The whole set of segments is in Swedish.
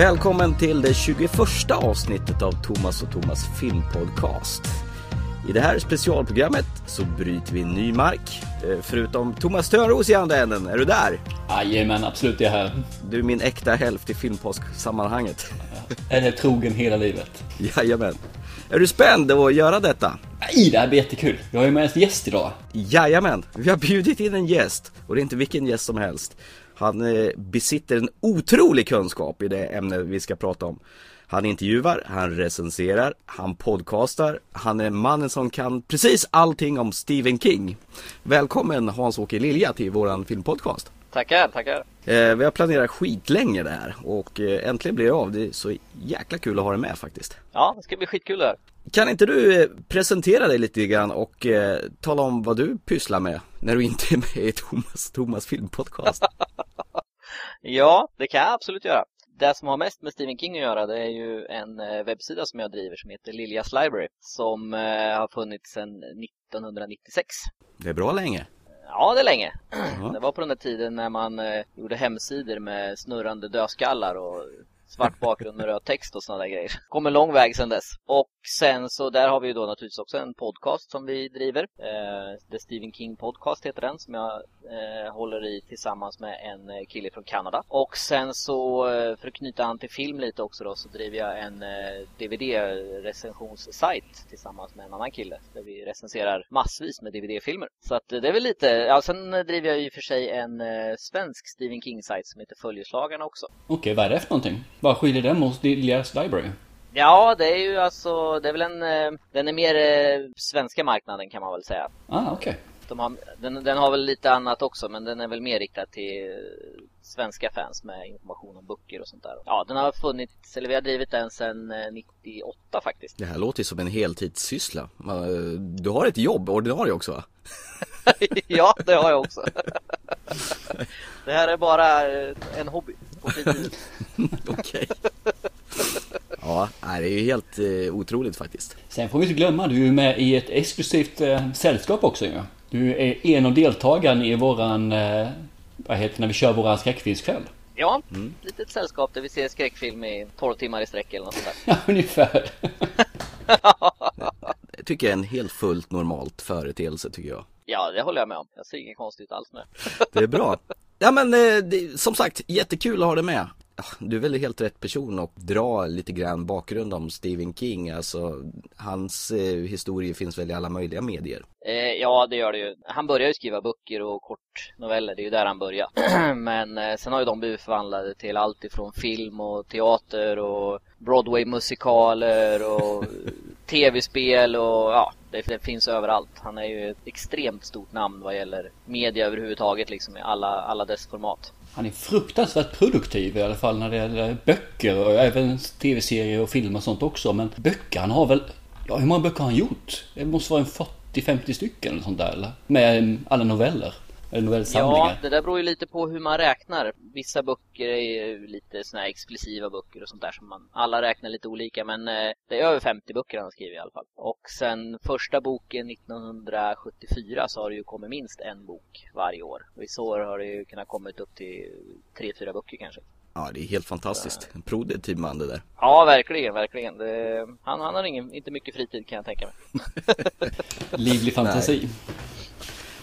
Välkommen till det 21 avsnittet av Thomas och Thomas filmpodcast. I det här specialprogrammet så bryter vi ny mark. Eh, Förutom Thomas Törnros i andra änden, är du där? Jajamän, absolut, jag är här. Du är min äkta hälft i filmpodcast-sammanhanget. Är det trogen hela livet? Jajamän. Är du spänd att göra detta? Nej, det här blir jättekul. Jag har ju med en gäst idag. Jajamän, vi har bjudit in en gäst och det är inte vilken gäst som helst. Han eh, besitter en otrolig kunskap i det ämne vi ska prata om. Han intervjuar, han recenserar, han podcastar, han är mannen som kan precis allting om Stephen King. Välkommen Hans-Åke Lilja till våran filmpodcast. Tackar, tackar. Eh, vi har planerat skitlänge det här och eh, äntligen blir det av. Det är så jäkla kul att ha dig med faktiskt. Ja, det ska bli skitkul det här. Kan inte du eh, presentera dig lite grann och eh, tala om vad du pysslar med när du inte är med i Thomas, Thomas filmpodcast? Ja, det kan jag absolut göra. Det som har mest med Stephen King att göra det är ju en eh, webbsida som jag driver som heter Liljas Library som eh, har funnits sedan 1996. Det är bra länge. Ja, det är länge. Ja. Det var på den där tiden när man eh, gjorde hemsidor med snurrande dödskallar och svart bakgrund med röd text och sådana där grejer. Kom en lång väg sedan dess. Och sen så där har vi ju då naturligtvis också en podcast som vi driver. Eh, The Stephen King Podcast heter den som jag eh, håller i tillsammans med en eh, kille från Kanada. Och sen så eh, för att knyta an till film lite också då så driver jag en eh, DVD-recensionssajt tillsammans med en annan kille där vi recenserar massvis med DVD-filmer. Så att eh, det är väl lite, ja sen driver jag i och för sig en eh, svensk Stephen King-sajt som heter Följeslagarna också. Okej, vad är det för någonting? Vad skiljer den mot Liljas Library? Ja, det är ju alltså, det är väl en, eh, den är mer eh, svenska marknaden kan man väl säga. Ah, okej. De har, den, den har väl lite annat också, men den är väl mer riktad till eh, svenska fans med information om böcker och sånt där. Ja, den har funnits, eller vi har drivit den sedan eh, 98 faktiskt. Det här låter ju som en heltidssyssla. Du har ett jobb, ordinarie också va? ja, det har jag också. det här är bara en hobby på. Okej. Ja, det är ju helt eh, otroligt faktiskt. Sen får vi inte glömma, du är med i ett exklusivt eh, sällskap också ju. Du är en av deltagarna i våran, eh, vad heter det, när vi kör våran skräckfilmskväll. Ja, litet sällskap där vi ser skräckfilm i 12 timmar i sträck eller något sånt där. Ja, ungefär. Det tycker jag är en helt fullt normalt företeelse tycker jag. Ja, det håller jag med om. Jag ser inget konstigt alls med. Det är bra. Ja men det, som sagt, jättekul att ha dig med. Du är väl helt rätt person att dra lite grann bakgrund om Stephen King. Alltså, hans eh, historier finns väl i alla möjliga medier. Eh, ja, det gör det ju. Han började ju skriva böcker och kortnoveller, det är ju där han började. Men eh, sen har ju de blivit förvandlade till allt ifrån film och teater och Broadway-musikaler och tv-spel och ja, det, det finns överallt. Han är ju ett extremt stort namn vad gäller media överhuvudtaget liksom i alla, alla dess format. Han är fruktansvärt produktiv i alla fall när det gäller böcker och även tv-serier och film och sånt också. Men böcker, han har väl, ja hur många böcker har han gjort? Det måste vara en 40-50 stycken eller sånt där eller? Med alla noveller. Eller novellsamlingar. Ja, det där beror ju lite på hur man räknar. Vissa böcker är ju lite såna här exklusiva böcker och sånt där som man, alla räknar lite olika men eh, det är över 50 böcker han har skrivit i alla fall. Och sen första boken 1974 så har det ju kommit minst en bok varje år. Och i så år har det ju kunnat kommit upp till tre fyra böcker kanske. Ja, det är helt fantastiskt. En produktiv man det där. Ja, verkligen, verkligen. Det, han, han har ingen, inte mycket fritid kan jag tänka mig. Livlig fantasi.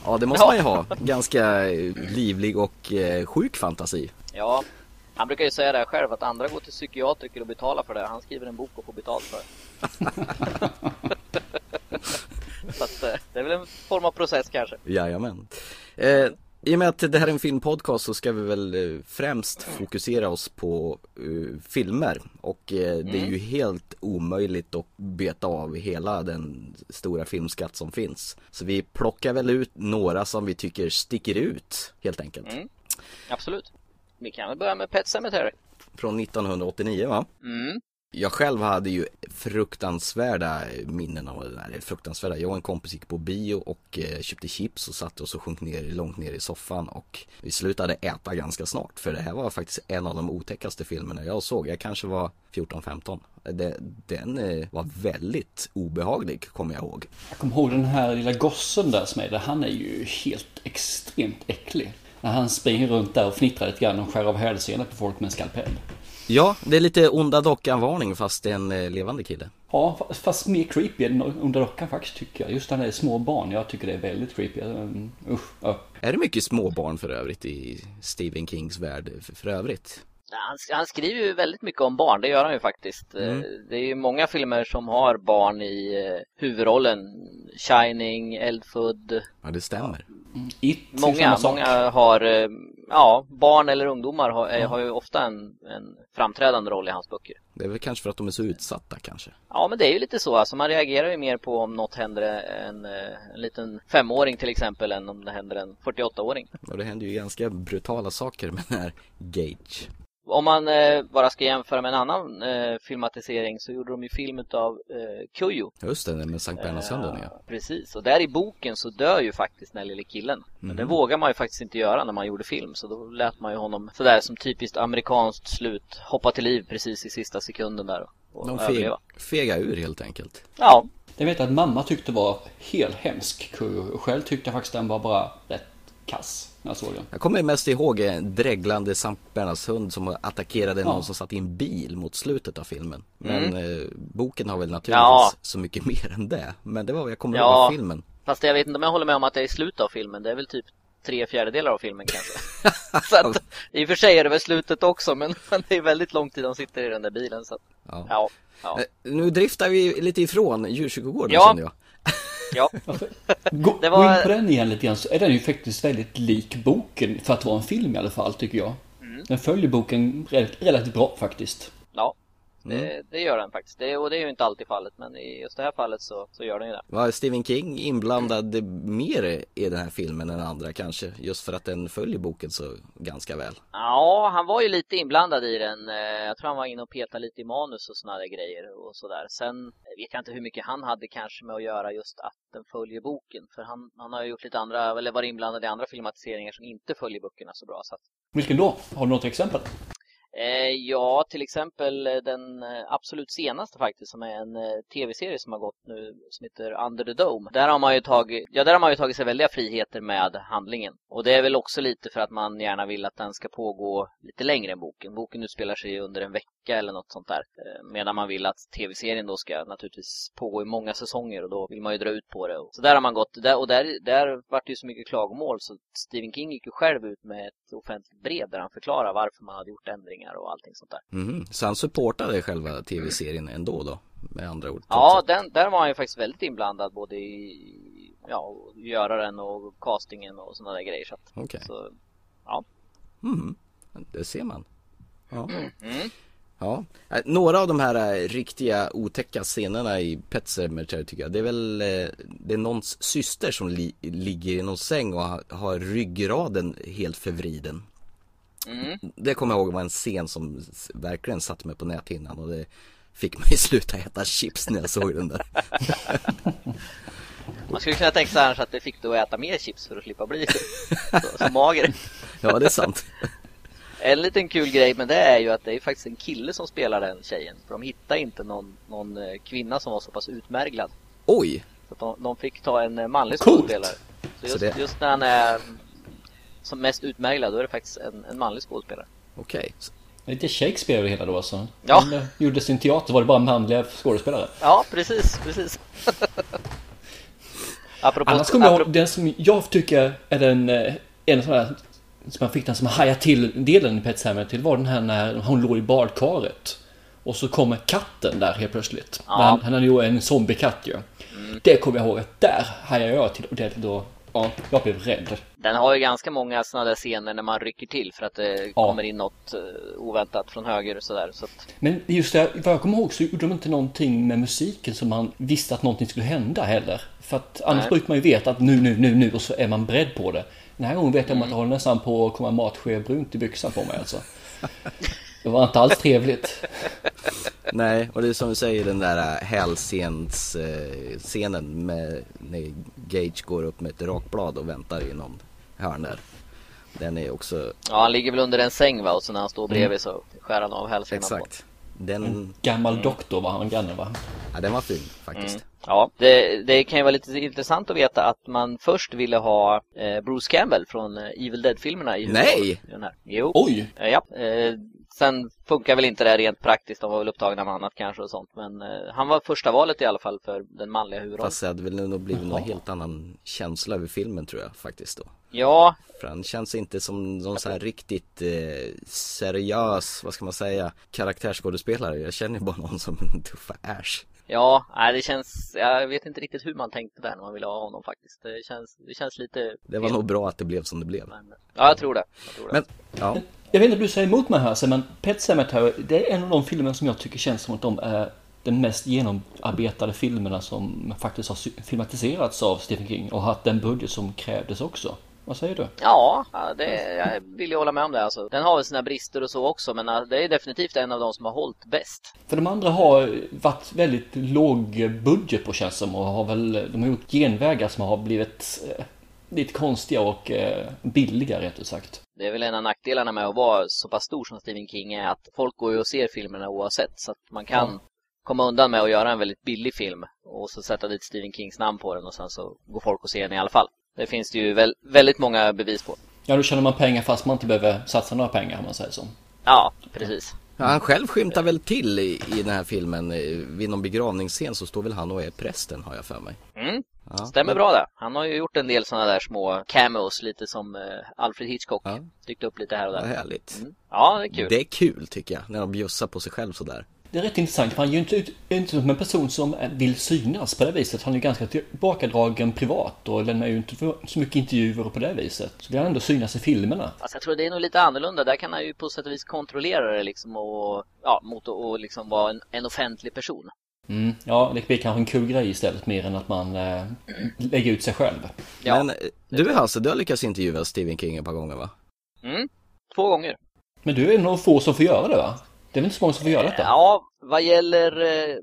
Ja, det måste Ja. man ju ha. Ganska eh, livlig och eh, sjuk fantasi. Ja, han brukar ju säga det själv att andra går till psykiatriker och betalar för det. Han skriver en bok och får betalt för det. Så att, eh, det är väl en form av process kanske. Jajamän. Eh, I och med att det här är en filmpodcast så ska vi väl eh, främst fokusera oss på eh, filmer och eh, det är ju helt omöjligt att beta av hela den stora filmskatt som finns. Så vi plockar väl ut några som vi tycker sticker ut helt enkelt. Mm. Absolut. Vi kan väl börja med Pet Sematary. Från 1989 va? Mm. Jag själv hade ju fruktansvärda minnen av det där. Fruktansvärda. Jag och en kompis gick på bio och eh, köpte chips och satte oss och sjönk ner långt ner i soffan och vi slutade äta ganska snart. För det här var faktiskt en av de otäckaste filmerna jag såg. Jag kanske var 14-15. Den eh, var väldigt obehaglig kommer jag ihåg. Jag kommer ihåg den här lilla gossen där som är där. Han är ju helt extremt äcklig. När han springer runt där och fnittrar lite grann och skär av hälsenor på folk med en skalpell. Ja, det är lite onda dockan-varning fast det är en eh, levande kille. Ja, fa- fast mer creepy än under dockan faktiskt tycker jag. Just när det är små barn, jag tycker det är väldigt creepy. Um, usch, ja. Är det mycket småbarn för övrigt i Stephen Kings värld för, för övrigt? Han, han skriver ju väldigt mycket om barn, det gör han ju faktiskt. Mm. Eh, Det är ju många filmer som har barn i eh, huvudrollen. Shining, Eldfodd. Ja, det stämmer. It, Många, många har, eh, ja, barn eller ungdomar har, Ja. har ju ofta en, en framträdande roll i hans böcker. Det är väl kanske för att de är så utsatta kanske. Ja, men det är ju lite så. Alltså, man reagerar ju mer på om något händer en, eh, en liten femåring till exempel än om det händer en 48-åring. Och det händer ju ganska brutala saker med den här Gage. Om man eh, bara ska jämföra med en annan eh, filmatisering så gjorde de ju film av eh, Kujo. Just det, med Sankt Bernhardssöndagen ja. Eh, Precis, och där i boken så dör ju faktiskt den här lille killen. Men det Mhm. vågar man ju faktiskt inte göra när man gjorde film. Så då lät man ju honom sådär som typiskt amerikanskt slut hoppa till liv precis i sista sekunden där och, och De feg, fega ur helt enkelt. Ja, Jag vet att mamma tyckte var helt hemsk Kujo. Själv tyckte jag faktiskt den var bara rätt kass när jag såg den. Jag kommer mest ihåg en dreglande Sankt Bernhardshund som attackerade Ja. någon som satt i en bil mot slutet av filmen. Men Mm. eh, boken har väl naturligtvis Ja. så mycket mer än det. Men det var vad jag kommer Ja. ihåg av filmen. fast jag vet inte om jag håller med om att det är i slutet av filmen. Det är väl typ tre fjärdedelar av filmen kanske. så att, I och för sig är det väl slutet också men, men det är väldigt lång tid de sitter i den där bilen. Så att, Ja. ja, ja, Eh, Nu driftar vi lite ifrån djurkyrkogården Ja. känner jag. Ja. Gå, Det gå var- in på den igen lite grann så är den ju faktiskt väldigt lik boken för att vara en film i alla fall tycker jag. Mm. Den följer boken relativt bra faktiskt. ja. Mm. Det, det gör den faktiskt. Det, och det är ju inte alltid fallet men i just det här fallet så, så gör den ju det. Var Stephen King inblandad mer i den här filmen än andra kanske? Just för att den följer boken så ganska väl. Ja, han var ju lite inblandad i den. Eh, Jag tror han var inne och petade lite i manus och såna där grejer och sådär. Sen vet jag inte hur mycket han hade kanske med att göra just att den följer boken. För han, han har ju gjort lite andra, eller varit inblandad i andra filmatiseringar som inte följer böckerna så bra. Så att, Vilken då? Har du något exempel? Eh, ja, till exempel eh, den eh, absolut senaste faktiskt som är en tv-serie som har gått nu som heter Under the Dome. Där har man ju tagit, ja, där har man ju tagit sig väldiga friheter med handlingen. Och det är väl också lite för att man gärna vill att den ska pågå lite längre än boken. Boken utspelar sig under en vecka eller något sånt där. Eh, Medan man vill att tv-serien då ska naturligtvis pågå i många säsonger och då vill man ju dra ut på det. Så där har man gått, och där, där vart det ju så mycket klagomål så Stephen King gick ju själv ut med ett offentligt brev där han förklarar varför man hade gjort ändringar och allting sånt där. Mhm. Så han supportade själva tv-serien ändå då? Med andra ord? Ja, den, där var han ju faktiskt väldigt inblandad både i ja, göra den och castingen och sådana där grejer. Så, att, Okej. så Mhm. Det ser man. Ja. mm. Ja, Eh, några av de här eh, riktiga otäcka scenerna i Pet Sematary tycker jag Det är väl eh, Det är någons syster som li- ligger i någon säng och har, har ryggraden helt förvriden Mm. Det kommer jag ihåg var en scen som verkligen satte mig på näthinnan och det Fick mig sluta äta chips när jag såg den där Man skulle kunna tänka sig annars att det fick du att äta mer chips för att slippa bli så, så mager. Ja det är sant En liten kul grej med det är ju att det är faktiskt en kille som spelar den tjejen. För de hittade inte någon, någon eh, kvinna som var så pass utmärglad. Oj! Så de, de fick ta en eh, manlig Coolt. skådespelare. Så just, det- just när han är som mest utmärglad då är det faktiskt en, en manlig skådespelare. Okej Lite Shakespeare över det hela då alltså. Ja. Han eh, gjorde sin teater var det bara manliga skådespelare. Ja, precis, precis. apropå, Annars kommer jag apropå, ihåg den som jag tycker är den, en sån här som jag fick den som hajade till delen i Pet Sematary var den här när hon låg i badkaret. Och så kommer katten där helt plötsligt. Ja. Han, han hade ju en zombiekatt ju. Det kommer jag ihåg att där hajade jag till ordentligt då. Ja, jag blev rädd. Den har ju ganska många sådana där scener när man rycker till för att det kommer in något eh, oväntat från höger och sådär. Så att, Men just det, vad jag kommer ihåg så gjorde de inte någonting med musiken som man visste att någonting skulle hända heller. För att annars Nej. brukar man ju veta att nu, nu, nu, nu och så är man beredd på det. Den här gången vet jag om att jag håller nästan på att komma matsked brunt i byxan på mig alltså. Det var inte alls trevligt. Nej, och det är som du säger den där äh, hälsens eh, scenen med när Gage går upp med ett rakblad och väntar i någon hörn där. Den är också, ja, han ligger väl under en säng va och så när han står bredvid så skär han av hälsenan på. exakt. Den, Gammal doktor var han granne va? Ja, den var fin faktiskt. Mm. Ja, det, det, kan ju vara lite intressant att veta att man först ville ha eh, Bruce Campbell från eh, Evil Dead-filmerna i Nej! Jo. Oj! Eh, ja. Eh, sen funkar väl inte det rent praktiskt, de var väl upptagna med annat kanske och sånt. Men eh, han var första valet i alla fall för den manliga huvudrollen. Fast det hade väl nog blivit någon helt annan känsla över filmen tror jag faktiskt då. Ja. För han känns inte som någon så här riktigt eh, seriös, vad ska man säga, karaktärsskådespelare. Jag känner bara någon som en tuffa Ash. Ja, nej, det känns, jag vet inte riktigt hur man tänkte där när man ville ha honom faktiskt. Det känns, det känns lite... Det var nog bra att det blev som det blev. Ja, jag tror det. Jag tror det. Men, ja. Jag vet inte om du säger emot mig här, men Pet Sematary, det är en av de filmer som jag tycker känns som att de är den mest genomarbetade filmerna som faktiskt har filmatiserats av Stephen King och haft den budget som krävdes också. Vad säger du? Ja, det, jag vill ju hålla med om det. Alltså. Den har väl sina brister och så också, men äh, det är definitivt en av de som har hållit bäst. För de andra har varit väldigt låg budget på känns som och har väl, de har gjort genvägar som har blivit eh, lite konstiga och eh, billiga rätt ut sagt. Det är väl en av nackdelarna med att vara så pass stor som Stephen King är att folk går ju och ser filmerna oavsett så att man kan ja. komma undan med att göra en väldigt billig film och så sätta dit Stephen Kings namn på den och sen så går folk och ser den i alla fall. Det finns det ju väl, väldigt många bevis på. Ja, då tjänar man pengar fast man inte behöver satsa några pengar om man säger så. Ja, precis. Ja, han själv skymtar väl till i, i den här filmen. Vid någon begravningsscen så står väl han och är prästen har jag för mig. Mm. Ja, Stämmer men... bra det. Han har ju gjort en del sådana där små cameos, lite som uh, Alfred Hitchcock. Ja. Dykt upp lite här och där. Vad härligt. Mm. Ja, det är kul. Det är kul tycker jag, när de bjussar på sig själv sådär. Det är rätt intressant, för han är ju inte, inte som en person som vill synas på det viset. Han är ju ganska tillbakadragen privat och lämnar ju inte så mycket intervjuer på det viset. Så vill han ändå synas i filmerna. Fast jag tror det är nog lite annorlunda. Där kan han ju på sätt och vis kontrollera det liksom och, ja, mot att liksom vara en, en offentlig person. Mm, ja, det blir kanske en kul grej istället mer än att man äh, lägger ut sig själv. Ja, Men du Hasse, du har lyckats intervjua Stephen King ett par gånger va? Mm, två gånger. Men du är av få som får göra det va? Det är väl inte så många som får göra detta? Ja, vad gäller eh,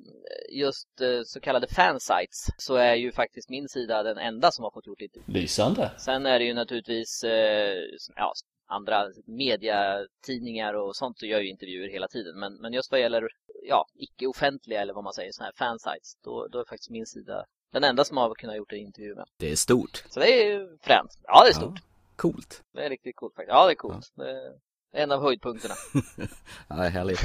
just eh, så kallade fansites så är ju faktiskt min sida den enda som har fått gjort intervju. Lysande. Sen är det ju naturligtvis eh, ja, andra mediatidningar och sånt gör ju intervjuer hela tiden. Men, men just vad gäller ja, icke-offentliga eller vad man säger, sådana här fansites, då, då är faktiskt min sida den enda som har kunnat gjort en intervju med. Det är stort. Så det är ju fränt. Ja, det är stort. Ja, coolt. Det är riktigt coolt faktiskt. Ja, det är coolt. Ja. Det, en av höjdpunkterna. ja, är härligt.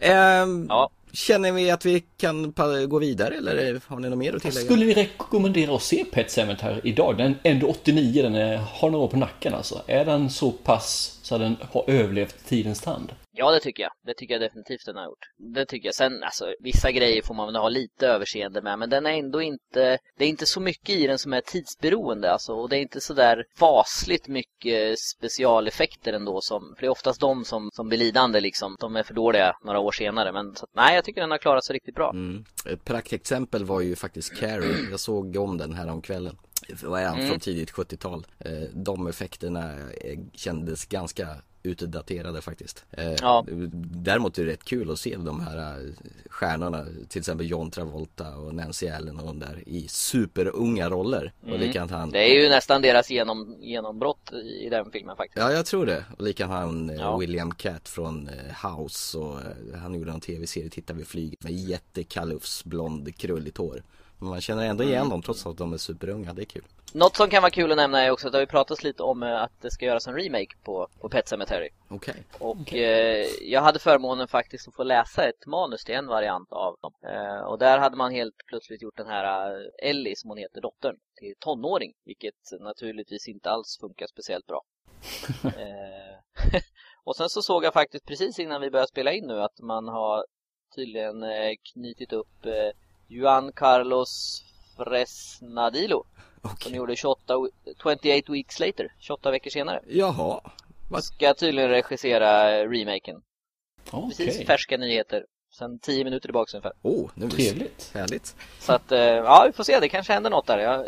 ehm, ja. Känner vi att vi kan gå vidare eller har ni något mer att tillägga? Skulle vi rekommendera att se Pet Sematary idag? Den är ändå 89, den är, har några år på nacken alltså. Är den så pass så att den har överlevt tidens tand? Ja, det tycker jag. Det tycker jag definitivt den har gjort. Det tycker jag. Sen, alltså, vissa grejer får man väl ha lite överseende med, men den är ändå inte... Det är inte så mycket i den som är tidsberoende, alltså. Och det är inte så där fasligt mycket specialeffekter ändå som... För det är oftast de som, som blir lidande, liksom. De är för dåliga några år senare. Men så, nej, jag tycker den har klarat sig riktigt bra. Mm. Ett praktexempel var ju faktiskt Carrie. Jag såg om den här om kvällen vad är han, mm. från tidigt 70-tal. Eh, de effekterna eh, kändes ganska utdaterade faktiskt. Eh, ja. Däremot är det rätt kul att se de här stjärnorna, till exempel John Travolta och Nancy Allen och de där i superunga roller. Mm. Och likadant han. Det är ju nästan deras genom, genombrott i den filmen faktiskt. Ja, jag tror det. Och likadant han ja. William Cat från House och han gjorde en tv-serie, Titta vi flyger med jättekalufs blond krulligt hår. Men man känner ändå igen dem trots att de är superunga, det är kul. Något som kan vara kul att nämna är också att det har ju pratats lite om eh, att det ska göras en remake på, på Pet Sematary. Okej. Okay. Och okay. Eh, jag hade förmånen faktiskt att få läsa ett manus till en variant av dem. Eh, och där hade man helt plötsligt gjort den här eh, Ellie, som hon heter, dottern, till tonåring. Vilket naturligtvis inte alls funkar speciellt bra. eh, och sen så såg jag faktiskt precis innan vi började spela in nu att man har tydligen eh, knutit upp Juan Carlos Fresnadillo. Okay. Som gjorde 28, 28 weeks later, 28 veckor senare. Jaha. Vad? Ska tydligen regissera remaken. Okay. Precis färska nyheter. Sen 10 minuter tillbaka ungefär. Oh, nu Trevligt. Härligt. Så att, eh, ja vi får se, det kanske händer något där. Jag,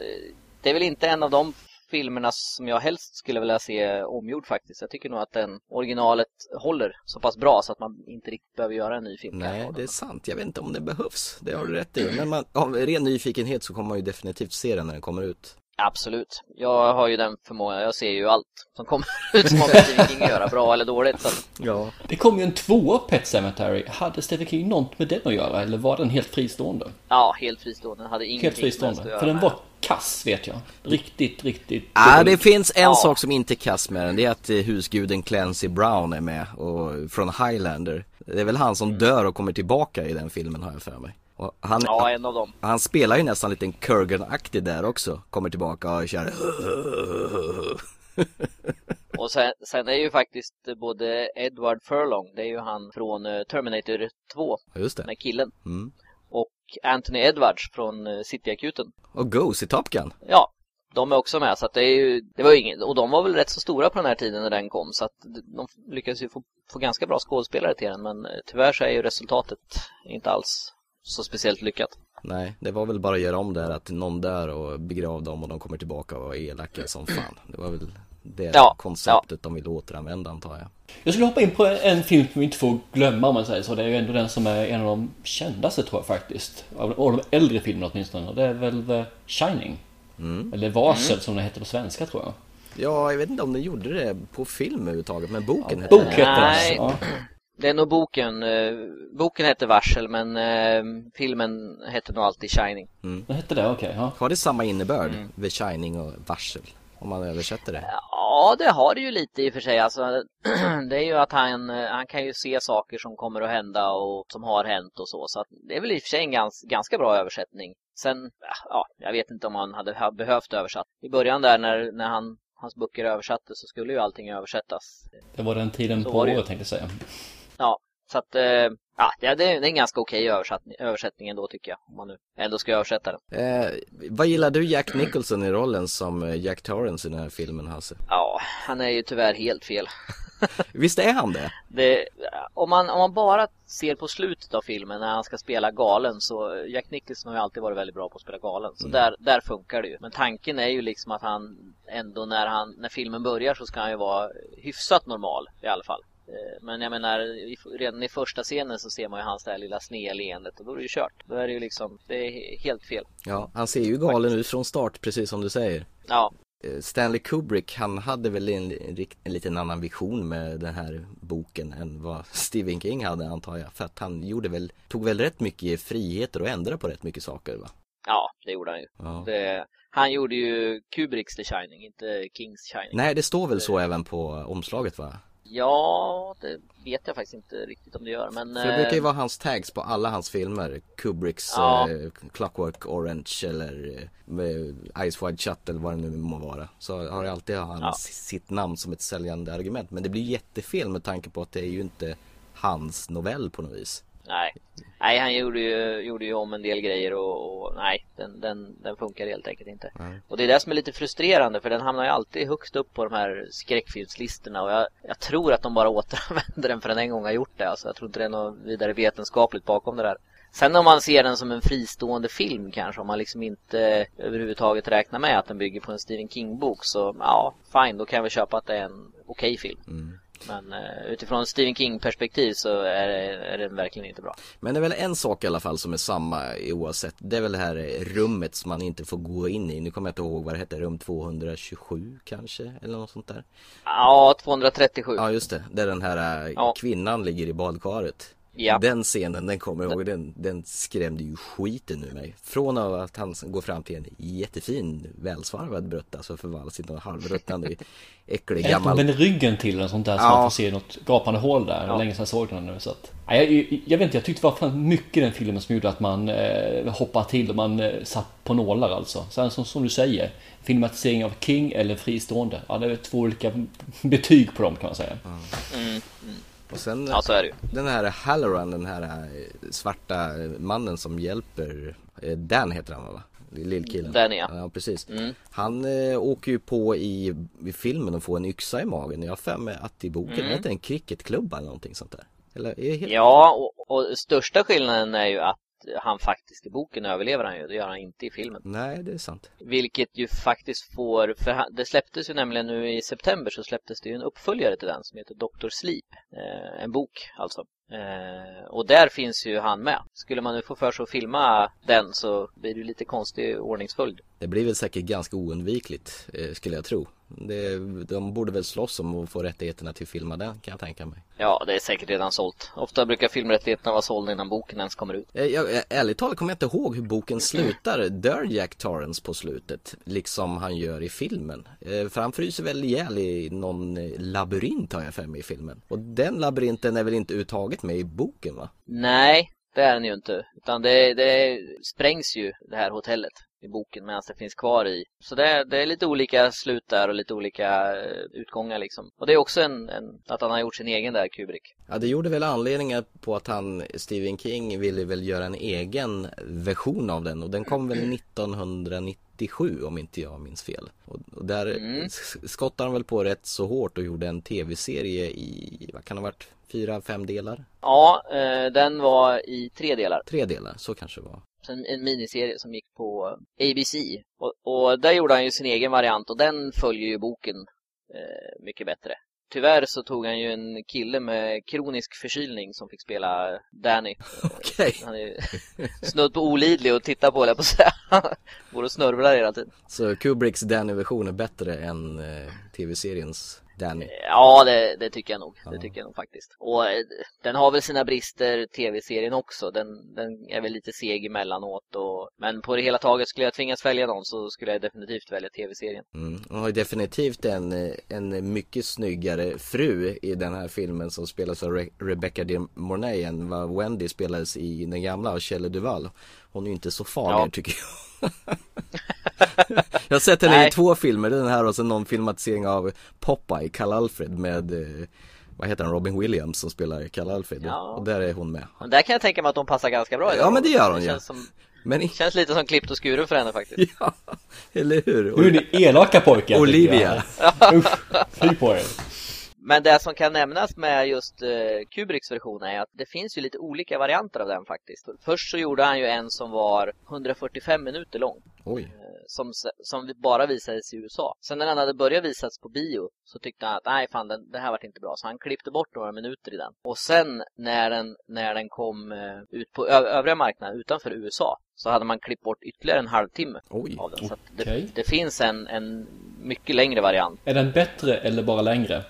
det är väl inte en av de filmerna som jag helst skulle vilja se omgjord faktiskt. Jag tycker nog att den originalet håller så pass bra så att man inte riktigt behöver göra en ny film. Nej, det är sant. Jag vet inte om det behövs. Det har du rätt i. Men man, av ren nyfikenhet så kommer man ju definitivt se den när den kommer ut. Absolut. Jag har ju den förmågan. Jag ser ju allt som kommer ut som Stephen King göra, bra eller dåligt. Så. Ja. Det kom ju en tvåa Pet Cemetery. Hade Stephen King något med den att göra eller var den helt fristående? Ja, helt fristående. Den hade ingenting Helt fristående. att göra För den var kass vet jag. Riktigt, riktigt Ah, dålig. det finns en Ja. sak som inte är kass med den, det är att eh, husguden Clancy Brown är med och, från Highlander. Det är väl han som dör och kommer tillbaka i den filmen har jag för mig. Och han, Ja, en av dem. han spelar ju nästan lite Kurgan-aktig där också, kommer tillbaka och kör Och sen, sen är ju faktiskt både Edward Furlong, det är ju han från eh, Terminator 2, Ja, Just det. här killen. Mm. Och Anthony Edwards från eh, Cityakuten. Och Ghost i Top Gun. Ja, de är också med så att det är ju, det var ju inget, och de var väl rätt så stora på den här tiden när den kom så att de lyckades ju få, få ganska bra skådespelare till den men eh, tyvärr så är ju resultatet inte alls så speciellt lyckat. Nej, det var väl bara att göra om där att någon dör och begrav dem och de kommer tillbaka och är elaka som fan. Det var väl det Ja, konceptet de ville återanvända antar jag. Jag skulle hoppa in på en film som vi inte får glömma om man säger så. Det är ju ändå den som är en av de kändaste tror jag faktiskt. Av de äldre filmerna åtminstone. Och det är väl The Shining. Mm. Eller Varsel som den heter på svenska tror jag. Ja, jag vet inte om de gjorde det på film överhuvudtaget, men boken Ja, hette bok det. heter den. Nej. Ja. Det är nog boken, eh, boken heter Varsel men eh, filmen heter nog alltid Shining. Den hette det, okej. ja. Har det samma innebörd? Mm. The Shining och varsel? Om man översätter det? Ja, det har det ju lite i och för sig. Alltså, det är ju att han, eh, han kan ju se saker som kommer att hända och som har hänt och så. Så att det är väl i och för sig en gans, ganska bra översättning. Sen, ja, jag vet inte om han hade ha- behövt översatt. I början där när, när han, hans böcker översattes så skulle ju allting översättas. Det var den tiden Så på det året tänkte jag säga. Ja, så att, eh, ja, det är, det är en ganska okej översättning, översättning ändå tycker jag. Om man nu ändå ska översätta den. Eh, vad gillar du Jack Nicholson i rollen som eh, Jack Torrance i den här filmen Hasse? Ja, han är ju tyvärr helt fel. Visst är han det? Det, om, man, om man bara ser på slutet av filmen när han ska spela galen så Jack Nicholson har ju alltid varit väldigt bra på att spela galen. Så Mm. där, där funkar det ju. Men tanken är ju liksom att han ändå när, han, när filmen börjar så ska han ju vara hyfsat normal i alla fall. Eh, Men jag menar, redan i första scenen så ser man ju hans där lilla sneda leendet och då är det ju kört. Då är det ju liksom, det är helt fel. Ja, han ser ju galen ut från start, precis som du säger. Ja, Eh, Stanley Kubrick, han hade väl en, en, liten annan vision med den här boken än vad Stephen King hade antar jag. För att han gjorde väl, tog väl rätt mycket friheter och ändrade på rätt mycket saker va? ja det gjorde han ju. Ja. Det, han gjorde ju Kubricks The Shining, inte Kings Shining. Nej, det står väl så även på omslaget va? Ja, det vet jag faktiskt inte riktigt om det gör. Men, För det brukar ju eh, vara hans tags på alla hans filmer. Kubricks Ja. eh, Clockwork Orange eller eh, Ice Wide Shut eller vad det nu må vara. Så har alltid han Ja. sitt namn som ett säljande argument. Men det blir jättefel med tanke på att det är ju inte hans novell på något vis. Nej. nej, han gjorde ju, gjorde ju om en del grejer och, och nej, den, den, den funkar helt enkelt inte. Nej. Och det är det som är lite frustrerande för den hamnar ju alltid högst upp på de här skräckfilmslistorna och jag, jag tror att de bara återanvänder den för den en gång har gjort det. Alltså, jag tror inte det är något vidare vetenskapligt bakom det där. Sen om man ser den som en fristående film kanske, om man liksom inte överhuvudtaget räknar med att den bygger på en Stephen King-bok så ja, fine, då kan väl köpa att det är en okej film. Mm. Men eh, utifrån Stephen King-perspektiv så är, är den verkligen inte bra. Men det är väl en sak i alla fall som är samma i oavsett. Det är väl det här rummet som man inte får gå in i. Nu kommer jag inte ihåg vad det hette. Rum 227 kanske? Eller något sånt där. Ja, 237. Ja just det. Där den här eh, Ja. kvinnan ligger i badkaret. Ja. Den scenen, den kommer jag ihåg, den, den skrämde ju skiten ur mig. Från att han går fram till en jättefin välsvarvad brutta så förvandlas till någon halvruttnande äcklig gammal vänder ryggen till den sånt där så Ja. man får se något gapande hål där. Ja. Länge sedan jag såg den nu så att... Nej, jag, jag vet inte, jag tyckte det var fan mycket i den filmen som gjorde att man eh, hoppade till och man eh, satt på nålar alltså. Sen som, som du säger, filmatisering av King eller fristående. Ja, det är två olika betyg på dem kan man säga. Mm. Och sen Ja, så är det ju. den här Halloran, den här eh, svarta mannen som hjälper eh, Dan heter han va? Lillkillen. Danny, ja. Ja precis. Mm. Han eh, åker ju på i, i filmen och får en yxa i magen. Jag har för mig att i boken Mm. heter det en cricketklubba eller någonting sånt där. Eller helt... Ja, och, och största skillnaden är ju att han faktiskt i boken överlever han ju. Det gör han inte i filmen. Nej, det är sant. Vilket ju faktiskt får, för han- det släpptes ju nämligen nu i september så släpptes det ju en uppföljare till den som heter Dr. Sleep. Eh, en bok alltså. Eh, och där finns ju han med. Skulle man nu få för sig att filma den så blir det lite konstig ordningsföljd. Det blir väl säkert ganska oundvikligt eh, skulle jag tro. Det, de borde väl slåss om att få rättigheterna till att filma den kan jag tänka mig. Ja, det är säkert redan sålt. Ofta brukar filmrättigheterna vara sålda innan boken ens kommer ut. Eh, jag, ärligt talat kommer jag inte ihåg hur boken slutar. Dör Jack Torrance på slutet? Liksom han gör i filmen. Eh, för han fryser väl ihjäl i någon labyrint har jag för mig i filmen. Och den labyrinten är väl inte uttaget med i boken va? Nej, det är den ju inte. Utan det, det sprängs ju det här hotellet i boken medan det finns kvar i. Så det är, det är lite olika slut där och lite olika eh, utgångar liksom. Och det är också en, en, att han har gjort sin egen där, Kubrick. Ja, det gjorde väl anledningen på att han, Stephen King, ville väl göra en egen version av den och den kom väl 1997 om inte jag minns fel. Och, och där mm. skottade han väl på rätt så hårt och gjorde en tv-serie i, vad kan det ha varit, fyra, fem delar? Ja, eh, den var i tre delar. Tre delar, så kanske det var en, en miniserie som gick på ABC. Och, och där gjorde han ju sin egen variant och den följer ju boken eh, mycket bättre. Tyvärr så tog han ju en kille med kronisk förkylning som fick spela Danny. Okay. Han är snudd på olidlig att titta på, eller på att säga. Går och snörvlar hela tiden. Så Kubricks Danny-version är bättre än eh, tv-seriens Danny. Ja, det, det, tycker jag nog. Ja. Det tycker jag nog faktiskt. Och eh, den har väl sina brister, tv-serien också. Den, den är väl lite seg emellanåt. Och, men på det hela taget skulle jag tvingas välja någon så skulle jag definitivt välja tv-serien. Mm. Hon har definitivt en, en mycket snyggare fru i den här filmen som spelas av Re Rebecca de Mornay än vad Wendy spelades i den gamla av Kjelle Duval. Hon är ju inte så fager ja. tycker jag. jag har sett henne Nej. i två filmer, den här och sen någon filmatisering av Popeye, Karl Alfred med eh, vad heter han, Robin Williams som spelar Karl Alfred ja. och där är hon med. Men där kan jag tänka mig att de passar ganska bra Ja men det gör hon det ja. Som, men i... Känns lite som klippt och skuren för henne faktiskt. Ja, eller hur? Nu är ni elaka pojkar. Olivia. Fy på er. Men det som kan nämnas med just eh, Kubricks version är att det finns ju lite olika varianter av den faktiskt. Först så gjorde han ju en som var 145 minuter lång. Oj. Eh, som, som bara visades i USA. Sen när den hade börjat visas på bio så tyckte han att nej fan den, det här var inte bra. Så han klippte bort några minuter i den. Och sen när den, när den kom eh, ut på övriga marknaden utanför USA så hade man klippt bort ytterligare en halvtimme Oj, av den. Så okay. det, det, finns en, en mycket längre variant. Är den bättre eller bara längre?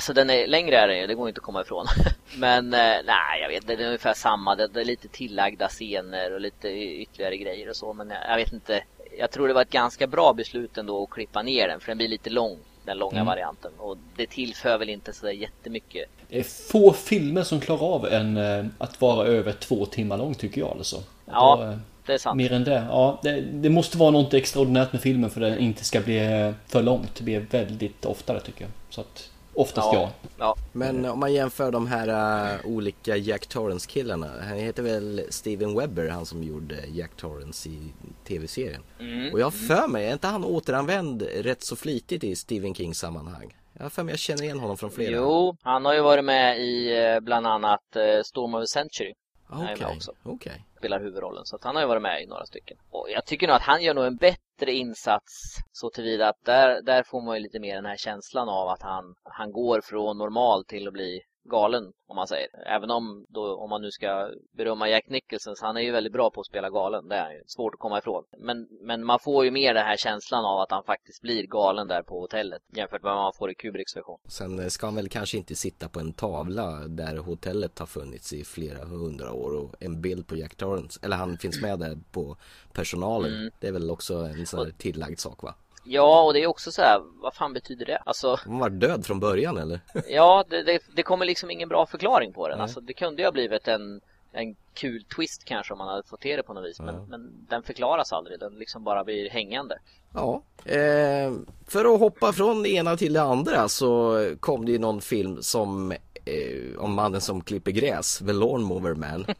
Alltså den är längre är den det går inte att komma ifrån. Men eh, nej, jag vet det är ungefär samma. Det, det, är lite tillagda scener och lite ytterligare grejer och så. Men jag, jag vet inte. Jag tror det var ett ganska bra beslut ändå att klippa ner den för den blir lite lång den långa mm. varianten och det tillför väl inte så jättemycket. Det är få filmer som klarar av en eh, att vara över två timmar lång tycker jag alltså. Ja, då, det är sant. Mer än det. Ja, det, det, måste vara något extraordinärt med filmen för att den inte ska bli eh, för långt. Det blir väldigt oftare tycker jag. Så att Oftast ja. ja. Men om man jämför de här uh, olika Jack Torrance killarna. Han heter väl Steven Webber, han som gjorde Jack Torrance i tv-serien. Mm. Och jag har för mig, är inte han återanvänd rätt så flitigt i Stephen Kings sammanhang? Jag har för mig, jag känner igen honom från flera. Jo, han har ju varit med i eh, bland annat eh, Storm of a Century. Okay. okay. Spelar huvudrollen, så att han har ju varit med i några stycken. Och jag tycker nog att han gör nog en bättre insats så tillvida att där, där får man ju lite mer den här känslan av att han, han går från normal till att bli galen om man säger. Även om då, om man nu ska berömma Jack Nicholson så han är ju väldigt bra på att spela galen. Det är ju svårt att komma ifrån. Men, men man får ju mer den här känslan av att han faktiskt blir galen där på hotellet jämfört med vad man får i Kubricks version. Sen eh, ska han väl kanske inte sitta på en tavla där hotellet har funnits i flera hundra år och en bild på Jack Torrance. Eller han finns med där på personalen. Mm. Det är väl också en sån här tillagd sak va? Ja, och det är också så här, vad fan betyder det? Alltså, Hon var död från början eller? ja, det, det, det kommer liksom ingen bra förklaring på den. Alltså, det kunde ju ha blivit en, en kul twist kanske om man hade fått till det på något vis. Ja. Men, men den förklaras aldrig, den liksom bara blir hängande. Ja, eh, för att hoppa från det ena till det andra så kom det ju någon film som eh, om mannen som klipper gräs, The Lawnmower Man.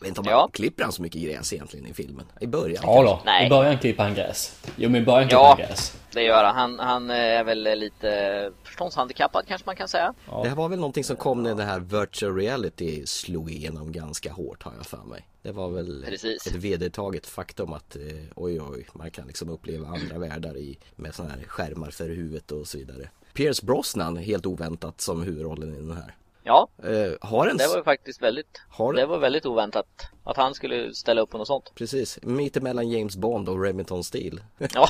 Jag vet inte om ja. han klipper han så mycket gräs egentligen i filmen. I början Ja då, Nej. i början klipper han gräs. Jo men i början klipper ja, han gräs. det gör han. han. Han är väl lite förståndshandikappad kanske man kan säga. Ja. Det här var väl någonting som kom när det här virtual reality slog igenom ganska hårt har jag för mig. Det var väl Precis. ett vedertaget faktum att eh, oj oj, man kan liksom uppleva andra världar i, med sådana här skärmar för huvudet och så vidare. Pierce Brosnan helt oväntat som huvudrollen i den här. Ja, Eh, har en... det var ju faktiskt väldigt, Har det var väldigt oväntat att han skulle ställa upp på något sånt. Precis, mittemellan James Bond och Remington Steel. Ja,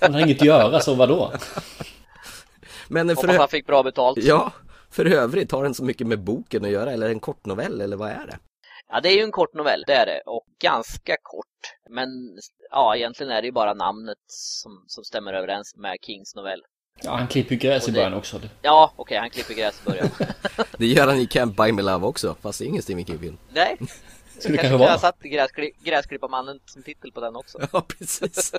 Han har inget att göra, så vadå? Men för, hoppas han fick bra betalt. ja, för övrigt, har den så mycket med boken att göra eller en kortnovell eller vad är det? Ja, det är ju en kort novell, det är det. Och ganska kort. Men ja, egentligen är det ju bara namnet som, som stämmer överens med Kings novell. Ja, han klipper gräs i det- början också. Ja, okej, han klipper gräs i början. Det gör han i Can't Buy Me Love också, fast det är ingen Stephen King-film. Nej, Skulle det kanske vara. satt gräskli- Gräsklipparmannen som titel på den också. Ja, precis.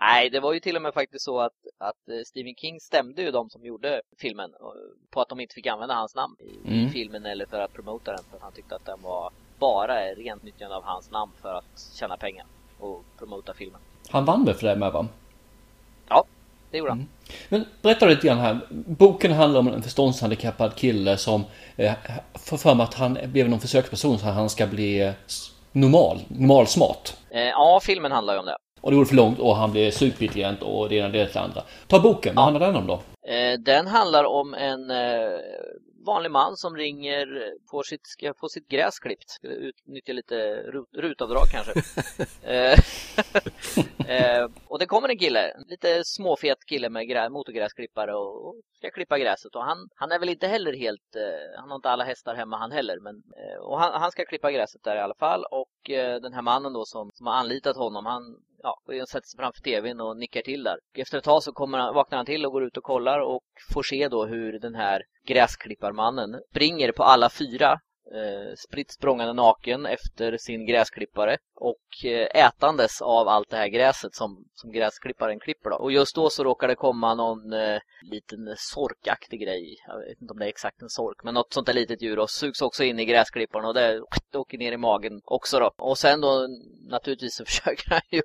Nej, det var ju till och med faktiskt så att, att eh, Stephen King stämde ju de som gjorde filmen på att de inte fick använda hans namn i Mm. filmen eller för att promota den. För att han tyckte att den var bara rent nyttjande av hans namn för att tjäna pengar och promota filmen. Han vann väl för det med va? Ja, det gjorde han. Mm. Men berätta lite grann här. Boken handlar om en förståndshandikappad kille som eh, får för mig att han blev någon försöksperson så att han ska bli eh, normal, normal smart. Eh, ja, filmen handlar ju om det. Och det går för långt och han blir superintelligent och det ena det till andra. Ta boken, vad handlar den om då? Eh, den handlar om en eh, vanlig man som ringer, får sitt, ska få sitt gräs klippt. Ska utnyttja lite rut, rutavdrag kanske. eh, eh, och det kommer en kille, lite småfet kille med grä, motorgräsklippare och, och ska klippa gräset. Och han, han är väl inte heller helt, eh, han har inte alla hästar hemma han heller. Men, eh, och han, han ska klippa gräset där i alla fall. Och den här mannen då som, som har anlitat honom, han ja, går in och sätter sig framför tvn och nickar till där. Och efter ett tag så kommer han, vaknar han till och går ut och kollar och får se då hur den här gräsklipparmannen springer på alla fyra eh, spritt språngande naken efter sin gräsklippare och eh, ätandes av allt det här gräset som, som gräsklipparen klipper då. Och just då så råkar det komma någon eh, liten sorkaktig grej. Jag vet inte om det är exakt en sork, men något sånt där litet djur och sugs också in i gräsklipparen och det åker ner i magen också då. Och sen då naturligtvis så försöker han ju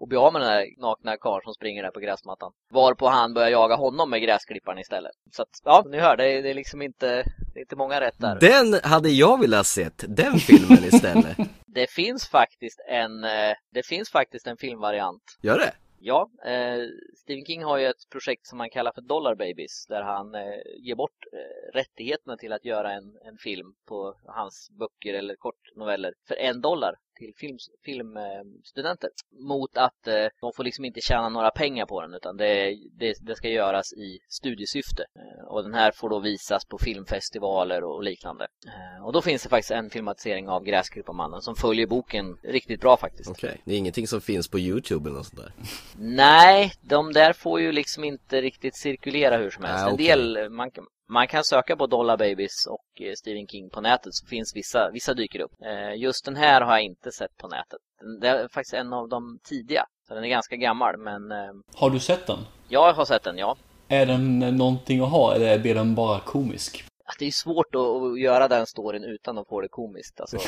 att bli av med den här nakna karln som springer där på gräsmattan. Varpå han börjar jaga honom med gräsklipparen istället. Så att, ja, ni hör, det är, det är liksom inte, det är inte många rätt där. Den hade jag velat sett, den filmen istället. Det finns faktiskt en, eh, det finns faktiskt en filmvariant. Gör det? Ja, eh, Stephen King har ju ett projekt som han kallar för Dollar Babies där han eh, ger bort eh, rättigheterna till att göra en, en film på hans böcker eller kortnoveller för en dollar till filmstudenter film, eh, studenter. mot att eh, de får liksom inte tjäna några pengar på den utan det, det, det ska göras i studiesyfte. Eh, och den här får då visas på filmfestivaler och liknande. Eh, och då finns det faktiskt en filmatisering av Gräsklipparmannen som följer boken riktigt bra faktiskt. Okej, det är ingenting som finns på YouTube eller något sånt där. Nej, de där får ju liksom inte riktigt cirkulera hur som helst. Ah, En okej. del, man, man kan söka på Dollar Babies och eh, Stephen King på nätet så finns vissa, vissa dyker upp. Eh, Just den här har jag inte sett på nätet. Den- Det är faktiskt en av de tidiga. Så den är ganska gammal men eh, Har du sett den? jag har sett den, ja. Är den någonting att ha eller blir den bara komisk? Att Det är svårt att, göra den storyn utan att få det komiskt. Alltså,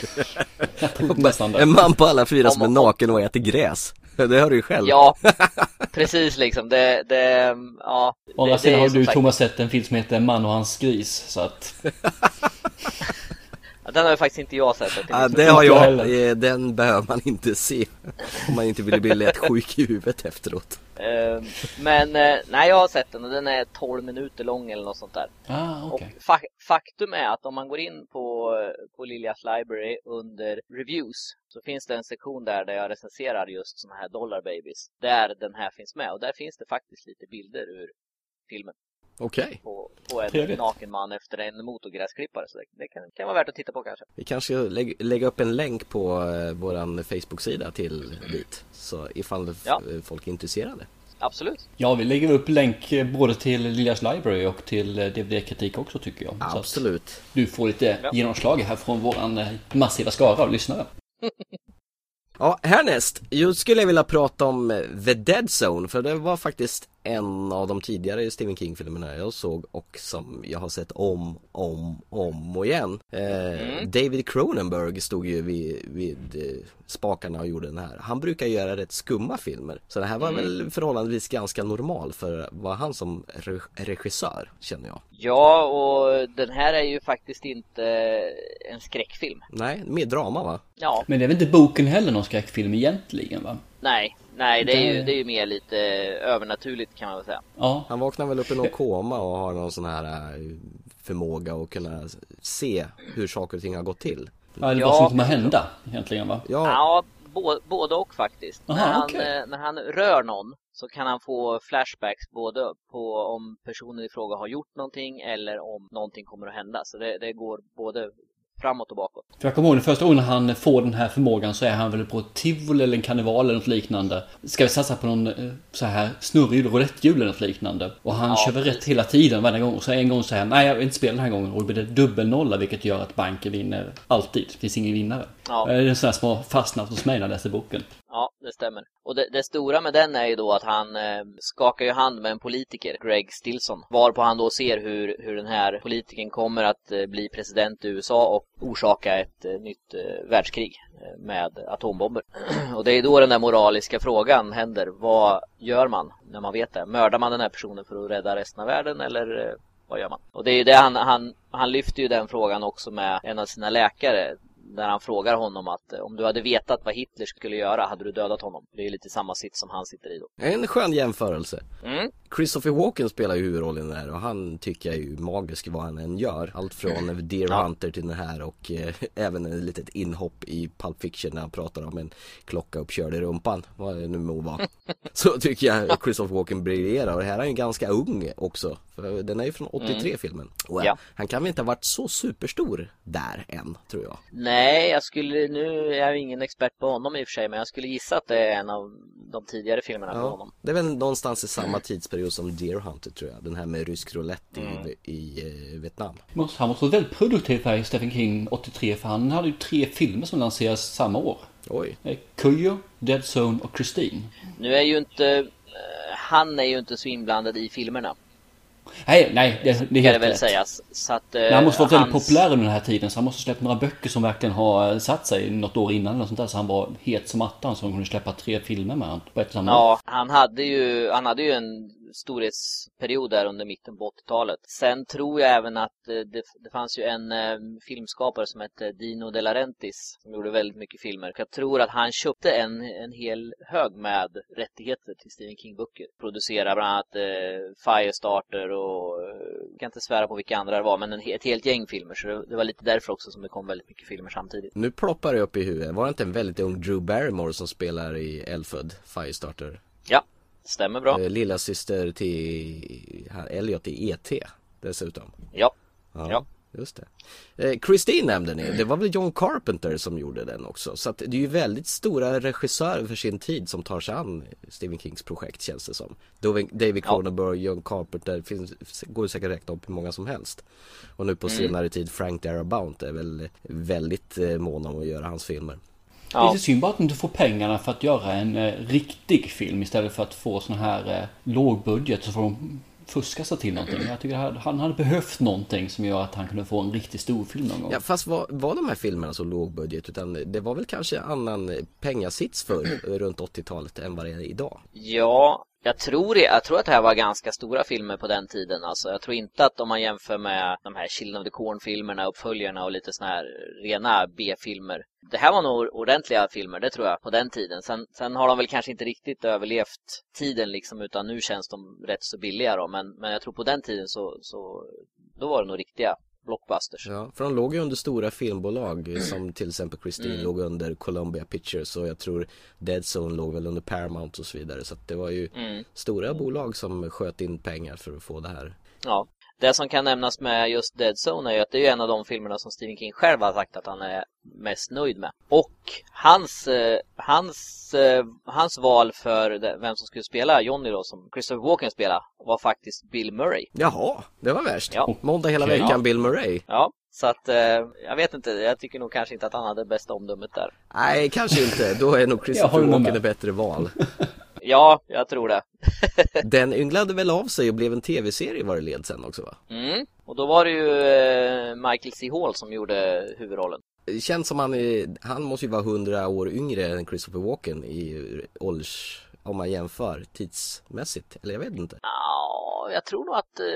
nästan. En man på alla fyra som är naken och äter gräs. Det hör du ju själv. ja, precis liksom. Det, det, ja. Å andra sidan har du sagt- Thomas sett en film som heter En man och hans gris. Så att... Den har ju faktiskt inte jag sett. Ja, det har jag eh, den behöver man inte se om man inte vill bli lätt sjuk i huvudet efteråt. Eh, Men eh, nej, jag har sett den och den är 12 minuter lång eller något sånt där. Ah, okej. Och fa- faktum är att om man går in på, på Liljas Library under Reviews så finns det en sektion där där jag recenserar just såna här Dollar Babies. Där den här finns med och där finns det faktiskt lite bilder ur filmen Okej, på, på en Trevligt. naken man efter en motorgräsklippare. Så det, det kan, kan vara värt att titta på kanske. vi kanske ska lägga, lägga upp en länk på eh, våran Facebook-sida till dit. Så ifall Ja. folk är intresserade. Absolut. Ja, vi lägger upp länk eh, både till Liljas Library och till eh, DVD-kritik också tycker jag. Absolut. du får lite Ja. genomslag här från våran eh, massiva skara av lyssnare. Ja, härnäst. Jag skulle vilja prata om The Dead Zone för det var faktiskt en av de tidigare Stephen King-filmerna jag såg och som jag har sett om, om, om och igen. Eh, Mm. David Cronenberg stod ju vid, vid eh, spakarna och gjorde den här. Han brukar göra rätt skumma filmer. Så det här var väl förhållandevis ganska normal för var han som re- regissör, känner jag. Ja, och den här är ju faktiskt inte en skräckfilm. Nej, mer drama va? Ja, Men det är väl inte boken heller någon skräckfilm egentligen va? nej. Nej, det är, ju, Det- är ju mer lite övernaturligt kan man väl säga. Ja. Han vaknar väl upp i någon koma och har någon sån här eh, förmåga att kunna se hur saker och ting har gått till. Ja, eller vad som kommer hända egentligen va? Ja, Ja, bå- både och faktiskt. Aha, när, han, okej. eh, när han rör någon så kan han få flashbacks både på om personen i fråga har gjort någonting eller om någonting kommer att hända. Så det, det går både framåt och bakåt. För jag kommer ihåg den första gången han får den här förmågan så är han väl på ett tivoli eller en karneval eller något liknande. Ska vi satsa på någon eh, så här snurrig rouletthjul eller något liknande. Och han Ja, kör väl rätt hela tiden varje gång. Och så en gång säger han nej jag vill inte spela den här gången. Och då blir det dubbelnolla vilket gör att banken vinner alltid. Det finns ingen vinnare. Ja. Det är en sån här som har fastnat hos mig när jag läser boken. Ja, det stämmer. Och det, det stora med den är ju då att han eh, skakar ju hand med en politiker, Greg Stilson. Varpå han då ser hur, hur den här politikern kommer att eh, bli president i USA och orsaka ett eh, nytt eh, världskrig eh, med atombomber. och det är då den där moraliska frågan händer. Vad gör man när man vet det? Mördar man den här personen för att rädda resten av världen eller eh, vad gör man? Och det är ju det han, han, han lyfter ju den frågan också med en av sina läkare där han frågar honom att eh, om du hade vetat vad Hitler skulle göra, hade du dödat honom? Det är lite samma sitt som han sitter i då. en skön jämförelse. Mm. Christopher Walken spelar ju huvudrollen där och han tycker jag är ju magisk vad han än gör. Allt från Deer Ja. Hunter till den här och eh, även ett litet inhopp i Pulp Fiction när han pratar om en klocka uppkörd i rumpan. Vad det nu må vara. Så tycker jag Christopher Walken briljerar och här är han ju ganska ung också. För den är ju från 83 filmen. Och Mm. Ja. han kan väl inte ha varit så superstor där än, tror jag. Nej, jag skulle, nu är jag ingen expert på honom i och för sig, men jag skulle gissa att det är en av de tidigare filmerna på Ja, honom. det är väl någonstans i samma tidsperiod som Deer Hunter tror jag. Den här med rysk roulette i, i eh, Vietnam. Han måste vara väldigt produktiv här i Stephen King 83 för han hade ju tre filmer som lanserades samma år. Oj. Eh, Kujo, Dead Zone och Christine. Nu är ju inte, eh, han är ju inte så inblandad i filmerna, Nej, nej, det, det är ska det helt väl rätt. sägas. Så att, eh, Men han måste vara väldigt hans- populär under den här tiden så han måste släppa några böcker som verkligen har eh, satt sig något år innan eller sånt där så han var het som attan så de kunde släppa tre filmer med honom på ett samma år. Ja, han hade ju, han hade ju en storhetsperiod där under mitten på 80-talet. Sen tror jag även att eh, det, det fanns ju en eh, filmskapare som hette Dino De Laurentiis som gjorde väldigt mycket filmer. Jag tror att han köpte en, en hel hög med rättigheter till Stephen King-böcker. Producerade bland annat eh, Firestarter och jag kan inte svära på vilka andra det var, men en, ett helt gäng filmer. Så det, det var lite därför också som det kom väldigt mycket filmer samtidigt. Nu ploppar det upp i huvudet. Var det inte en väldigt ung Drew Barrymore som spelar i Elfud, Firestarter? Ja, stämmer bra. Eh, Lilla syster till här, Elliot i E.T. dessutom. Ja, Ja, Ja. just det. Eh, Christine nämnde ni, det var väl John Carpenter som gjorde den också. Så att det är ju väldigt stora regissörer för sin tid som tar sig an Stephen Kings projekt känns det som. David David Ja. Cronenberg, John Carpenter, finns, går ju säkert att räkna upp hur många som helst. Och nu på senare tid Frank Darabont är väl väldigt eh, mån om att göra hans filmer. Ja. Lite synd bara att de inte får pengarna för att göra en eh, riktig film istället för att få sån här eh, lågbudget så får de fuska sig till någonting. Jag tycker att han hade behövt någonting som gör att han kunde få en riktigt stor film någon gång. Ja fast var, var de här filmerna så lågbudget utan det var väl kanske annan eh, pengasits för runt 80-talet än vad det är idag. Ja, jag tror, jag tror att det här var ganska stora filmer på den tiden. Alltså, jag tror inte att om man jämför med de här Children of the Corn-filmerna, uppföljarna och lite såna här rena B-filmer. Det här var nog ordentliga filmer, det tror jag, på den tiden. Sen, sen har de väl kanske inte riktigt överlevt tiden liksom, utan nu känns de rätt så billiga då. Men, men jag tror på den tiden så, så då var det nog riktiga blockbusters. Ja, för de låg ju under stora filmbolag eh, som till exempel Christine Mm. låg under Columbia Pictures och jag tror Dead Zone låg väl under Paramount och så vidare. Så att det var ju Mm. stora bolag som sköt in pengar för att få det här. Ja. Det som kan nämnas med just Dead Zone är ju att det är en av de filmerna som Stephen King själv har sagt att han är mest nöjd med. Och hans, eh, hans, eh, hans val för vem som skulle spela Johnny då, som Christopher Walken spelar, var faktiskt Bill Murray. Jaha, det var värst. Ja. Måndag hela veckan Bill Murray. Ja, så att eh, jag vet inte, jag tycker nog kanske inte att han hade bästa omdömet där. Nej, kanske inte. Då är nog Christopher Walken ett bättre val. Ja, jag tror det. Den ynglade väl av sig och blev en tv-serie var det led sen också va? Mm. Och då var det ju eh, Michael C. Hall som gjorde huvudrollen. Det känns som han är, han måste ju vara hundra år yngre än Christopher Walken i ålders, om man jämför tidsmässigt. Eller jag vet inte. Ja, jag tror nog att eh,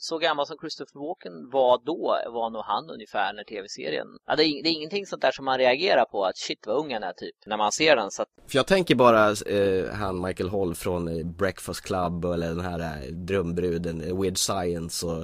så gammal som Christopher Walken var då var nog han ungefär när tv-serien... Ja, det, är, det är ingenting sånt där som man reagerar på att shit vad ung han är typ när man ser den. Så att, För jag tänker bara eh, han Michael Hall från eh, Breakfast Club eller den här eh, drömbruden, Weird Science och,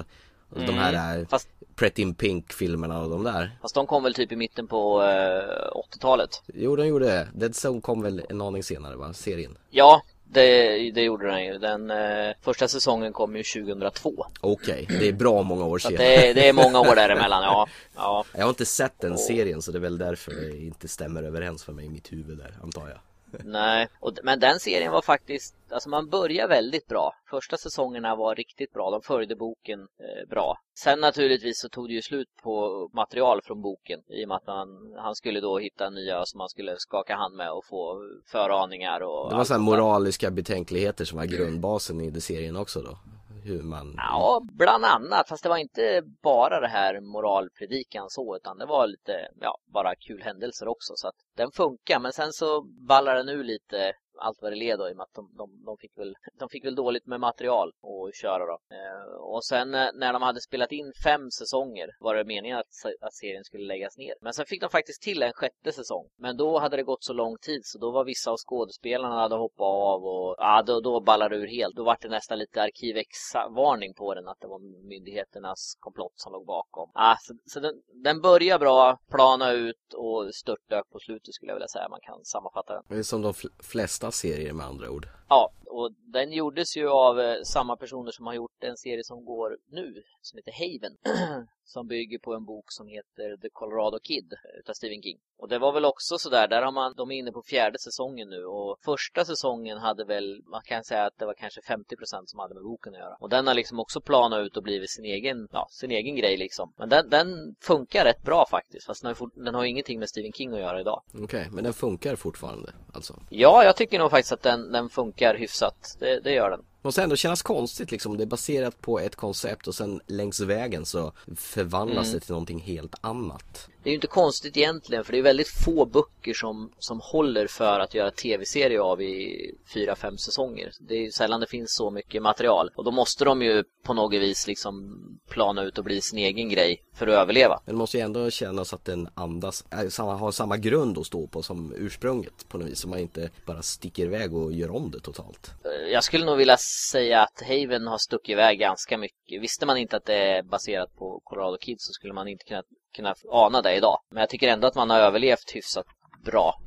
och de här eh, fast Pretty in Pink-filmerna och de där. Fast de kom väl typ i mitten på eh, 80-talet? Jo, de gjorde det. Dead Zone kom väl en aning senare, va? Serien. Ja, det, det gjorde den ju. Den eh, första säsongen kom ju 2002. Okej, det är bra många år senare. det, det är många år däremellan, ja. ja. Jag har inte sett den serien så det är väl därför det inte stämmer överens för mig i mitt huvud där, antar jag. Nej, och, men den serien var faktiskt, alltså man börjar väldigt bra. Första säsongerna var riktigt bra, de följde boken eh, bra. Sen naturligtvis så tog det ju slut på material från boken i och med att man, han skulle då hitta nya som man skulle skaka hand med och få föraningar och Det var sådana moraliska betänkligheter som var grundbasen i serien också då. Hur man... Ja, bland annat. Fast det var inte bara det här moralpredikan så, utan det var lite, ja, bara kul händelser också. Så att den funkar, men sen så ballar den ur lite allt vad det led då, i och med att de, de, de, fick väl, de fick väl dåligt med material att köra då. Eh, och sen eh, när de hade spelat in fem säsonger var det meningen att, att serien skulle läggas ner. Men sen fick de faktiskt till en sjätte säsong. Men då hade det gått så lång tid så då var vissa av skådespelarna hade hoppat av och ja, då, då ballade det ur helt. Då var det nästan lite arkivex-varning på den att det var myndigheternas komplott som låg bakom. Ah, så så den, den börjar bra, plana ut och störtdök på slutet skulle jag vilja säga. Man kan sammanfatta den. Det är som de flesta serier med andra ord. Ja, och den gjordes ju av eh, samma personer som har gjort en serie som går nu, som heter Haven. som bygger på en bok som heter The Colorado Kid eh, utav Stephen King. Och det var väl också sådär, där har man, de är inne på fjärde säsongen nu och första säsongen hade väl, man kan säga att det var kanske 50% som hade med boken att göra. Och den har liksom också planat ut och blivit sin egen, ja, sin egen grej liksom. Men den, den funkar rätt bra faktiskt, fast den har, fort, den har ingenting med Stephen King att göra idag. Okej, men den funkar fortfarande alltså. Ja, jag tycker nog faktiskt att den, den funkar funkar hyfsat. Det, det gör den. Måste ändå kännas konstigt liksom. Det är baserat på ett koncept och sen längs vägen så förvandlas Mm. det till någonting helt annat. Det är ju inte konstigt egentligen för det är väldigt få böcker som, som håller för att göra tv-serie av i fyra, fem säsonger. Det är ju sällan det finns så mycket material och då måste de ju på något vis liksom plana ut och bli sin egen grej för att överleva. Men det måste ju ändå kännas att den andas, äh, samma, har samma grund att stå på som ursprunget på något vis. Så man inte bara sticker iväg och gör om det totalt. Jag skulle nog vilja säga att Haven har stuckit iväg ganska mycket. Visste man inte att det är baserat på Colorado Kids så skulle man inte kunna, kunna ana det idag. Men jag tycker ändå att man har överlevt hyfsat bra.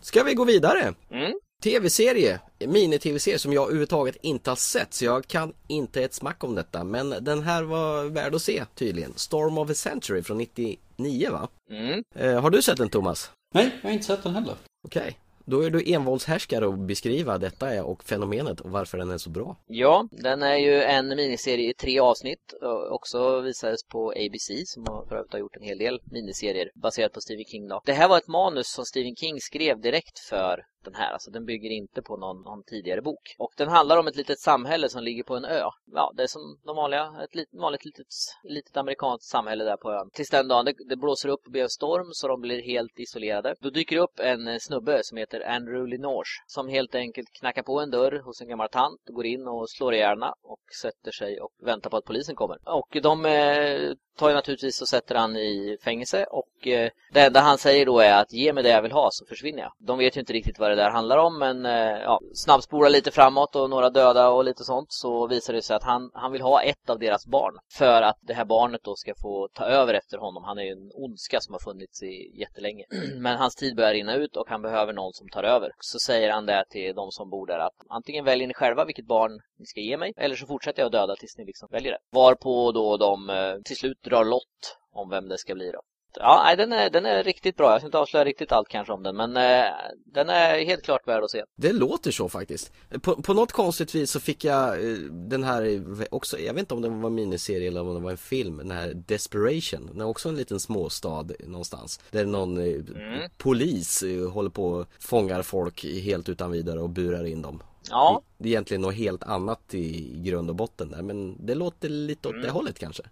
Ska vi gå vidare? Mm. Tv-serie, mini-tv-serie som jag överhuvudtaget inte har sett så jag kan inte ett smack om detta men den här var värd att se tydligen. Storm of a Century från 99 va? Mm. Eh, har du sett den Thomas? Nej, jag har inte sett den heller. Okej, då är du envåldshärskare och beskriva detta är och fenomenet och varför den är så bra. Ja, den är ju en miniserie i tre avsnitt. Också visades på ABC som för övrigt har gjort en hel del miniserier baserat på Stephen King. Då. Det här var ett manus som Stephen King skrev direkt för den här. Alltså den bygger inte på någon, någon tidigare bok. Och den handlar om ett litet samhälle som ligger på en ö. Ja, det är som de vanliga, ett lit, vanligt litet, litet amerikanskt samhälle där på ön. Tills den dagen det, det blåser upp och blir en storm så de blir helt isolerade. Då dyker det upp en eh, snubbe som heter Andrew Linoche som helt enkelt knackar på en dörr hos en gammal tant, går in och slår i hjärna och sätter sig och väntar på att polisen kommer. Och de eh, tar ju naturligtvis och sätter han i fängelse och eh, det enda han säger då är att ge mig det jag vill ha så försvinner jag. De vet ju inte riktigt vad det där handlar om men eh, ja, snabbspolar lite framåt och några döda och lite sånt så visar det sig att han, han vill ha ett av deras barn för att det här barnet då ska få ta över efter honom. Han är ju en ondska som har funnits i jättelänge. Men hans tid börjar rinna ut och han behöver någon som tar över. Så säger han det till de som bor där att antingen väljer ni själva vilket barn ni ska ge mig eller så fortsätter jag döda tills ni liksom väljer det. Varpå då de eh, till slut drar lott om vem det ska bli då. Ja, nej, den är, den är riktigt bra. Jag ska inte avslöja riktigt allt kanske om den, men eh, den är helt klart värd att se. Det låter så faktiskt. På, på något konstigt vis så fick jag eh, den här också, jag vet inte om det var en miniserie eller om det var en film, den här Desperation. Den är också en liten småstad någonstans. Där någon eh, Mm. polis eh, håller på och fångar folk helt utan vidare och burar in dem. Ja, Det är egentligen något helt annat i grund och botten där, men det låter lite åt Mm. det hållet kanske.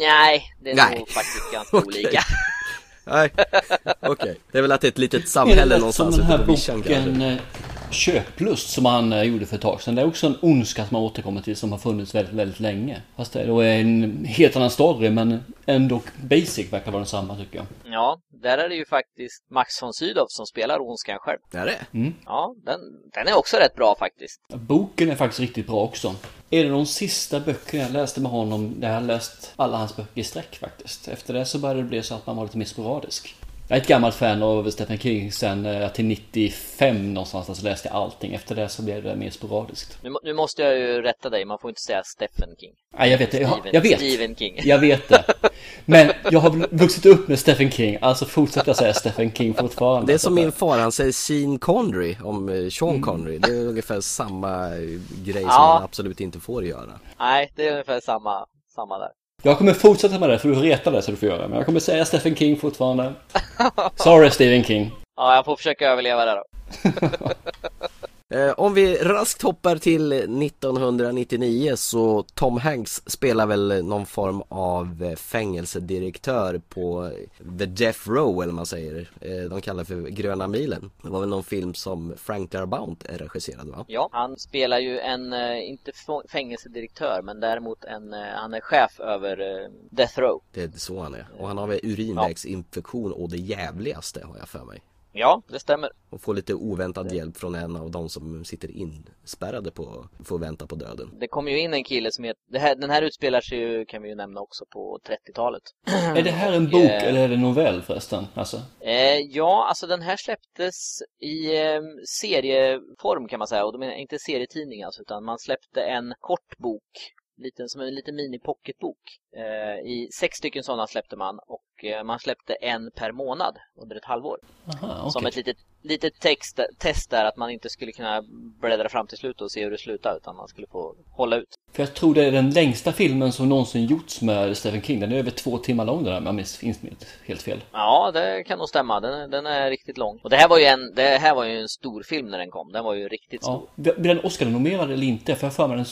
nej, det är Nej. nog faktiskt ganska Okej. olika. Nej, okej. Det är väl att det är ett litet samhälle någonstans ute här på vischan kanske. Köplust som han eh, gjorde för ett tag sedan. Det är också en ondska som han återkommer till som har funnits väldigt, väldigt länge. Fast det är en helt annan story men ändå basic verkar vara densamma tycker jag. Ja, där är det ju faktiskt Max von Sydow som spelar ondskan själv. Är det? Ja, den, den är också rätt bra faktiskt. Boken är faktiskt riktigt bra också. Är det de sista böckerna jag läste med honom där jag har läst alla hans böcker i sträck faktiskt. Efter det så började det bli så att man var lite mer sporadisk. Jag är ett gammalt fan av Stephen King sen eh, till 95 någonstans så läste jag allting. Efter det så blev det mer sporadiskt. Nu, nu måste jag ju rätta dig, man får inte säga Stephen King. Nej, jag vet det. Jag, Stephen, jag vet. Stephen King. Jag vet det. Men jag har vuxit upp med Stephen King, alltså fortsätter jag säga Stephen King fortfarande. Det är som min far, han säger Sean Connery om eh, Sean Connery. Det är ungefär samma eh, grej som Ja. man absolut inte får göra. Nej, det är ungefär samma, samma där. Jag kommer fortsätta med det för du retar det så du får göra. Men jag kommer säga Stephen King fortfarande. Sorry Stephen King. Ja, jag får försöka överleva där då. Eh, om vi raskt hoppar till 1999 så Tom Hanks spelar väl någon form av eh, fängelsedirektör på The Death Row eller vad man säger. Eh, de kallar det för Gröna milen. Det var väl någon film som Frank Darabont regisserade va? Ja, han spelar ju en, eh, inte fängelsedirektör, men däremot en, eh, han är chef över eh, Death Row. Det är så han är. Och han har väl urinvägsinfektion och det jävligaste har jag för mig. Ja, det stämmer. Och får lite oväntad hjälp från en av de som sitter inspärrade på, får vänta på döden. Det kom ju in en kille som heter, det här, den här utspelar sig ju, kan vi ju nämna också, på 30-talet. Är det här en bok eh, eller är det en novell förresten? Alltså? Eh, ja, alltså den här släpptes i eh, serieform kan man säga. Och då menar jag inte serietidning alltså, utan man släppte en kort bok, liten, som en liten mini-pocketbok. Eh, I sex stycken sådana släppte man och man släppte en per månad under ett halvår. Aha, okej. Som ett litet, litet text, test där att man inte skulle kunna bläddra fram till slutet och se hur det slutar utan man skulle få hålla ut. För jag tror det är den längsta filmen som någonsin gjorts med Stephen King. Den är över två timmar lång den här, om jag minns inte helt fel. Ja, det kan nog stämma. Den, är- den är riktigt lång. Och det här var ju en, det här var ju en stor film när den kom. Den var ju riktigt stor. Ja. Blir den Oscar-nominerad eller inte? För jag har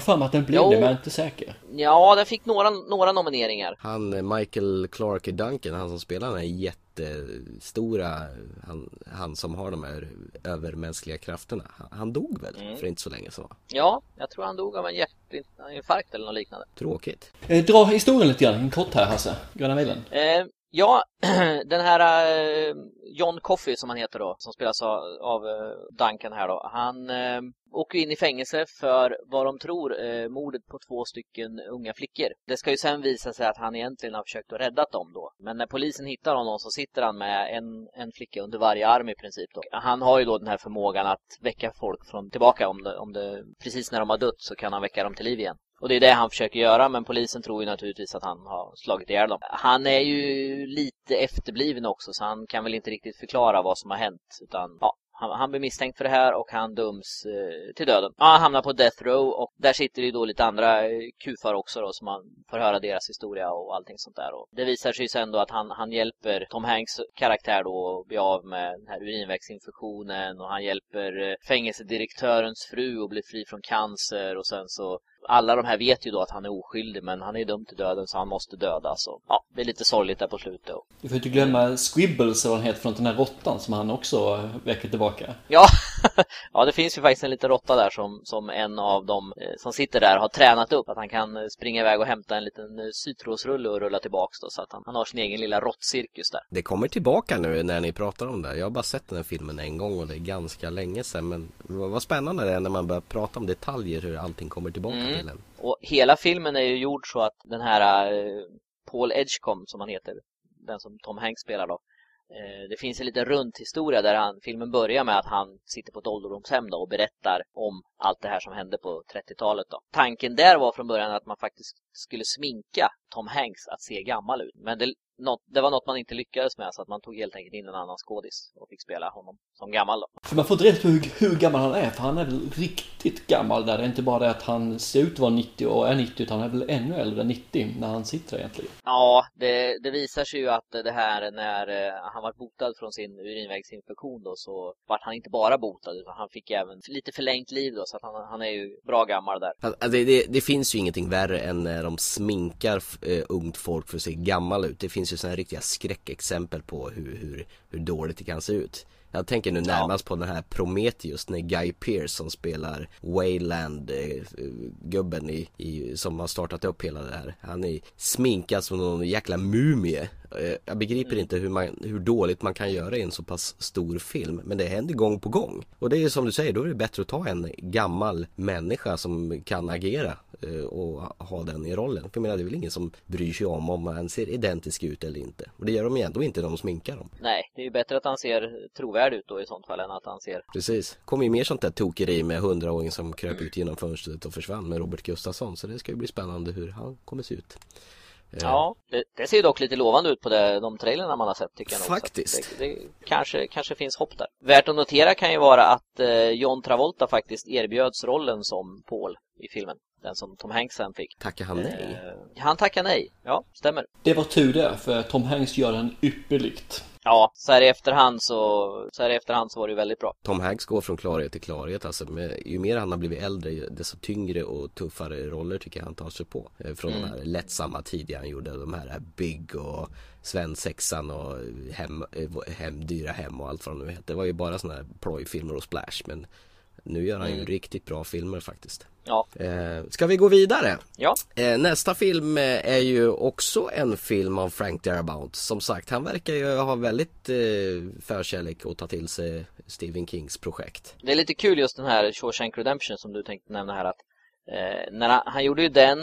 för för mig att den blev Jo. det, men jag är inte säker. Ja, den fick några, några nomineringar. Han eh, Michael Clark Duncan, han som spelar den här jättestora, han, han som har de här övermänskliga krafterna. Han, han dog väl Mm. för inte så länge sedan? Ja, jag tror han dog av en hjärtinfarkt eller något liknande. Tråkigt. Eh, dra historien lite grann, kort här Hasse. Gröna milen. Eh, ja, den här eh, John Coffey som han heter då, som spelas av, eh, Duncan här då. Han eh, åker in i fängelse för vad de tror mordet på två stycken unga flickor. Det ska ju sen visa sig att han egentligen har försökt att rädda dem då. Men när polisen hittar honom så sitter han med en, en flicka under varje arm i princip då. Han har ju då den här förmågan att väcka folk från tillbaka om det, om det precis när de har dött så kan han väcka dem till liv igen. Och det är det han försöker göra, men polisen tror ju naturligtvis att han har slagit ihjäl dem. Han är ju lite efterbliven också, så han kan väl inte riktigt förklara vad som har hänt. Utan, ja, han, han blir misstänkt för det här och han döms eh, till döden. Ja, han hamnar på Death Row och där sitter ju då lite andra eh, kufar också då, så man får höra deras historia och allting sånt där. Och det visar sig ju sen då att han, han hjälper Tom Hanks karaktär då att bli av med den här urinvägsinfektionen och han hjälper eh, fängelsedirektörens fru att bli fri från cancer och sen så alla de här vet ju då att han är oskyldig men han är dömd till döden så han måste dödas. Så, ja, det är lite sorgligt där på slutet. Och, Du får inte glömma Squibbles, eller vad han heter något, den här råttan som han också väcker tillbaka. ja, ja, det finns ju faktiskt en liten råtta där som, som en av dem eh, som sitter där har tränat upp. Att han kan eh, springa iväg och hämta en liten eh, sytrosrulle och rulla tillbaks då. Så att han, han har sin egen lilla råttcirkus där. Det kommer tillbaka nu när ni pratar om det. Jag har bara sett den här filmen en gång och det är ganska länge sedan. Men vad vad spännande det är när man börjar prata om detaljer hur allting kommer tillbaka Mm bilen. Mm. Och hela filmen är ju gjord så att den här eh, Paul Edgecombe som han heter, den som Tom Hanks spelar då. Eh, det finns en liten runt historia där han, filmen börjar med att han sitter på ett ålderdomshem då och berättar om allt det här som hände på 30-talet då. Tanken där var från början att man faktiskt skulle sminka Tom Hanks att se gammal ut. Men det, något, det var något man inte lyckades med så att man tog helt enkelt in en annan skådis och fick spela honom som gammal då. För man får inte reda på hur, hur gammal han är, för han är väl riktigt gammal där. Det är inte bara det att han ser ut att vara 90 och är 90, utan han är väl ännu äldre än 90 när han sitter egentligen. Ja, det, det visar sig ju att det här när eh, han var botad från sin urinvägsinfektion då så vart han inte bara botad utan han fick även lite förlängt liv då så att han, han är ju bra gammal där. Alltså, det, det, det finns ju ingenting värre än när de sminkar eh, ungt folk för att se gammal ut. Det finns ju sådana riktiga skräckexempel på hur, hur, hur dåligt det kan se ut. Jag tänker nu närmast ja. på den här Prometheus när Guy Pearce som spelar Wayland eh, gubben i, i, som har startat upp hela det här. Han är sminkad som någon jäkla mumie. Eh, jag begriper mm. inte hur, man, hur dåligt man kan göra i en så pass stor film. Men det händer gång på gång. Och det är som du säger, då är det bättre att ta en gammal människa som kan agera och ha den i rollen. För jag menar, det är väl ingen som bryr sig om om han ser identisk ut eller inte. Och det gör de ju ändå inte när de sminkar dem. Nej, det är ju bättre att han ser trovärdig ut då i sånt fall än att han ser... Precis. kommer ju mer sånt där tokeri med hundraåringen som kröp ut genom fönstret och försvann med Robert Gustafsson. Så det ska ju bli spännande hur han kommer se ut. Eh. Ja, det, det, ser dock lite lovande ut på det, de trailerna man har sett tycker jag Faktiskt. Det, det, kanske, kanske finns hopp där. Värt att notera kan ju vara att eh, John Travolta faktiskt erbjöds rollen som Paul i filmen. Den som Tom Hanks sen fick. Tackar han nej? Eh, han tackar nej, ja, stämmer. Det var tur det, för Tom Hanks gör den ypperligt. Ja, så här i efterhand så, så här i efterhand så var det väldigt bra. Tom Hanks går från klarhet till klarhet alltså. Med, ju mer han har blivit äldre, desto tyngre och tuffare roller tycker jag han tar sig på. Eh, från mm. de här lättsamma tidiga han gjorde, de här Big och Svensexan och hem, eh, hem, Dyra Hem och allt vad de nu heter. Det var ju bara sådana här plojfilmer och splash. Men nu gör han ju mm. riktigt bra filmer faktiskt. Ja. Eh, ska vi gå vidare? Ja. Eh, nästa film eh, är ju också en film av Frank Darabont. Som sagt, han verkar ju ha väldigt eh, förkärlek att ta till sig Stephen Kings projekt. Det är lite kul just den här Shawshank Redemption som du tänkte nämna här att eh, när han, han gjorde ju den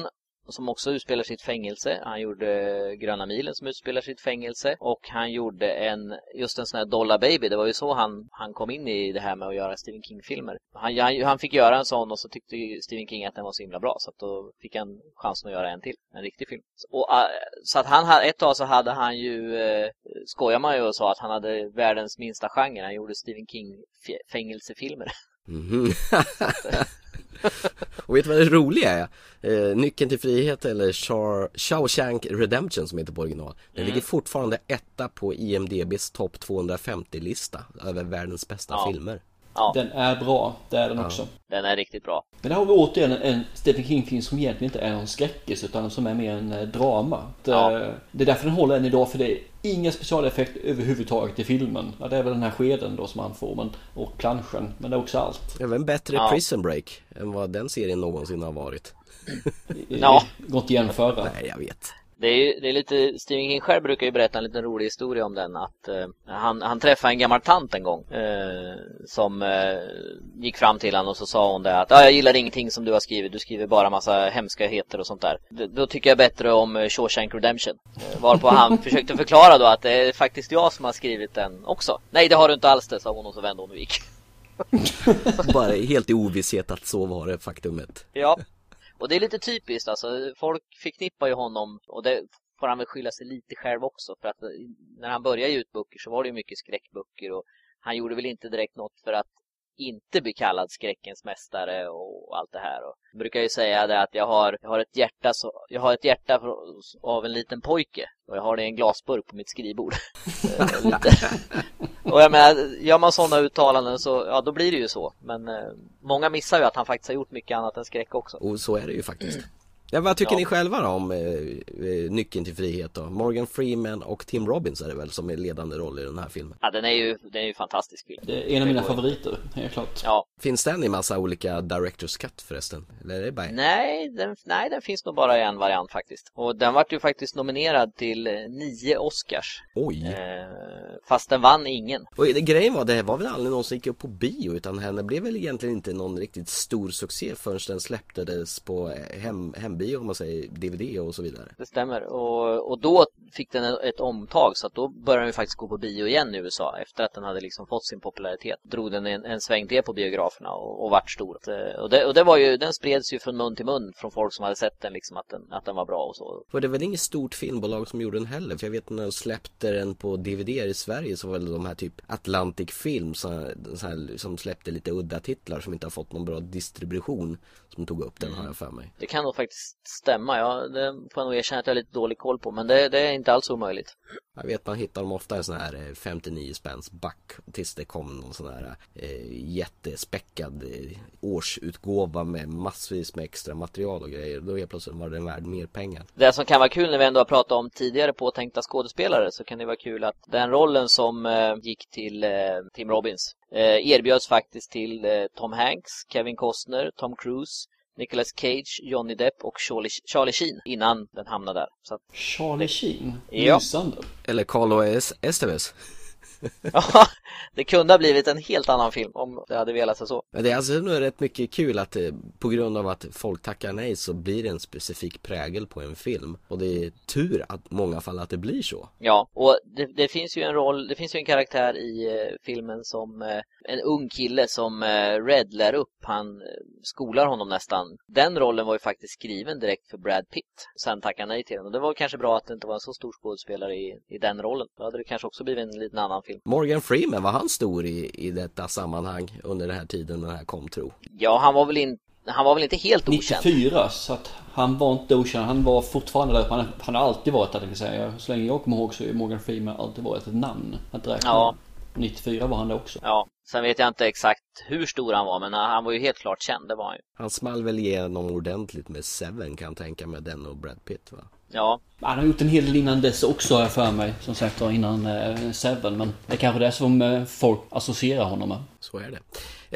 som också utspelar sitt fängelse. Han gjorde Gröna milen som utspelar sitt fängelse och han gjorde en, just en sån här Dollar Baby. Det var ju så han, han kom in i det här med att göra Stephen King-filmer. Han, han, han, fick göra en sån och så tyckte Stephen King att den var så himla bra så att då fick han chansen att göra en till, en riktig film. Och, äh, så att han, ett tag så hade han ju, eh, skojar man ju och sa att han hade världens minsta genre. Han gjorde Stephen King fängelsefilmer. Mm -hmm. och vet du vad det roliga är? Eh, Nyckeln till frihet eller Char Shawshank Redemption som heter på original. Den mm. ligger fortfarande etta på IMDBs topp 250-lista över världens bästa ja. filmer. Ja. Den är bra, det är den ja. också. Den är riktigt bra. Men där har vi återigen en Stephen King-film som egentligen inte är någon skräckis utan som är mer en eh, drama. Det, ja. det är därför den håller än idag för det är inga specialeffekter överhuvudtaget i filmen. Ja, det är väl den här skeden då som han får men, och planschen. Men det är också allt. Även bättre ja. Prison Break än vad den serien någonsin har varit. ja. Gått att jämföra. Nej, jag vet. Det är, det är lite, Stephen King själv brukar ju berätta en liten rolig historia om den att eh, han, han träffade en gammal tant en gång eh, som eh, gick fram till honom och så sa hon det att ah, jag gillar ingenting som du har skrivit, du skriver bara massa hemskheter och sånt där. D då tycker jag bättre om eh, Shawshank Redemption. Eh, varpå han försökte förklara då att det är faktiskt jag som har skrivit den också. Nej det har du inte alls det, sa hon och så vände hon och gick. bara helt i ovisshet att så var det faktumet. Ja, och det är lite typiskt alltså. Folk förknippar ju honom och det får han väl skylla sig lite själv också. För att eh, när han började ge ut böcker så var det ju mycket skräckböcker och han gjorde väl inte direkt något för att inte bli kallad skräckens mästare och allt det här. Och jag brukar ju säga det att jag har, jag har ett hjärta så, jag har ett hjärta av en liten pojke och jag har det i en glasburk på mitt skrivbord. och jag menar, gör man sådana uttalanden så ja, då blir det ju så. Men eh, många missar ju att han faktiskt har gjort mycket annat än skräck också. Och så är det ju faktiskt. Ja, vad tycker ja. ni själva då om eh, eh, Nyckeln till frihet då? Morgan Freeman och Tim Robbins är det väl som är ledande roll i den här filmen? Ja, den är ju, den är ju fantastisk film. Det är en av mina favoriter, helt klart. Ja. Finns den i massa olika Directors Cut förresten? Eller är det bara... Nej, den, nej, den finns nog bara i en variant faktiskt. Och den vart ju faktiskt nominerad till eh, nio Oscars. Oj! Eh, fast den vann ingen. Och det, grejen var, det var väl aldrig någon som gick upp på bio utan henne blev väl egentligen inte någon riktigt stor succé förrän den släpptes på hem, hembio bio om man säger DVD och så vidare. Det stämmer och, och då fick den ett omtag så att då började den faktiskt gå på bio igen i USA efter att den hade liksom fått sin popularitet. Drog den en, en sväng till på biograferna och, och vart stor. Och det, och det var ju, den spreds ju från mun till mun från folk som hade sett den liksom att den, att den var bra och så. För det var väl inget stort filmbolag som gjorde den heller för jag vet när de släppte den på DVD i Sverige så var det de här typ Atlantic Film så, så här, som släppte lite udda titlar som inte har fått någon bra distribution som tog upp den mm. har jag för mig. Det kan nog faktiskt stämma. Ja, det får jag nog erkänna att jag har lite dålig koll på. Men det, det är inte alls omöjligt. Jag vet man hittar dem ofta i sån här 59 spänns back tills det kom någon sån här eh, jättespäckad eh, årsutgåva med massvis med extra material och grejer. Då är plötsligt var den värd mer pengar. Det som kan vara kul när vi ändå har pratat om tidigare påtänkta skådespelare så kan det vara kul att den rollen som eh, gick till eh, Tim Robbins eh, erbjöds faktiskt till eh, Tom Hanks, Kevin Costner, Tom Cruise Nicolas Cage, Johnny Depp och Charlie, Charlie Sheen innan den hamnade där. Så att, Charlie Sheen? Ja. Lysande. Eller Carlo Esteves. ja, det kunde ha blivit en helt annan film om det hade velat sig så. Men det är alltså nog rätt mycket kul att eh, på grund av att folk tackar nej så blir det en specifik prägel på en film. Och det är tur att många fall att det blir så. Ja, och det, det finns ju en roll, det finns ju en karaktär i eh, filmen som eh, en ung kille som eh, Red lär upp. Han eh, skolar honom nästan. Den rollen var ju faktiskt skriven direkt för Brad Pitt. Sen tackade nej till den. Och det var kanske bra att det inte var en så stor skådespelare i, i den rollen. Då hade det kanske också blivit en liten annan film. Morgan Freeman, var han stor i, i detta sammanhang under den här tiden när det här kom tro? Ja, han var väl inte han var väl inte helt okänd? 94, så att han var inte okänd. Han var fortfarande där. Han, han har alltid varit där, det vill säga. Så länge jag kommer ihåg så är Morgan Freeman alltid varit ett namn att räkna Ja. 94 var han det också. Ja, sen vet jag inte exakt hur stor han var, men han var ju helt klart känd, det var han ju. Han small väl igenom ordentligt med Seven kan jag tänka mig, den och Brad Pitt va? Ja, Han har gjort en hel del innan dess också har jag för mig. Som sagt var innan eh, Seven. Men det är kanske det som eh, folk associerar honom med. Så är det.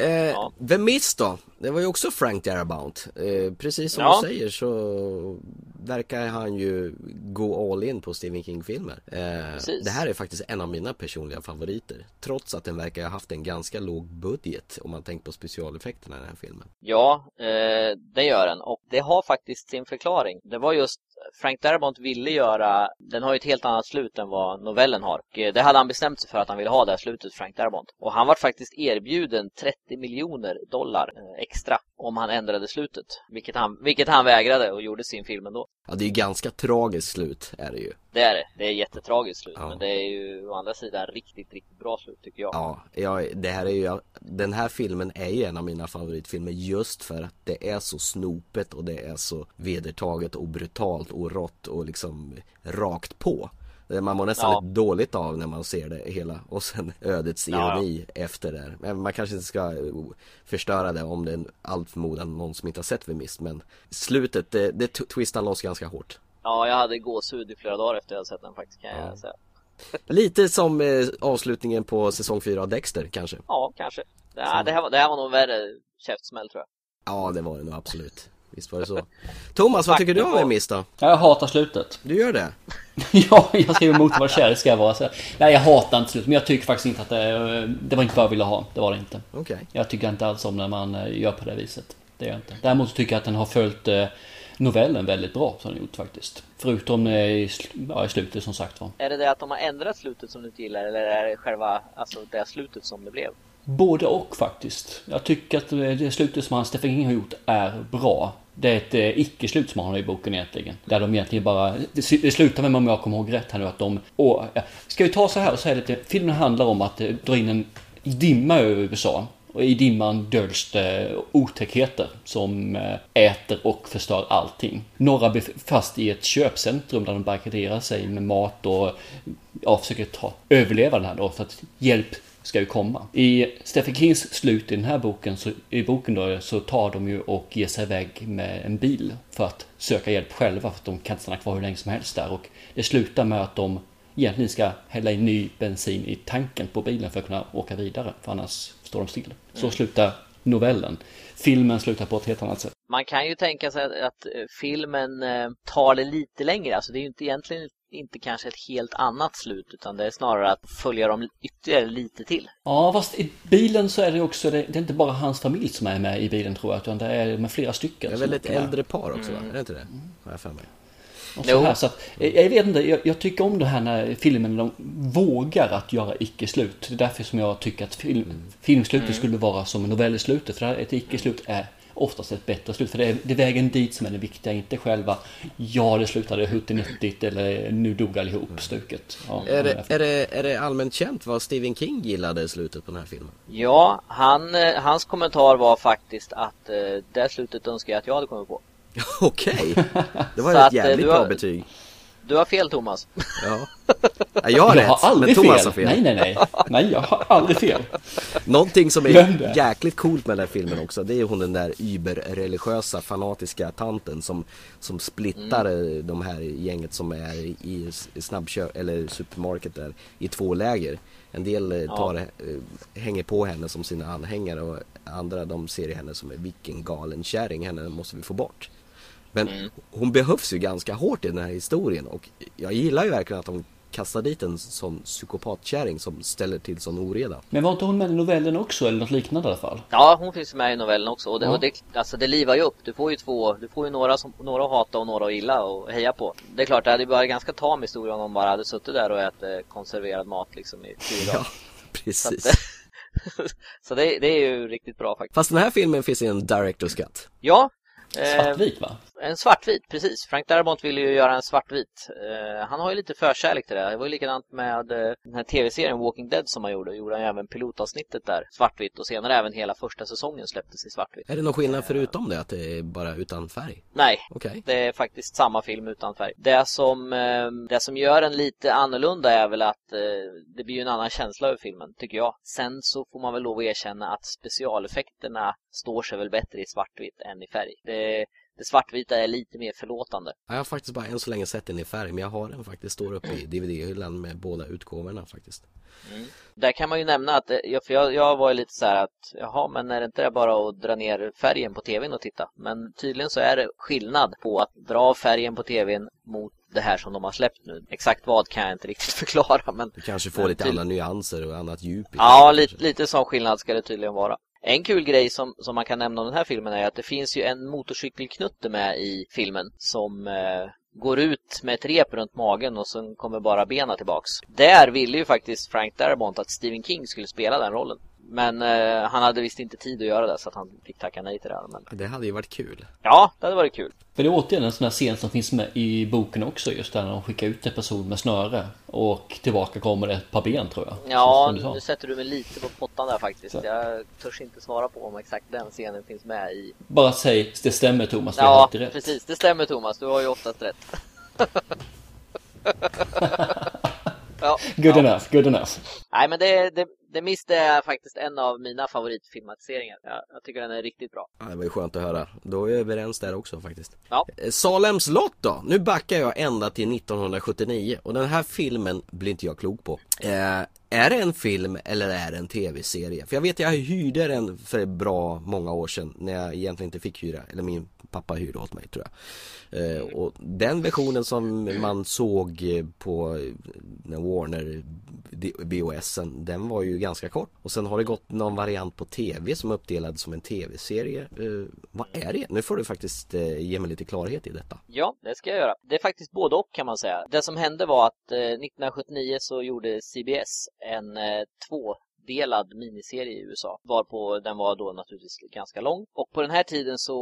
Eh, Ja. The Mist då? Det var ju också Frank Darabont. Eh, precis som Ja. du säger så verkar han ju gå all in på Stephen King-filmer. Eh, det här är faktiskt en av mina personliga favoriter. Trots att den verkar ha haft en ganska låg budget om man tänker på specialeffekterna i den här filmen. ja eh, det gör den. Och det har faktiskt sin förklaring. Det var just Frank Darabont ville göra, den har ju ett helt annat slut än vad novellen har. Och eh, det hade han bestämt sig för att han ville ha det här slutet, Frank Darabont. Och han var faktiskt erbjuden 30 miljoner dollar eh, extra om han ändrade slutet. Vilket han, vilket han vägrade och gjorde sin film ändå. Ja, det är ju ganska tragiskt slut är det ju. Det är det. Det är jättetragiskt slut. Ja. Men det är ju å andra sidan riktigt, riktigt bra slut tycker jag. Ja, ja, det här är ju, den här filmen är ju en av mina favoritfilmer just för att det är så snopet och det är så vedertaget och brutalt och rått och liksom rakt på. Det Man mår nästan Ja. lite dåligt av när man ser det hela och sen ödets Ja, ja. ironi efter det. Men man kanske inte ska eh, förstöra det om det är allt förmodan någon som inte har sett The Mist men slutet, det, det twistar loss ganska hårt. Ja, jag hade gåshud i flera dagar efter jag sett den faktiskt kan Ja. jag säga. Lite som eh, avslutningen på säsong 4 av Dexter kanske. Ja, kanske. Det här, det här, var, det här var nog värre käftsmäll tror jag. Ja, det var det nog absolut. Visst var det så. Thomas, vad tycker du om miss då? Jag hatar slutet. Du gör det? ja, jag skriver emot vad kär ska jag vara. Så. Nej, jag hatar inte slutet. Men jag tycker faktiskt inte att det, det var inte vad jag ville ha. Det var det inte. Okej. Jag tycker inte alls om när man eh, gör på det viset. Det gör jag inte. Däremot så tycker jag att den har följt eh, novellen väldigt bra, som den gjort faktiskt. Förutom eh, i, sl- ja, i slutet som sagt var. Är det det att de har ändrat slutet som du inte gillar eller är det själva, alltså det slutet som det blev? Både och faktiskt. Jag tycker att det slutet som han Stephen King har gjort är bra. Det är ett eh, icke-slut som han har i boken egentligen. Där de egentligen bara... Det, slutar med, om jag kommer ihåg rätt här nu, att de... Åh, ja. Ska vi ta så här och säga lite... Filmen handlar om att eh, dra in en dimma över USA. Och i dimman döljs det otäckheter som eh, äter och förstör allting. Några blir fast i ett köpcentrum där de barrikaderar sig med mat och ja, försöker ta, överleva den här då för att hjälp ska ju komma. I Stephen Kings slut i den här boken, så, i boken då, så tar de ju och ger sig iväg med en bil för att söka hjälp själva för att de kan inte stanna kvar hur länge som helst där och det slutar med att de egentligen ska hälla in ny bensin i tanken på bilen för att kunna åka vidare för annars står de still. Så slutar novellen. Filmen slutar på ett helt annat sätt. Man kan ju tänka sig att, att filmen eh, tar det lite längre. Alltså det är ju inte egentligen inte kanske ett helt annat slut utan det är snarare att följa dem ytterligare lite till. Ja, fast i bilen så är det också, det, det är inte bara hans familj som är med i bilen tror jag, utan det är med flera stycken. Det är väl ett äldre par också va? Är det inte det? Har jag för mig. Och så här, så att, eh, jag vet inte, jag, jag tycker om det här när filmen de vågar att göra icke-slut. Det är därför som jag tycker att film, filmslutet skulle vara som novellslutet. För det här- ett icke-slut är oftast ett bättre slut. För det är, det är vägen dit som är det viktiga, inte själva ja det slutade huttinuttigt eller nu dog allihop stuket. Ja, Är det, är, det, är det allmänt känt vad Stephen King gillade i slutet på den här filmen? Ja, han, eh, hans kommentar var faktiskt att eh, det slutet önskar jag att jag hade kommit på. Okej, det var ett att, eh, jävligt har- bra betyg. Du har fel Thomas. Ja. ja jag har Jag rätt, har aldrig men Thomas fel. har fel. Nej, nej, nej. Nej, jag har aldrig fel. Någonting som är jäkligt coolt med den här filmen också Det är hon den där überreligiösa fanatiska tanten som, som splittar Mm. eh, de här gänget som är i, snabbköp eller supermarket där i två läger En del eh, tar, eh, hänger på henne som sina anhängare och andra de ser henne som en vilken galen kärring, henne måste vi få bort Men Mm. hon behövs ju ganska hårt i den här historien och jag gillar ju verkligen att de kastar dit en sån psykopatkärring som ställer till sån oreda Men var inte hon med i novellen också eller något liknande i alla fall? Ja, hon finns med i novellen också och det, Ja. och det, alltså det livar ju upp. Du får ju två, du får ju några, som, några att hata och några att gilla och heja på. Det är klart, det hade ju varit ganska tam historia om de bara hade suttit där och ätit konserverad mat liksom i fyra Ja, dagar. precis Så, att, så det, det är ju riktigt bra faktiskt. Fast den här filmen finns i en director's cut. Ja, eh, Svartvit va? En svartvit, precis. Frank Darabont ville ju göra en svartvit. Eh, han har ju lite förkärlek till det. Det var ju likadant med eh, den här tv-serien Walking Dead som han gjorde. Gjorde han ju även pilotavsnittet där, svartvitt. Och senare även hela första säsongen släpptes i svartvitt. Är det någon skillnad förutom det att det är bara utan färg? Nej, Okej. Det är faktiskt samma film utan färg. Det som, eh, det som gör den lite annorlunda är väl att eh, det blir ju en annan känsla över filmen, tycker jag. Sen så får man väl lov att erkänna att specialeffekterna står sig väl bättre i svartvitt än i färg. Det, det svartvita är lite mer förlåtande. Jag har faktiskt bara än så länge sett den i färg men jag har den faktiskt står uppe i DVD-hyllan med båda utgåvorna faktiskt. Där kan man ju nämna att, eh, för jag, jag var ju lite så här att, jaha, men är det inte det bara att dra ner färgen på tvn och titta? Men tydligen så är det skillnad på att dra av färgen på tvn mot det här som de har släppt nu. Exakt vad kan jag inte riktigt förklara, men Du kanske får Men lite andra nyanser och annat djup i Ja, filmen lite, lite sån skillnad ska det tydligen vara. En kul grej som, som man kan nämna om den här filmen är att det finns ju en motorcykelknutte med i filmen som eh, går ut med ett rep runt magen och sen kommer bara benen tillbaks. Där ville ju faktiskt Frank Darabont att Stephen King skulle spela den rollen. Men eh, han hade visst inte tid att göra det så att han fick tacka nej till det. här. Men Det hade ju varit kul. ja, det hade varit kul. För det är återigen en sån här scen som finns med i boken också just där när de skickar ut en person med snöre och tillbaka kommer det ett par ben tror jag. Ja, nu sätter du mig lite på pottan där faktiskt. Så. Jag törs inte svara på om exakt den scenen finns med i Bara säg det stämmer Thomas, har Ja, alltid rätt. precis. Det stämmer Thomas. Du har ju oftast rätt. ja, Good ja. enough, good enough. Nej, men det, det, det Mist är faktiskt en av mina favoritfilmatiseringar. Jag, jag tycker den är riktigt bra. Ja, det var ju skönt att höra. Då är vi överens där också faktiskt. Ja. Eh, Salems lott då? Nu backar jag ända till 1979 och den här filmen blir inte jag klok på. Eh, är det en film eller är det en tv-serie? För jag vet jag hyrde den för bra många år sedan när jag egentligen inte fick hyra, eller min pappa hyrde åt mig tror jag. Eh, och den versionen som man såg på eh, Warner VHSen, den var ju ganska kort. Och sen har det gått någon variant på tv som är uppdelad som en tv-serie. Eh, vad är det? Nu får du faktiskt ge mig lite klarhet i detta. Ja, det ska jag göra. Det är faktiskt både och kan man säga. Det som hände var att eh, 1979 så gjorde CBS en eh, tvådelad miniserie i USA. Varpå den var då naturligtvis ganska lång. Och på den här tiden så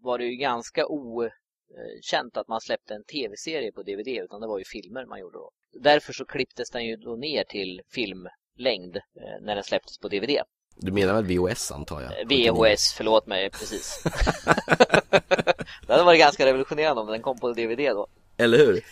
var det ju ganska okänt att man släppte en tv-serie på DVD utan det var ju filmer man gjorde då. Därför så klipptes den ju då ner till filmlängd eh, när den släpptes på DVD. Du menar väl VHS antar jag? Eh, VHS, förlåt mig, precis. det hade varit ganska revolutionerande om den kom på DVD då. Eller hur?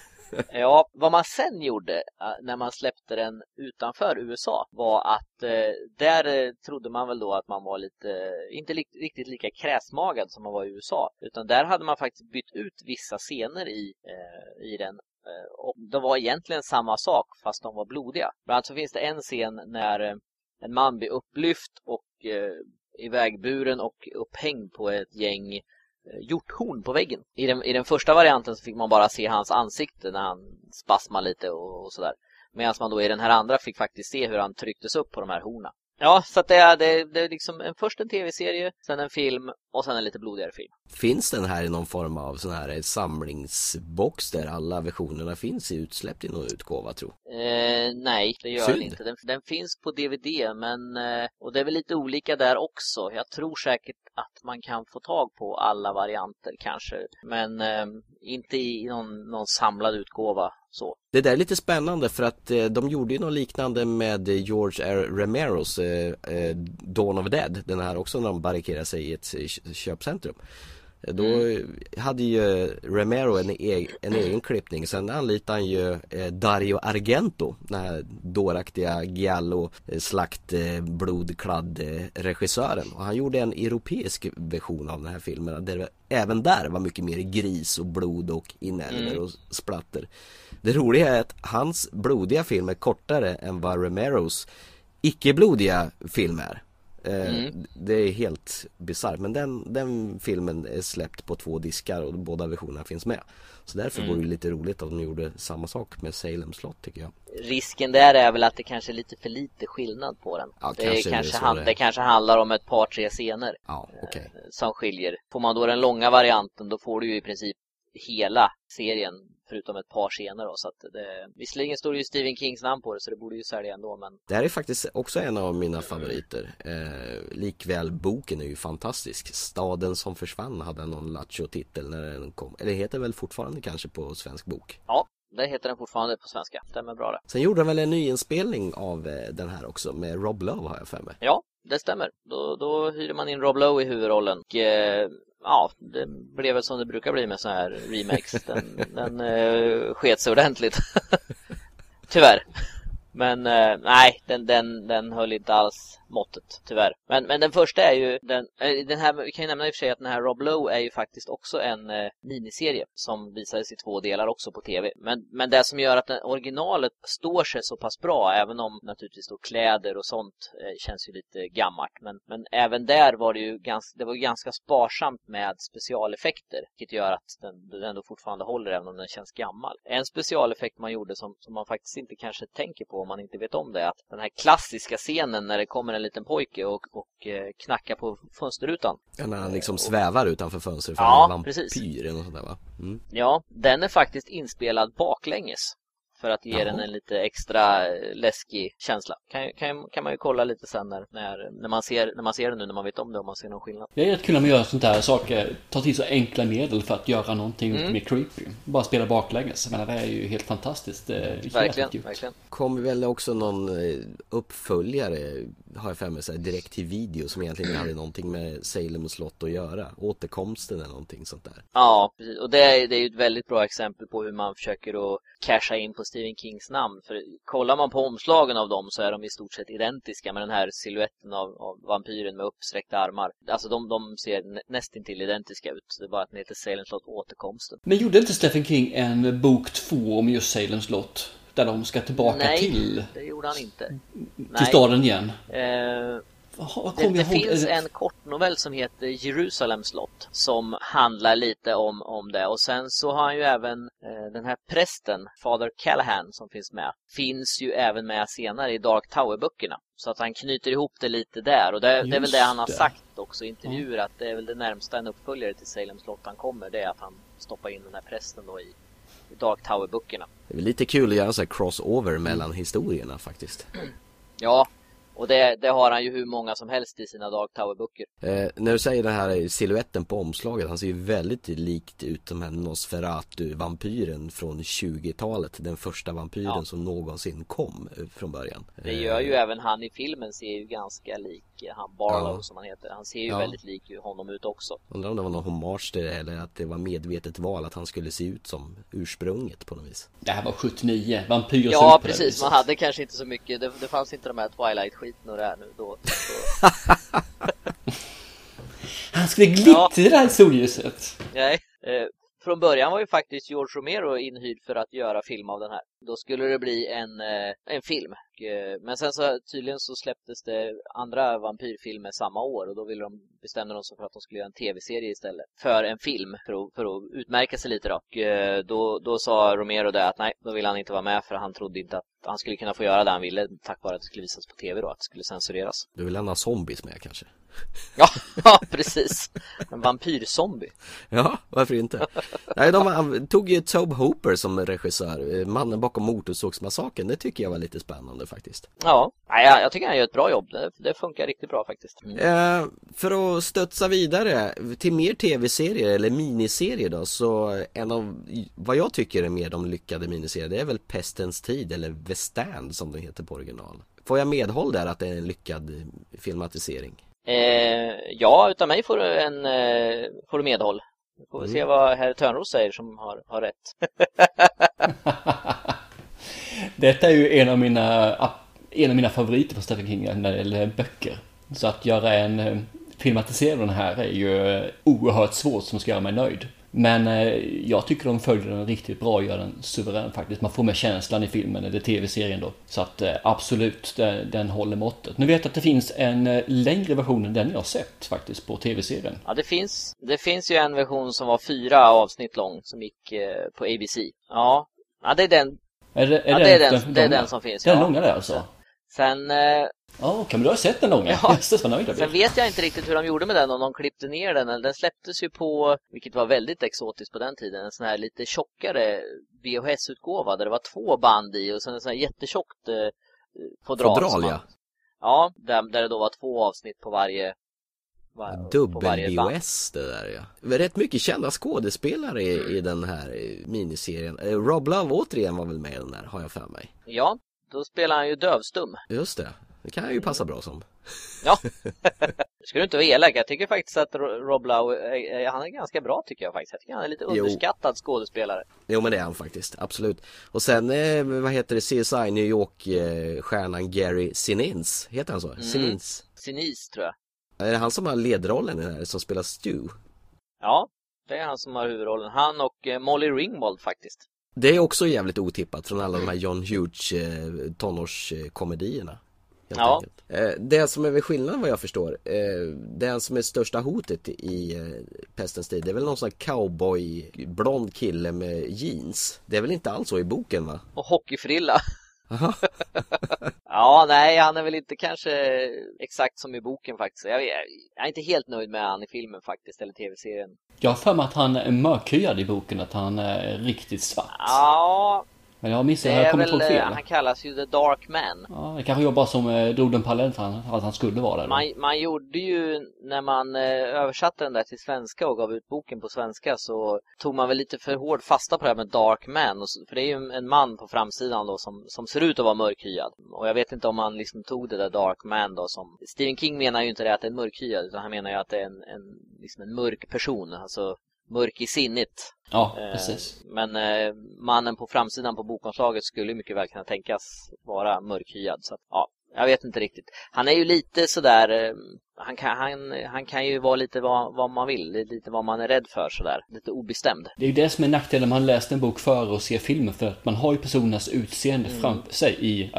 Ja, vad man sen gjorde eh, när man släppte den utanför USA var att eh, där eh, trodde man väl då att man var lite, eh, inte li riktigt lika kräsmagad som man var i USA. Utan där hade man faktiskt bytt ut vissa scener i, eh, i den. Eh, och de var egentligen samma sak fast de var blodiga. Bland annat så finns det en scen när eh, en man blir upplyft och eh, ivägburen och upphängd på ett gäng Eh, hjorthorn på väggen. I den, I den första varianten så fick man bara se hans ansikte när han spasmade lite och, och sådär. Medan man då i den här andra fick faktiskt se hur han trycktes upp på de här horna. Ja, så att det är, det, det är liksom en, först en tv-serie, sen en film och sen en lite blodigare film. Finns den här i någon form av sån här samlingsbox där alla versionerna finns i utsläppt i någon utgåva tro? Eh, nej, det gör Synd. den inte. Den, den finns på DVD, men eh, och det är väl lite olika där också. Jag tror säkert att man kan få tag på alla varianter kanske, men eh, inte i någon, någon samlad utgåva så. Det där är lite spännande för att eh, de gjorde ju något liknande med eh, George R. Romeros eh, eh, Dawn of Dead Den här också när de barrikerar sig i ett eh, köpcentrum Då hade ju Romero en, e en egen klippning. Sen anlitade han ju eh, Dario Argento. Den här dåraktiga giallo eh, slakt eh, blodkladd eh, regissören. Och han gjorde en europeisk version av den här filmen. Där även där var mycket mer gris och blod och inälvor och splatter. Det roliga är att hans blodiga film är kortare än vad Romeros icke-blodiga film är. Eh, Mm. Det är helt bisarrt men den, den filmen är släppt på två diskar och båda versionerna finns med. Så därför Mm. vore det lite roligt att de gjorde samma sak med Salem slott tycker jag. Risken där är väl att det kanske är lite för lite skillnad på den. Ja, det, kanske kanske det är. det kanske handlar om ett par, tre scener Ja, okej. som skiljer. Får man då den långa varianten då får du ju i princip hela serien förutom ett par scener då. Så att det, visserligen står det ju Stephen Kings namn på det så det borde ju sälja ändå men Det här är faktiskt också en av mina favoriter. Eh, likväl boken är ju fantastisk. Staden som försvann hade någon lattjo-titel när den kom. Eller heter väl fortfarande kanske på svensk bok. ja, det heter den fortfarande på svenska. Stämmer bra det. Sen gjorde de väl en nyinspelning av eh, den här också med Rob Love har jag för mig. Ja, det stämmer. Då, då hyr man in Rob Lowe i huvudrollen. Och, eh, ja, det blev väl som det brukar bli med så här remakes. Den, den eh, sket sig ordentligt. Tyvärr. Men eh, nej, den, den, den höll inte alls måttet, tyvärr. Men, men den första är ju, den, eh, den här, vi kan ju nämna i och för sig att den här Rob Lowe är ju faktiskt också en eh, miniserie som visades i två delar också på tv. Men, men det som gör att den, originalet står sig så pass bra, även om naturligtvis då kläder och sånt eh, känns ju lite gammalt. Men, men även där var det ju ganska, det var ganska sparsamt med specialeffekter, vilket gör att den, den ändå fortfarande håller även om den känns gammal. En specialeffekt man gjorde som, som man faktiskt inte kanske tänker på om man inte vet om det, är att den här klassiska scenen när det kommer en liten pojke och, och eh, knackar på fönsterrutan. Ja, när han liksom svävar utanför fönstret för Ja, är vampyr precis. eller något sånt där va? Mm. Ja, den är faktiskt inspelad baklänges. För att ge Jaha. den en lite extra eh, läskig känsla. Kan, kan, kan man ju kolla lite sen när, när, när, man ser, när man ser den nu, när man vet om det, om man ser någon skillnad. Det är rätt kul när man gör sånt här saker, tar till så enkla medel för att göra någonting Mm. mer creepy. Bara spela baklänges. Menar, det är ju helt fantastiskt. Det är Verkligen, verkligen. Kom väl också någon eh, uppföljare har jag för mig direkt till video som egentligen inte hade någonting med Salem slott att göra. Återkomsten eller någonting sånt där. Ja, precis. Och det är, det är ju ett väldigt bra exempel på hur man försöker att casha in på Stephen Kings namn. För kollar man på omslagen av dem så är de i stort sett identiska med den här siluetten av, av vampyren med uppsträckta armar. Alltså de, de ser nä- nästintill identiska ut. Det är bara att den heter Salem slott återkomsten. Men gjorde inte Stephen King en bok två om just Salem slott? Där de ska tillbaka Nej, till, det gjorde han inte. till Nej. staden igen. Eh, Vad Det, kom det finns det- en kortnovell som heter Jerusalem slott som handlar lite om, om det och sen så har han ju även eh, den här prästen, Father Callahan som finns med, finns ju även med senare i Dark Tower-böckerna. Så att han knyter ihop det lite där och det, det är väl det han har det. sagt också i intervjuer att det är väl det närmsta en uppföljare till Salem slott han kommer, det är att han stoppar in den här prästen då i, i Dark Tower-böckerna. Det är väl lite kul att göra så här crossover mellan historierna faktiskt. Ja, och det, det har han ju hur många som helst i sina Dark Tower-böcker. Eh, när du säger den här siluetten på omslaget, han ser ju väldigt likt ut de här Nosferatu-vampyren från 20-talet. Den första vampyren Ja. som någonsin kom eh, från början. Det Eh, gör ju även han i filmen ser ju ganska lik eh, han Barlow Ja. som han heter. Han ser ju Ja. väldigt lik honom ut också. Undrar om det var någon hommage till det eller att det var medvetet val att han skulle se ut som ursprunget på något vis. Det här var 79. Vampyrer Ja precis, man hade kanske inte så mycket, det, det fanns inte de här Twilight-skiten det här nu då. Han skulle glittra i det här solljuset. nej. Eh, från början var ju faktiskt George Romero inhyrd för att göra film av den här. Då skulle det bli en, eh, en film. Eh, Men sen så tydligen så släpptes det andra vampyrfilmer samma år och då ville de bestämde de sig för att de skulle göra en tv-serie istället för en film för att, för att utmärka sig lite då. Och eh, då, då sa Romero det att nej, då ville han inte vara med för han trodde inte att han skulle kunna få göra det han ville tack vare att det skulle visas på tv då, att det skulle censureras. Du vill ha zombies med kanske? Ja, ja precis. En vampyrzombie. Ja, varför inte? Nej, de tog ju Tobe Hooper som regissör, mannen bakom Motorsågsmassakern. Det tycker jag var lite spännande faktiskt. Ja, jag, jag tycker han gör ett bra jobb. Det, det funkar riktigt bra faktiskt. Mm. Eh, för att studsa vidare till mer tv-serier eller miniserier då så en av vad jag tycker är mer de lyckade miniserier det är väl Pestens tid eller The Stand som det heter på original. Får jag medhåll där att det är en lyckad filmatisering? Eh, ja, utav mig får du, en, eh, får du medhåll. Vi får mm. se vad herr Törnros säger som har, har rätt. Detta är ju en av mina, en av mina favoriter på Stephen King när det gäller böcker. Så att göra en eh, filmatisering av den här är ju eh, oerhört svårt som ska göra mig nöjd. Men eh, jag tycker de följer den riktigt bra och gör den suverän faktiskt. Man får med känslan i filmen eller tv-serien då. Så att absolut, den, den håller måttet. Nu vet jag att det finns en längre version än den jag har sett faktiskt på tv-serien. Ja, det finns, det finns ju en version som var fyra avsnitt lång som gick på ABC. Ja, ja det är den. Är det, är ja, det, det är den, den, det är den som finns. Den ja. långa där alltså? Sen Ja, kan du ha sett den långa? Ja. Sen vet jag inte riktigt hur de gjorde med den, om de klippte ner den. Den släpptes ju på, vilket var väldigt exotiskt på den tiden, en sån här lite tjockare VHS-utgåva där det var två band i och sen en sån här jättetjockt eh, fodral. Fodral, ja. Ja, där, där det då var två avsnitt på varje var, Dubbel-VHS det där ja. Rätt mycket kända skådespelare i, i den här miniserien. Eh, Rob Love återigen var väl med i den där, har jag för mig. Ja, då spelar han ju dövstum. Just det. Det kan ju passa bra som. Ja, ska du inte vara elak. Jag tycker faktiskt att Rob Lau, han är ganska bra tycker jag faktiskt. Jag tycker han är lite underskattad jo. skådespelare. Jo men det är han faktiskt, absolut. Och sen, eh, vad heter det, CSI New York-stjärnan eh, Gary Sinins, heter han så? Mm. Sinins? Sinis tror jag. Är det han som har ledrollen i den här, som spelar Stu? Ja, det är han som har huvudrollen. Han och eh, Molly Ringwald faktiskt. Det är också jävligt otippat från alla de här John Hughes eh, tonårskomedierna. Ja. Eh, det som är väl skillnaden vad jag förstår, den som är största hotet i pestens tid, det är väl någon sån här cowboy, blond kille med jeans. Det är väl inte alls så i boken va? Och hockeyfrilla. ja, nej, han är väl inte kanske exakt som i boken faktiskt. Jag, är inte helt nöjd med han i filmen faktiskt, eller tv-serien. Jag har för mig att han är mörkhyad i boken, att han är riktigt svart. Ja, men jag har missat, jag har kommit ihåg fel. Eh, han kallas ju The Dark Man. Ja, det kanske jag bara som eh, drog den parallellen för att han skulle vara det. Man, man gjorde ju, när man eh, översatte den där till svenska och gav ut boken på svenska så tog man väl lite för hård fasta på det här med Dark Man. Och, för det är ju en man på framsidan då som, som ser ut att vara mörkhyad. Och jag vet inte om man liksom tog det där Dark Man då som... Stephen King menar ju inte det att det är en mörkhyad utan han menar ju att det är en, en, liksom en mörk person. Alltså mörk i sinnet. Ja, eh, precis. Men eh, mannen på framsidan på bokomslaget skulle mycket väl kunna tänkas vara mörkhyad. Så att, ja, jag vet inte riktigt. Han är ju lite sådär, eh, han kan, han, han kan ju vara lite vad, vad man vill, lite vad man är rädd för sådär. Lite obestämd. Det är ju det som är nackdelen när man läst en bok före och ser filmen för att man har ju personernas utseende mm. framför sig i,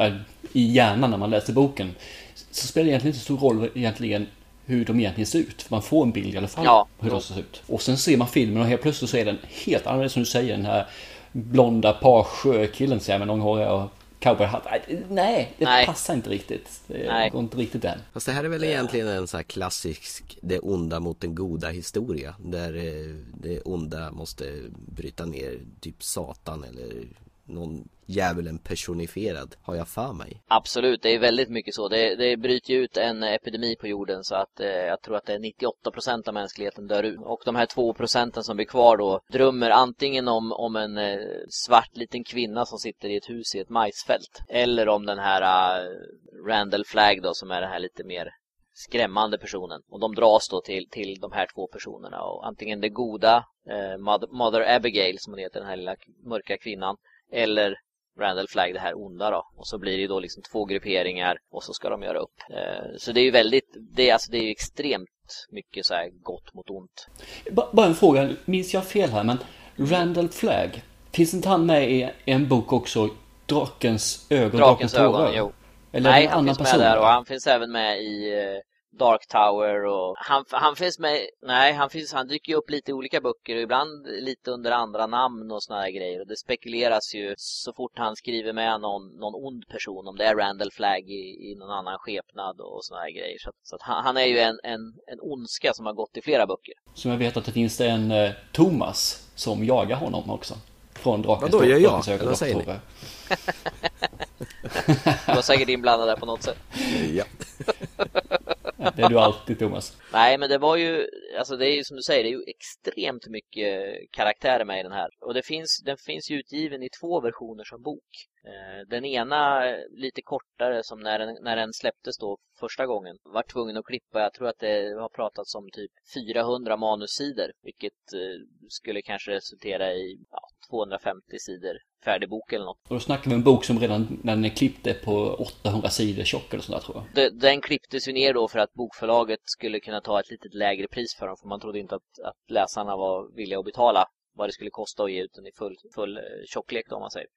i hjärnan när man läser boken. Så spelar det egentligen inte så stor roll egentligen hur de egentligen ser ut. Man får en bild i alla fall ja. hur de ser ut. Och sen ser man filmen och helt plötsligt så är den helt annorlunda som du säger. Den här blonda page-killen ser med långhåriga och cowboyhatt. Nej, det Nej. passar inte riktigt. Det Nej. går inte riktigt än. Fast det här är väl egentligen en sån här klassisk det onda mot den goda historia. Där eh, det onda måste bryta ner typ Satan eller någon djävulen personifierad, har jag för mig. Absolut, det är väldigt mycket så. Det, det bryter ju ut en epidemi på jorden så att eh, jag tror att det är 98 procent av mänskligheten dör ut. Och de här två procenten som blir kvar då drömmer antingen om, om en eh, svart liten kvinna som sitter i ett hus i ett majsfält. Eller om den här eh, Randall Flagg då som är den här lite mer skrämmande personen. Och de dras då till, till de här två personerna. Och antingen det goda, eh, Mother Abigail som hon heter, den här lilla mörka kvinnan. Eller Randall Flagg, det här onda då. Och så blir det då liksom två grupperingar och så ska de göra upp. Eh, så det är ju väldigt, det är, alltså, det är ju extremt mycket så här gott mot ont. Bara en fråga, minns jag fel här men Randall Flagg, finns inte han med i en bok också, Drakens ögon, Drakens ögon, jo. Eller Nej, han finns person? med där och han finns även med i eh, Dark Tower och han, han finns med, nej han finns, han dyker ju upp lite i olika böcker och ibland lite under andra namn och såna här grejer och det spekuleras ju så fort han skriver med någon, någon ond person om det är Randall Flagg i, i någon annan skepnad och såna här grejer så, så att han, han, är ju en, en, en ondska som har gått i flera böcker. Som jag vet att det finns en eh, Thomas som jagar honom också. Från Drakens Vadå, gör jag? Eller vad säger ni? du var säkert inblandad där på något sätt. Ja. Det är du alltid Thomas. Nej men det var ju, alltså det är ju som du säger, det är ju extremt mycket karaktärer med i den här. Och det finns, den finns ju utgiven i två versioner som bok. Eh, den ena lite kortare som när den, när den släpptes då första gången var tvungen att klippa, jag tror att det har pratats om typ 400 manussidor vilket eh, skulle kanske resultera i ja, 250 sidor färdig bok eller något. Och då snackar vi en bok som redan när den är klippt är på 800 sidor tjock eller sådär tror jag. Den klipptes ju ner då för att bokförlaget skulle kunna ta ett lite lägre pris för dem för man trodde inte att, att läsarna var villiga att betala vad det skulle kosta att ge ut den i full, full eh, tjocklek då, om man säger.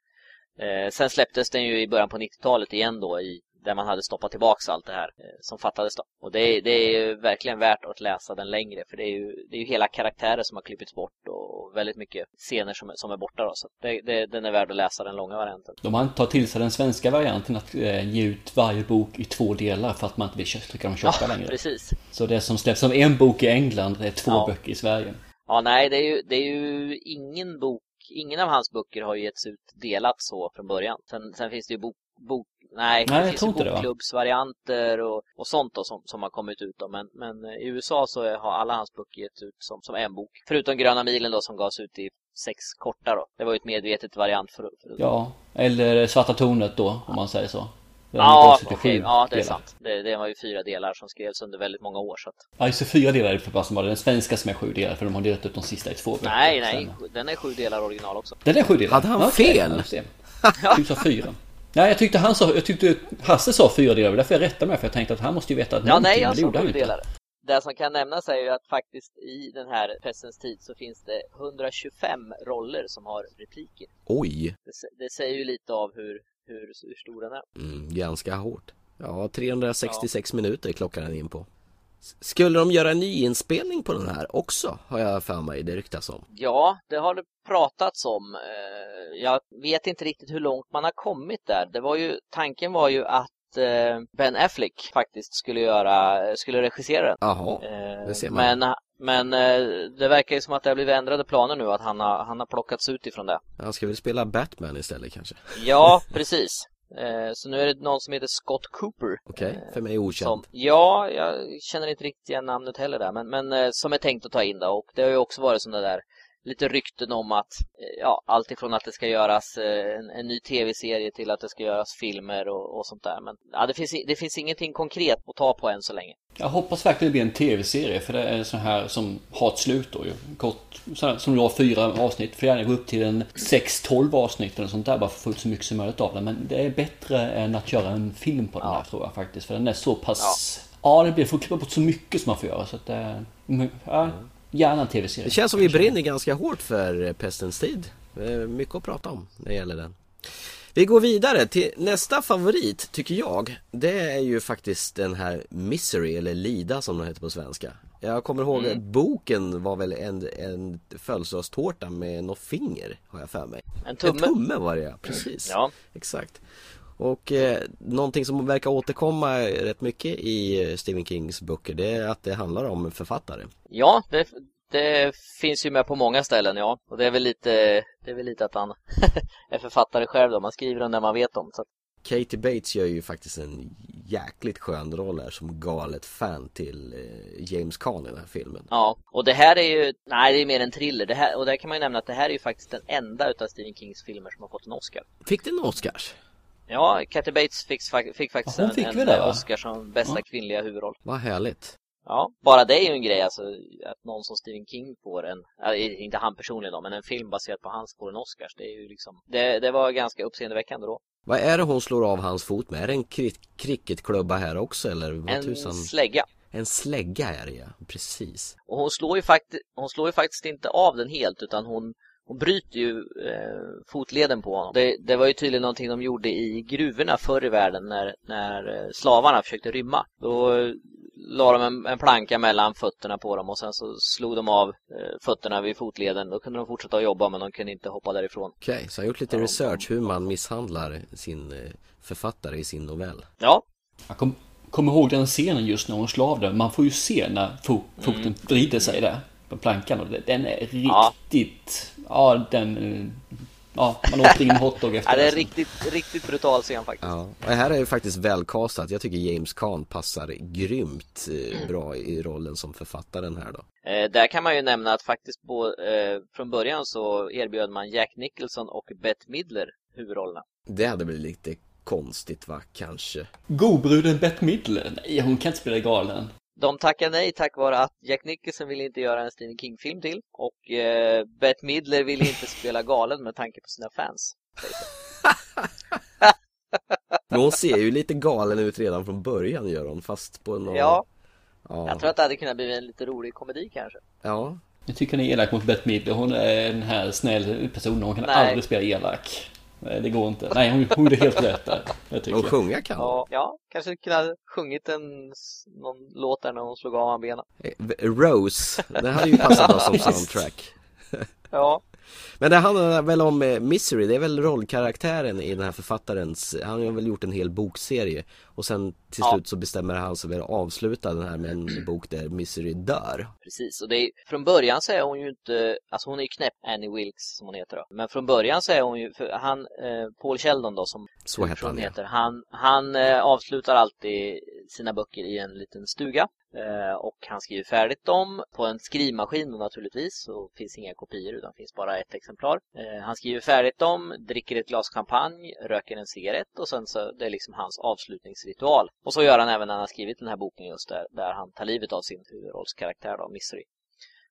Eh, sen släpptes den ju i början på 90-talet igen då i där man hade stoppat tillbaks allt det här eh, som fattades då. Och det är, det är ju verkligen värt att läsa den längre för det är ju, det är ju hela karaktärer som har klippits bort och väldigt mycket scener som, som är borta då. Så det, det, den är värd att läsa den långa varianten. De har inte tagit till sig den svenska varianten att eh, ge ut varje bok i två delar för att man inte vill trycka dem tjocka ja, längre. precis. Så det som släpps som en bok i England är två ja. böcker i Sverige. Ja, nej, det är ju, det är ju ingen bok ingen av hans böcker har ju getts ut delat så från början. Sen, sen finns det ju bok, bok nej, nej det finns ju bokklubbsvarianter och, och sånt då som, som har kommit ut då. Men, men i USA så har alla hans böcker getts ut som, som en bok. Förutom Gröna milen då som gavs ut i sex korta då. Det var ju ett medvetet variant för, för Ja, eller Svarta tornet då om man säger så. Ja, okay. ja, det är sant. Det, det, var ju fyra delar som skrevs under väldigt många år. Så att... Ja, just det, fyra delar är det som var den svenska som är sju delar, för de har delat upp de sista i två böcker. Nej, nej, sen... den är sju delar original också. Den är sju delar? Hade han okay, fel? Du sa fyra. Nej, jag tyckte han sa, jag tyckte Hasse sa fyra delar, och därför jag rättade mig, för jag tänkte att han måste ju veta att Ja, nej, jag sa sju delar. Det som kan nämnas är ju att faktiskt i den här pressens tid så finns det 125 roller som har repliker. Oj! Det, det säger ju lite av hur, hur, hur stor den är. Mm, ganska hårt. Ja, 366 ja. minuter klockar den in på. Skulle de göra en nyinspelning på den här också, har jag för mig det ryktas om? Ja, det har det pratats om. Eh, jag vet inte riktigt hur långt man har kommit där. Det var ju, tanken var ju att eh, Ben Affleck faktiskt skulle göra, skulle regissera den. Jaha, det ser man. Men, men det verkar ju som att det har blivit ändrade planer nu, att han har, han har plockats ut ifrån det. Han ska väl spela Batman istället kanske? Ja, precis. Eh, så nu är det någon som heter Scott Cooper. Okej, okay, för mig okänd. Som, ja, jag känner inte riktigt igen namnet heller där, men, men eh, som är tänkt att ta in då. Och det har ju också varit sådana där lite rykten om att eh, ja, allt ifrån att det ska göras en, en ny tv-serie till att det ska göras filmer och, och sånt där. Men ja, det, finns, det finns ingenting konkret att ta på än så länge. Jag hoppas verkligen det blir en tv-serie för det är så här som har ett slut då ju. Kort, här, som du har fyra avsnitt. Får gärna gå upp till en 6-12 avsnitt eller sånt där bara för att få ut så mycket som möjligt av den. Men det är bättre än att göra en film på den ja. här tror jag faktiskt. För den är så pass... Ja, ja det blir, får klippa bort så mycket som man får göra. Så att, äh, ja, gärna en tv-serie. Det känns som vi brinner ganska hårt för Pestens tid. Mycket att prata om när det gäller den. Vi går vidare till nästa favorit tycker jag. Det är ju faktiskt den här Misery eller Lida som den heter på svenska. Jag kommer ihåg mm. boken var väl en, en födelsedagstårta med något finger har jag för mig. En tumme. En tumme var det ja, precis. Ja. Exakt. Och eh, någonting som verkar återkomma rätt mycket i Stephen Kings böcker det är att det handlar om författare. Ja, det, det finns ju med på många ställen, ja. Och det är väl lite, det är väl lite att han är författare själv då. Man skriver den när man vet om. Så. Katie Bates gör ju faktiskt en jäkligt skön roll här som galet fan till eh, James Caan i den här filmen. Ja, och det här är ju, nej det är mer en thriller. Det här, och där kan man ju nämna att det här är ju faktiskt den enda utav Stephen Kings filmer som har fått en Oscar. Fick den Oscars? Ja, Katie Bates fick, fick faktiskt ja, fick en, en det, Oscar som bästa ja. kvinnliga huvudroll. Vad härligt. Ja, bara det är ju en grej alltså att någon som Stephen King får en, inte han personligen då, men en film baserad på hans får en Oscars. Det är ju liksom, det, det var ganska uppseendeväckande då. Vad är det hon slår av hans fot med? Är det en cricketklubba här också eller? Vad en tusan? slägga. En slägga är det ja, precis. Och hon slår ju, faktiskt, hon slår ju faktiskt inte av den helt utan hon, hon bryter ju eh, fotleden på honom. Det, det, var ju tydligen någonting de gjorde i gruvorna förr i världen när, när eh, slavarna försökte rymma. Då la de en, en, planka mellan fötterna på dem och sen så slog de av eh, fötterna vid fotleden. Då kunde de fortsätta jobba men de kunde inte hoppa därifrån. Okej, okay, så jag har gjort lite research hur man misshandlar sin eh, författare i sin novell. Ja. Jag kommer kom ihåg den scenen just när hon slår av den. Man får ju se när fo foten mm. vrider sig där på plankan och den är riktigt, ja, ja den Ja, man åt ingen hotdog efter ja, det. är en riktigt, riktigt brutal scen faktiskt. Ja, och här är ju faktiskt välkastat. Jag tycker James Caan passar grymt eh, bra i rollen som författaren här då. Eh, där kan man ju nämna att faktiskt på, eh, från början så erbjöd man Jack Nicholson och Bette Midler huvudrollerna. Det hade blivit lite konstigt va, kanske. Godbruden Bette Midler? Nej, hon kan inte spela galen. De tackar nej tack vare att Jack Nicholson vill inte göra en Stephen King-film till och eh, Bette Midler vill inte spela galen med tanke på sina fans. Men hon ser ju lite galen ut redan från början gör hon, fast på någon... Ja, ja. jag tror att det hade kunnat bli en lite rolig komedi kanske. Ja, Jag tycker ni är elak mot Bette Midler. Hon är den här snäll personen. Hon kan Nej. aldrig spela elak. Nej, det går inte. Nej, hon, är helt rätt där. Jag tycker och sjunga kan hon. Ja, ja kanske kunde ha sjungit en, någon låt där när hon slog av honom benen. Eh, Rose, den hade ju passat bra som soundtrack. Ja, Men det handlar väl om eh, Misery, det är väl rollkaraktären i den här författarens, han har väl gjort en hel bokserie och sen till Ja. slut så bestämmer han sig väl att avsluta den här med en bok där Misery dör. precis. Och det är, från början så är hon ju inte, alltså hon är ju knäpp, Annie Wilkes som hon heter då. Men från början så är hon ju, för han, eh, Paul Sheldon då som Så heter han ja. heter, han, han eh, avslutar alltid sina böcker i en liten stuga. Eh, och han skriver färdigt dem på en skrivmaskin då naturligtvis. Så finns inga kopior utan finns bara ett exemplar. Eh, han skriver färdigt dem, dricker ett glas champagne, röker en cigarett och sen så det är liksom hans avslutningsritual. Och så gör han även när han har skrivit den här boken just där, där han tar livet av sin huvudrollskaraktär då, Misery.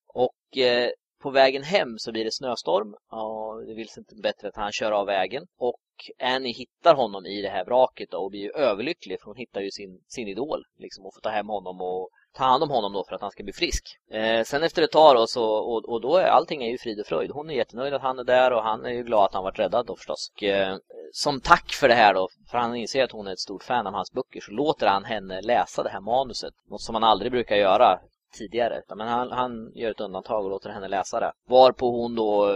Och eh, på vägen hem så blir det snöstorm. och det vill sig inte bättre att han kör av vägen. Och Annie hittar honom i det här vraket då, och blir ju överlycklig för hon hittar ju sin, sin idol. Liksom, och får ta hem honom och ta hand om honom då för att han ska bli frisk. Eh, sen efter ett tag då, så, och, och då är allting är ju frid och fröjd. Hon är jättenöjd att han är där och han är ju glad att han varit räddad då förstås. Och, eh, som tack för det här då, för han inser att hon är ett stort fan av hans böcker, så låter han henne läsa det här manuset. Något som han aldrig brukar göra tidigare. Men han, han gör ett undantag och låter henne läsa det. Varpå hon då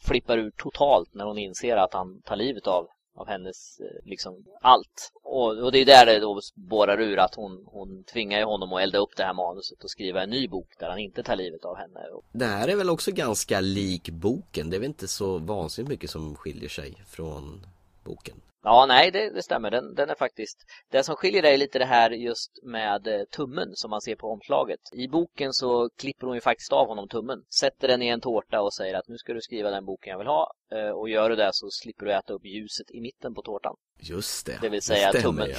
flippar ur totalt när hon inser att han tar livet av, av hennes eh, liksom allt. Och, och det är där det då spårar ur att hon, hon tvingar ju honom att elda upp det här manuset och skriva en ny bok där han inte tar livet av henne. Det här är väl också ganska lik boken, det är väl inte så vansinnigt mycket som skiljer sig från boken. Ja, nej, det, det stämmer. Den, den är faktiskt... Det som skiljer är lite det här just med eh, tummen som man ser på omslaget. I boken så klipper hon ju faktiskt av honom tummen. Sätter den i en tårta och säger att nu ska du skriva den boken jag vill ha. Eh, Och gör du det så slipper du äta upp ljuset i mitten på tårtan. Just det. Det vill säga stämmer, tummen. ja.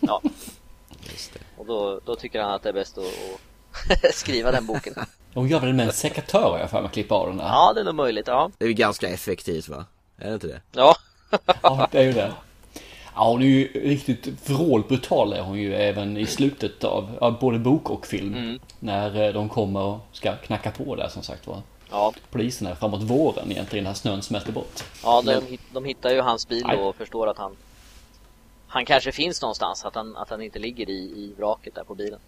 Ja, Just det. och då, då tycker han att det är bäst att, att skriva den boken. Hon gör väl med en sekatör har jag för mig att klippa av den där. Ja, det är nog möjligt. Ja, Det är ju ganska effektivt va? Är det inte det? ja. Ja, det är ju det. Ja, hon är ju riktigt vrålbrutal är hon ju även i slutet av, av både bok och film. Mm. När eh, de kommer och ska knacka på där som sagt var. ja. Polisen är framåt våren egentligen när snön smälter bort. Ja, de, de hittar ju hans bil Nej. och förstår att han han kanske finns någonstans, att han, att han inte ligger i, i vraket där på bilen.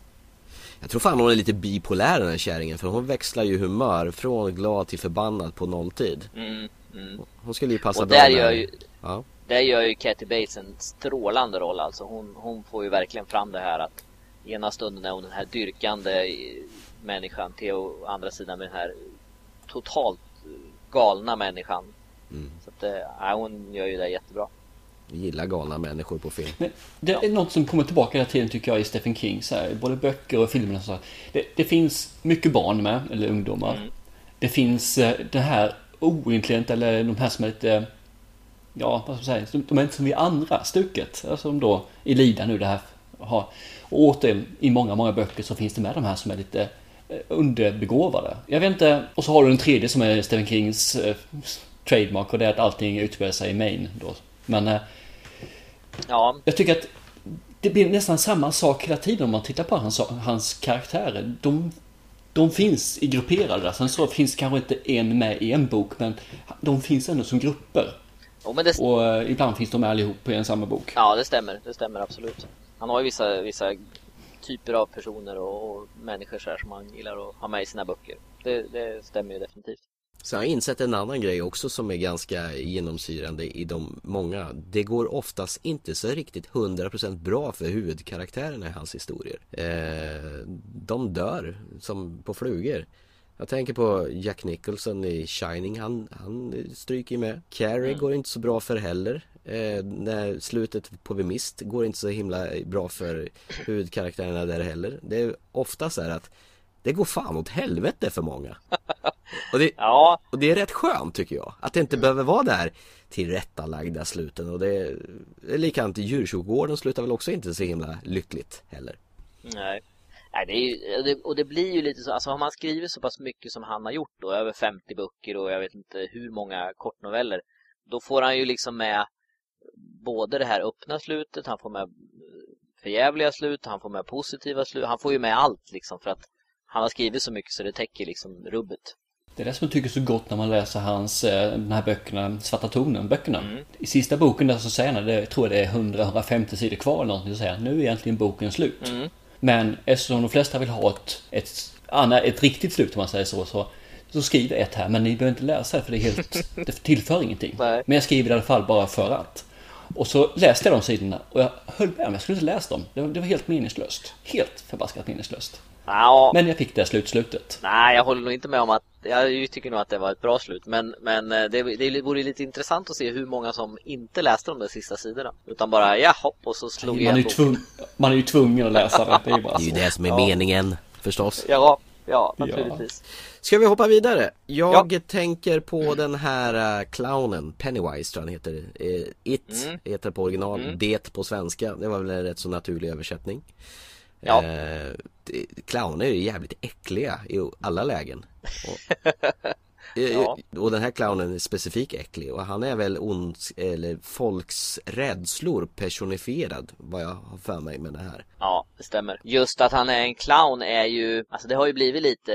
Jag tror fan hon är lite bipolär den här kärringen för hon växlar ju humör från glad till förbannad på nolltid. Mm, mm. Hon skulle ju passa Och bra där med- gör, ju, Ja. där gör ju Kathy Bates en strålande roll alltså. Hon, hon får ju verkligen fram det här att ena stunden är hon den här dyrkande eh, människan till å andra sidan med den här totalt eh, galna människan. Mm. Så att, ja, hon gör ju det jättebra. Vi gillar galna människor på film. Men det är något som kommer tillbaka hela tiden tycker jag i Stephen King, så här, både böcker och filmer och så. Det, det finns mycket barn med, eller ungdomar. Mm. Det finns det här ointelligenta, eller de här som är lite, ja vad ska man säga, de är inte som vi andra, stuket. Alltså som då i Lida nu det här har. Och återigen, i många, många böcker så finns det med de här som är lite eh, underbegåvade. Jag vet inte, och så har du den tredje som är Stephen Kings eh, trademark och det är att allting utspelar sig i Maine då. Men eh, Ja, jag tycker att det blir nästan samma sak hela tiden om man tittar på hans, hans karaktärer. De, de finns i grupperade där. Sen så finns kanske inte en med i en bok, men de finns ändå som grupper. Men det, Och eh, ibland finns de allihop i en samma bok. ja, det stämmer. Det stämmer absolut. Han har ju vissa, vissa typer av personer och, och människor så här som han gillar att ha med i sina böcker. Det, det stämmer ju definitivt. Så jag har insett en annan grej också som är ganska genomsyrande i de många. Det går oftast inte så riktigt 100% bra för huvudkaraktärerna i hans historier. Eh, de dör som på flugor. Jag tänker på Jack Nicholson i Shining, han, han stryker ju med. Carrie går inte så bra för heller. Eh, när slutet på The Mist går inte så himla bra för huvudkaraktärerna där heller. Det är ofta så här att det Det går fan åt helvete för många. Och det, Ja, och det är rätt skönt tycker jag. Att det inte behöver vara där tillrättalagda sluten. Och det är, det likadant i djurkyrkogården slutar väl också inte så himla lyckligt heller. nej. Nej, det är och, det, och det blir ju lite så, alltså har man skrivit så pass mycket som han har gjort då, över 50 böcker och jag vet inte hur många kortnoveller, då får han ju liksom med både det här öppna slutet, han får med förjävliga slut, han får med positiva slut, han får ju med allt liksom för att han har skrivit så mycket så det täcker liksom rubbet. Det är det som jag tycker är så gott när man läser hans, eh, de här böckerna, Svarta tonen-böckerna. Mm. I sista boken där så säger han, det, jag tror det är 100-150 sidor kvar eller någonting, så säger han, nu är egentligen boken slut. Mm. Men eftersom de flesta vill ha ett, ett, annat, ett riktigt slut om man säger så, så, så skriver jag ett här, men ni behöver inte läsa det för det är helt, det tillför ingenting. Nej. Men jag skriver i alla fall bara för att. Och så läste jag de sidorna och jag höll med om, jag skulle inte läsa dem. Det var, det var helt meningslöst. Helt förbaskat meningslöst. Ja, Men jag fick det slutslutet. Nej, jag håller nog inte med om att, jag tycker nog att det var ett bra slut. Men, men eh, det, det vore lite intressant att se hur många som inte läste de där sista sidorna. Utan bara, ja hopp, och så slog Man är, igen tvung, man är ju tvungen att läsa det. Det är ju bara Det är ju det som är Ja. meningen förstås. Ja, ja, naturligtvis. Ska vi hoppa vidare? Jag tänker på den här äh, clownen, Pennywise tror jag han heter. Eh, It Mm. heter på original, Mm. Det på svenska. Det var väl en rätt så naturlig översättning. Ja. Eh, clowner är ju jävligt äckliga i alla lägen. Och, Eh, Ja. och den här clownen är specifikt äcklig och han är väl ond, eller folks rädslor personifierad vad jag har för mig med det här. Ja, det stämmer. Just att han är en clown är ju, alltså det har ju blivit lite,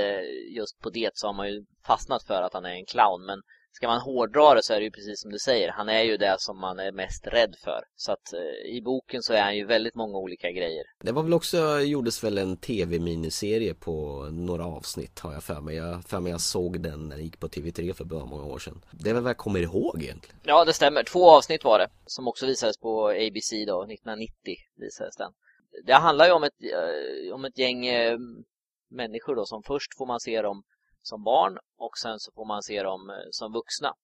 just på det så har man ju fastnat för att han är en clown. Men ska man hårdra det så är det ju precis som du säger, han är ju det som man är mest rädd för. Så att eh, i boken så är han ju väldigt många olika grejer. Det var väl också, gjordes väl en tv-miniserie på några avsnitt har jag för mig. Jag för mig jag såg den när det gick på TV3 för bra många år sedan. Det är väl vad jag kommer ihåg egentligen. Ja, det stämmer. Två avsnitt var det, som också visades på ABC då, 1990 visades den. Det handlar ju om ett, eh, om ett gäng eh, människor då, som först får man se dem som barn och sen så får man se dem eh, som vuxna.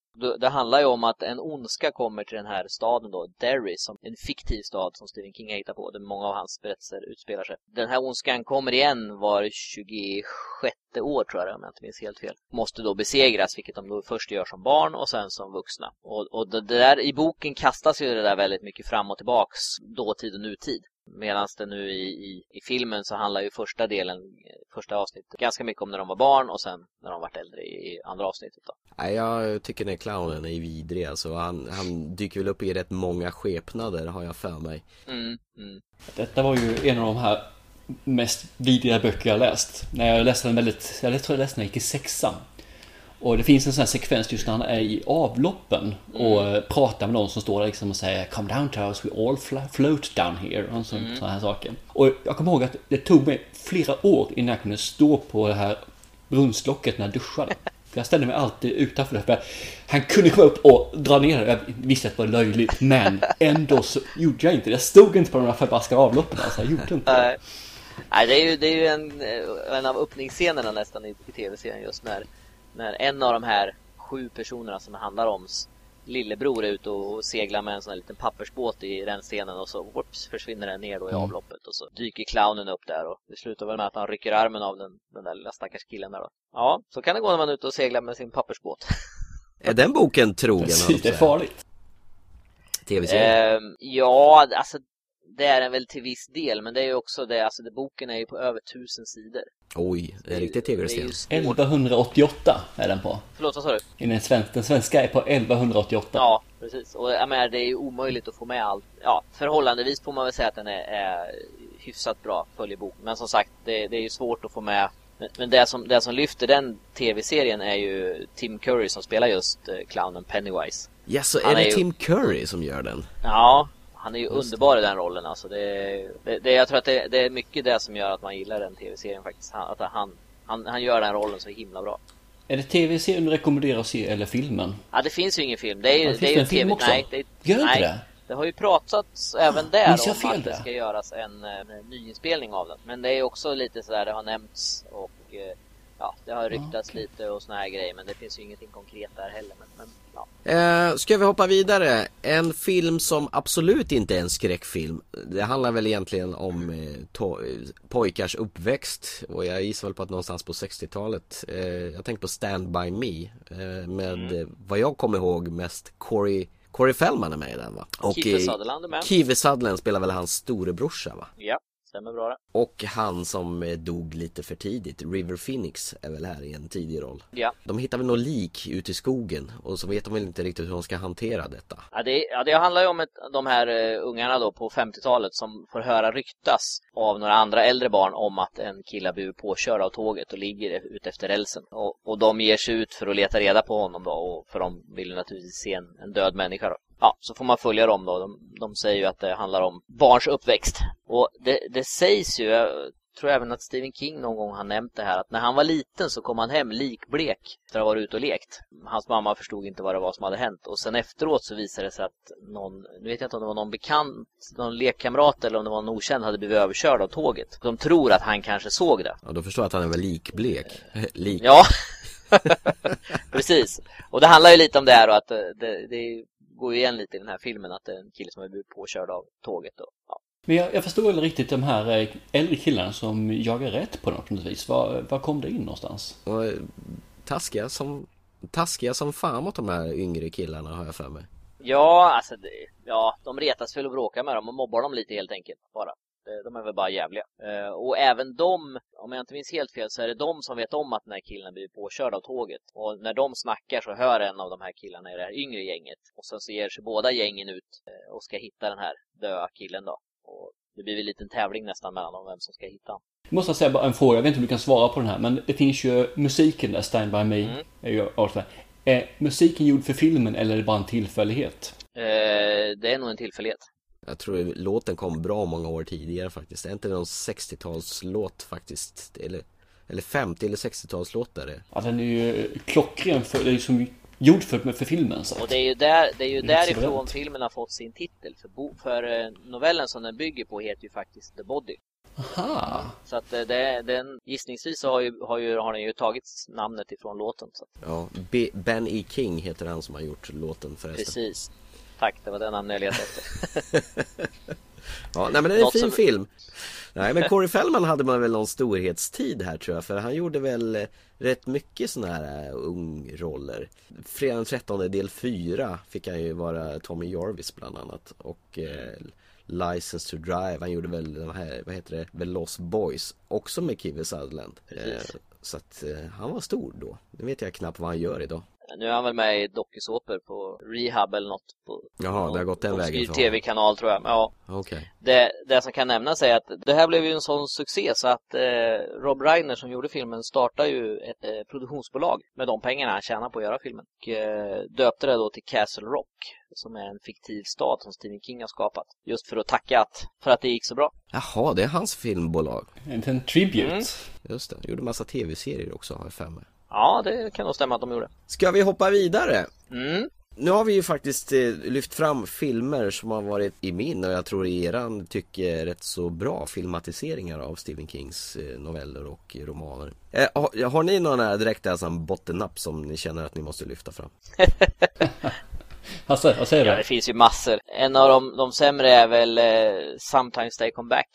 Det, handlar ju om att en ondska kommer till den här staden då, Derry, som en fiktiv stad som Stephen King har hittat på, där många av hans berättelser utspelar sig. Den här ondskan kommer igen var 26 år tror jag om jag inte minns helt fel. Måste då besegras, vilket de då först gör som barn och sen som vuxna. Och, och det där, i boken kastas ju det där väldigt mycket fram och tillbaks, dåtid och nutid. Medan det nu i, i, i filmen så handlar ju första delen, första avsnittet, ganska mycket om när de var barn och sen när de vart äldre i, i andra avsnittet då. Nej, jag tycker den clownen är vidrig alltså. Han, han dyker väl upp i rätt många skepnader har jag för mig. Mm, mm. Detta var ju en av de här mest vidriga böcker jag läst. När jag läste den väldigt, jag tror jag läste den när jag gick i sexan. Och det finns en sån här sekvens just när han är i avloppen och eh, pratar med någon som står där liksom och säger Come down to us, we all float down here och sån, såna här saker. Och jag kommer ihåg att det tog mig flera år innan jag kunde stå på det här brunnslocket när jag duschade. Jag ställde mig alltid utanför det. För han kunde komma upp och dra ner det. Jag visste att det var löjligt. Men ändå så gjorde jag inte det. Jag stod inte på de här förbaskade avloppen. Alltså, jag gjorde inte det. Nej. Nej, det är ju, det är ju en, eh, en av öppningsscenerna nästan i, i tv-serien just när, när en av de här sju personerna som det handlar om lillebror är ute och seglar med en sån här liten pappersbåt i den scenen och så whoops, försvinner den ner då i Mm. avloppet och så dyker clownen upp där och det slutar väl med att han rycker armen av den, den där lilla stackars killen där då. Ja, så kan det gå när man är ute och seglar med sin pappersbåt. Är den boken trogen? Precis, det är farligt. Tv-serien? Ehm, ja, alltså det är den väl till viss del, men det är ju också det, alltså det, boken är ju på över tusen sidor. Oj, det är riktigt svårt. 1188 är den på. Förlåt, vad sa du? I Den svenska, den svenska är på 1188. Ja, precis. Och jag menar, det är ju omöjligt att få med allt. Ja, förhållandevis får man väl säga att den är, är hyfsat bra följebok. Men som sagt, det, det är ju svårt att få med. Men, men det, som, det som lyfter den tv-serien är ju Tim Curry som spelar just eh, clownen Pennywise. Ja, så Han är det är ju- Tim Curry som gör den? Ja, han är ju Just det. underbar i den rollen alltså. Det, det, det, jag tror att det, det är mycket det som gör att man gillar den tv-serien faktiskt. Han, att han, han, han gör den rollen så himla bra. Är det tv-serien du rekommenderar att se eller filmen? Ja, det finns ju ingen film. Det är ju, Ja, det finns är det en film TV också? Nej, det, Gör det inte nej. det? Det har ju pratats även där om fel att det ska göras en, eh, nyinspelning av den. Men det är också lite sådär, det har nämnts och eh, ja, det har ryktats okay. lite och såna här grejer men det finns ju ingenting konkret där heller. Men, men. Eh, ska vi hoppa vidare? En film som absolut inte är en skräckfilm. Det handlar väl egentligen om eh, pojkars uppväxt och jag gissar väl på att någonstans på 60-talet. Eh, jag tänker på Stand By Me eh, med mm. vad jag kommer ihåg mest Corey Corey Feldman är med i den va? Och Kiefer Sutherland är med. Kiefer Sutherland spelar väl hans storebrorsa va? Ja. Stämmer bra det. Och han som eh, dog lite för tidigt, River Phoenix är väl här i en tidig roll. Ja. De hittar väl något lik ute i skogen och så vet de väl inte riktigt hur de ska hantera detta. Ja, det, ja, det handlar ju om ett, de här uh, ungarna då på 50-talet som får höra ryktas av några andra äldre barn om att en kille har blivit påkörd av tåget och ligger ute efter rälsen. Och, och de ger sig ut för att leta reda på honom då, och för de vill naturligtvis se en, en död människa då ja, så får man följa dem då. De, de säger ju att det handlar om barns uppväxt. Och det, det sägs ju, jag tror även att Stephen King någon gång har nämnt det här, att när han var liten så kom han hem likblek efter att ha varit ute och lekt. Hans mamma förstod inte vad det var som hade hänt. Och sen efteråt så visade det sig att någon, nu vet jag inte om det var någon bekant, någon lekkamrat eller om det var någon okänd hade blivit överkörd av tåget. De tror att han kanske såg det. Ja, då förstår jag att han väl likblek. Lik. Ja, precis. Och det handlar ju lite om det här och att det, det, det går ju igen lite i den här filmen att det är en kille som har blivit påkörd av tåget. Och, ja. Men jag, jag förstår väl riktigt de här eh, äldre killarna som jagar rätt på något vis. Var, var kom det in någonstans? Och, eh, taskiga som, taskiga som fan mot de här yngre killarna har jag för mig. Ja, alltså det, ja, de retas väl och bråkar med dem och mobbar dem lite helt enkelt bara. Eh, de är väl bara jävliga. Eh, och även de, om jag inte minns helt fel, så är det de som vet om att den här killen blivit påkörd av tåget. Och när de snackar så hör en av de här killarna i det här yngre gänget. Och sen så ger sig båda gängen ut eh, och ska hitta den här döda killen då. Och det blir en liten tävling nästan mellan dem, vem som ska hitta honom. Jag måste säga bara en fråga, jag vet inte om du kan svara på den här, men det finns ju musiken där, Stand By Me. Mm. Är, ju, är musiken gjord för filmen eller är det bara en tillfällighet? Eh, det är nog en tillfällighet. Jag tror låten kom bra många år tidigare faktiskt. Det är inte någon 60-talslåt faktiskt. Eller, eller 50 eller 60-talslåt är det. Ja, den är ju klockren för, det är som gjord för, för filmen. Så. Och det är ju, där, det är ju därifrån filmen har fått sin titel. För, bo, för eh, novellen som den bygger på heter ju faktiskt The Body. Aha. Så att eh, det, den, gissningsvis så har, ju, har, ju, har den ju tagit namnet ifrån låten. Så. Ja, B Ben E. King heter han som har gjort låten förresten. Precis. Tack, det var det namnet jag letade efter. ja, nej men det är en Något fin som... film. Nej men Corey Feldman hade man väl någon storhetstid här tror jag för han gjorde väl eh, rätt mycket sådana här uh, ungroller. Fredag den 13 del 4 fick han ju vara Tommy Jarvis bland annat och uh, License to Drive, han gjorde väl den här, vad heter det, The Lost Boys också med Kiwi Sutherland. Uh, så att han var stor då. Nu vet jag knappt vad han gör idag. Nu är han väl med i dokusåpor på Rehab eller något. På, Jaha, det har gått den vägen för tv-kanal tror jag. Ja. Okay. Det, det som kan nämnas är att det här blev ju en sån succé så att eh, Rob Reiner som gjorde filmen startade ju ett eh, produktionsbolag med de pengarna han tjänade på att göra filmen. Och eh, döpte det då till Castle Rock som är en fiktiv stad som Stephen King har skapat. Just för att tacka att, för att det gick så bra. Jaha, det är hans filmbolag. En, en tribute. Mm. Just det, gjorde massa tv-serier också har jag för mig. Ja, det kan nog stämma att de gjorde. Ska vi hoppa vidare? Mm. Nu har vi ju faktiskt eh, lyft fram filmer som har varit i min och jag tror i eran tycke rätt så bra filmatiseringar av Stephen Kings eh, noveller och romaner. Eh, har, har, ni några direkta alltså, bottennapp som ni känner att ni måste lyfta fram? Hasse, vad säger du? Ja, det finns ju massor. En av de, de sämre är väl eh, Sometimes They Come Back.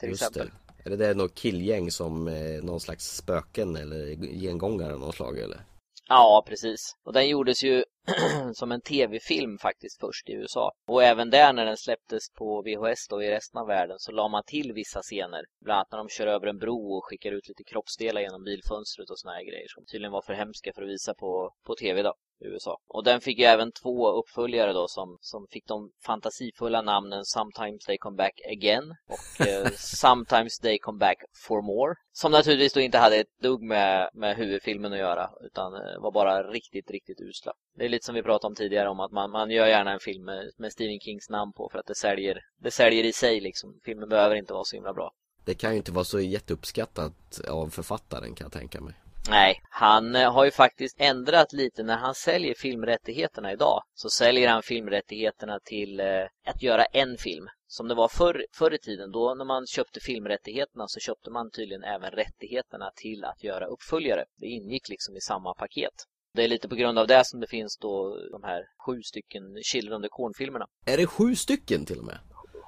Till Just exempel. Det. Eller det är något killgäng som eh, någon slags spöken eller gengångare av något slag eller? Ja, precis. Och den gjordes ju som en tv-film faktiskt först i USA. Och även där när den släpptes på VHS då i resten av världen så la man till vissa scener. Bland annat när de kör över en bro och skickar ut lite kroppsdelar genom bilfönstret och såna här grejer som tydligen var för hemska för att visa på, på tv då. USA. Och den fick ju även två uppföljare då som, som fick de fantasifulla namnen Sometimes They Come Back Again och eh, Sometimes They Come Back For More. Som naturligtvis då inte hade ett dugg med, med huvudfilmen att göra utan eh, var bara riktigt, riktigt usla. Det är lite som vi pratade om tidigare om att man, man gör gärna en film med, med Stephen Kings namn på för att det säljer, det säljer i sig liksom. Filmen behöver inte vara så himla bra. Det kan ju inte vara så jätteuppskattat av författaren kan jag tänka mig. Nej, han eh, har ju faktiskt ändrat lite när han säljer filmrättigheterna idag. Så säljer han filmrättigheterna till eh, att göra en film. som det var förr, förr i tiden. Då när man köpte filmrättigheterna så köpte man tydligen även rättigheterna till att göra uppföljare. Det ingick liksom i samma paket. Det är lite på grund av det som det finns då de här sju stycken Children of the Corn-filmerna. Är det sju stycken till och med?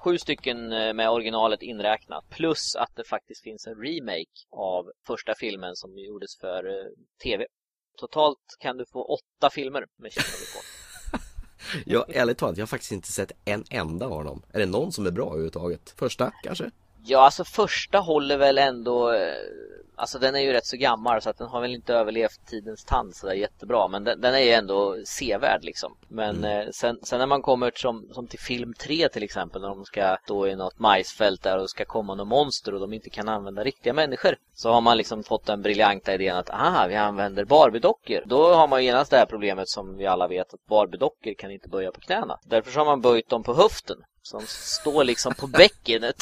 Sju stycken eh, med originalet inräknat. Plus att det faktiskt finns en remake av första filmen som gjordes för eh, tv. Totalt kan du få åtta filmer med Children of the Corn. Ja, ärligt talat, jag har faktiskt inte sett en enda av dem. Är det någon som är bra överhuvudtaget? Första, kanske? Ja, alltså första håller väl ändå eh, Alltså den är ju rätt så gammal så att den har väl inte överlevt tidens tand sådär jättebra men den, den är ju ändå sevärd liksom. Men mm. eh, sen, sen när man kommer som, som till film 3 till exempel när de ska stå i något majsfält där och ska komma något monster och de inte kan använda riktiga människor. Så har man liksom fått den briljanta idén att aha, vi använder Barbie-dockor. Då har man genast det här problemet som vi alla vet att Barbie-dockor kan inte böja på knäna. Därför har man böjt dem på höften. Som står liksom på bäckenet.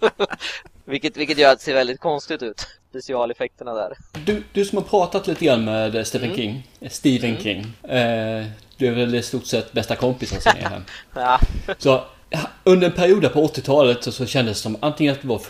vilket, vilket gör att det ser väldigt konstigt ut specialeffekterna där. Du, du som har pratat lite grann med Stephen mm. King, eh, Stephen mm. King. Eh, du är väl i stort sett bästa kompisar som är här. ja. Så under en period på 80-talet så, så kändes det som antingen att det var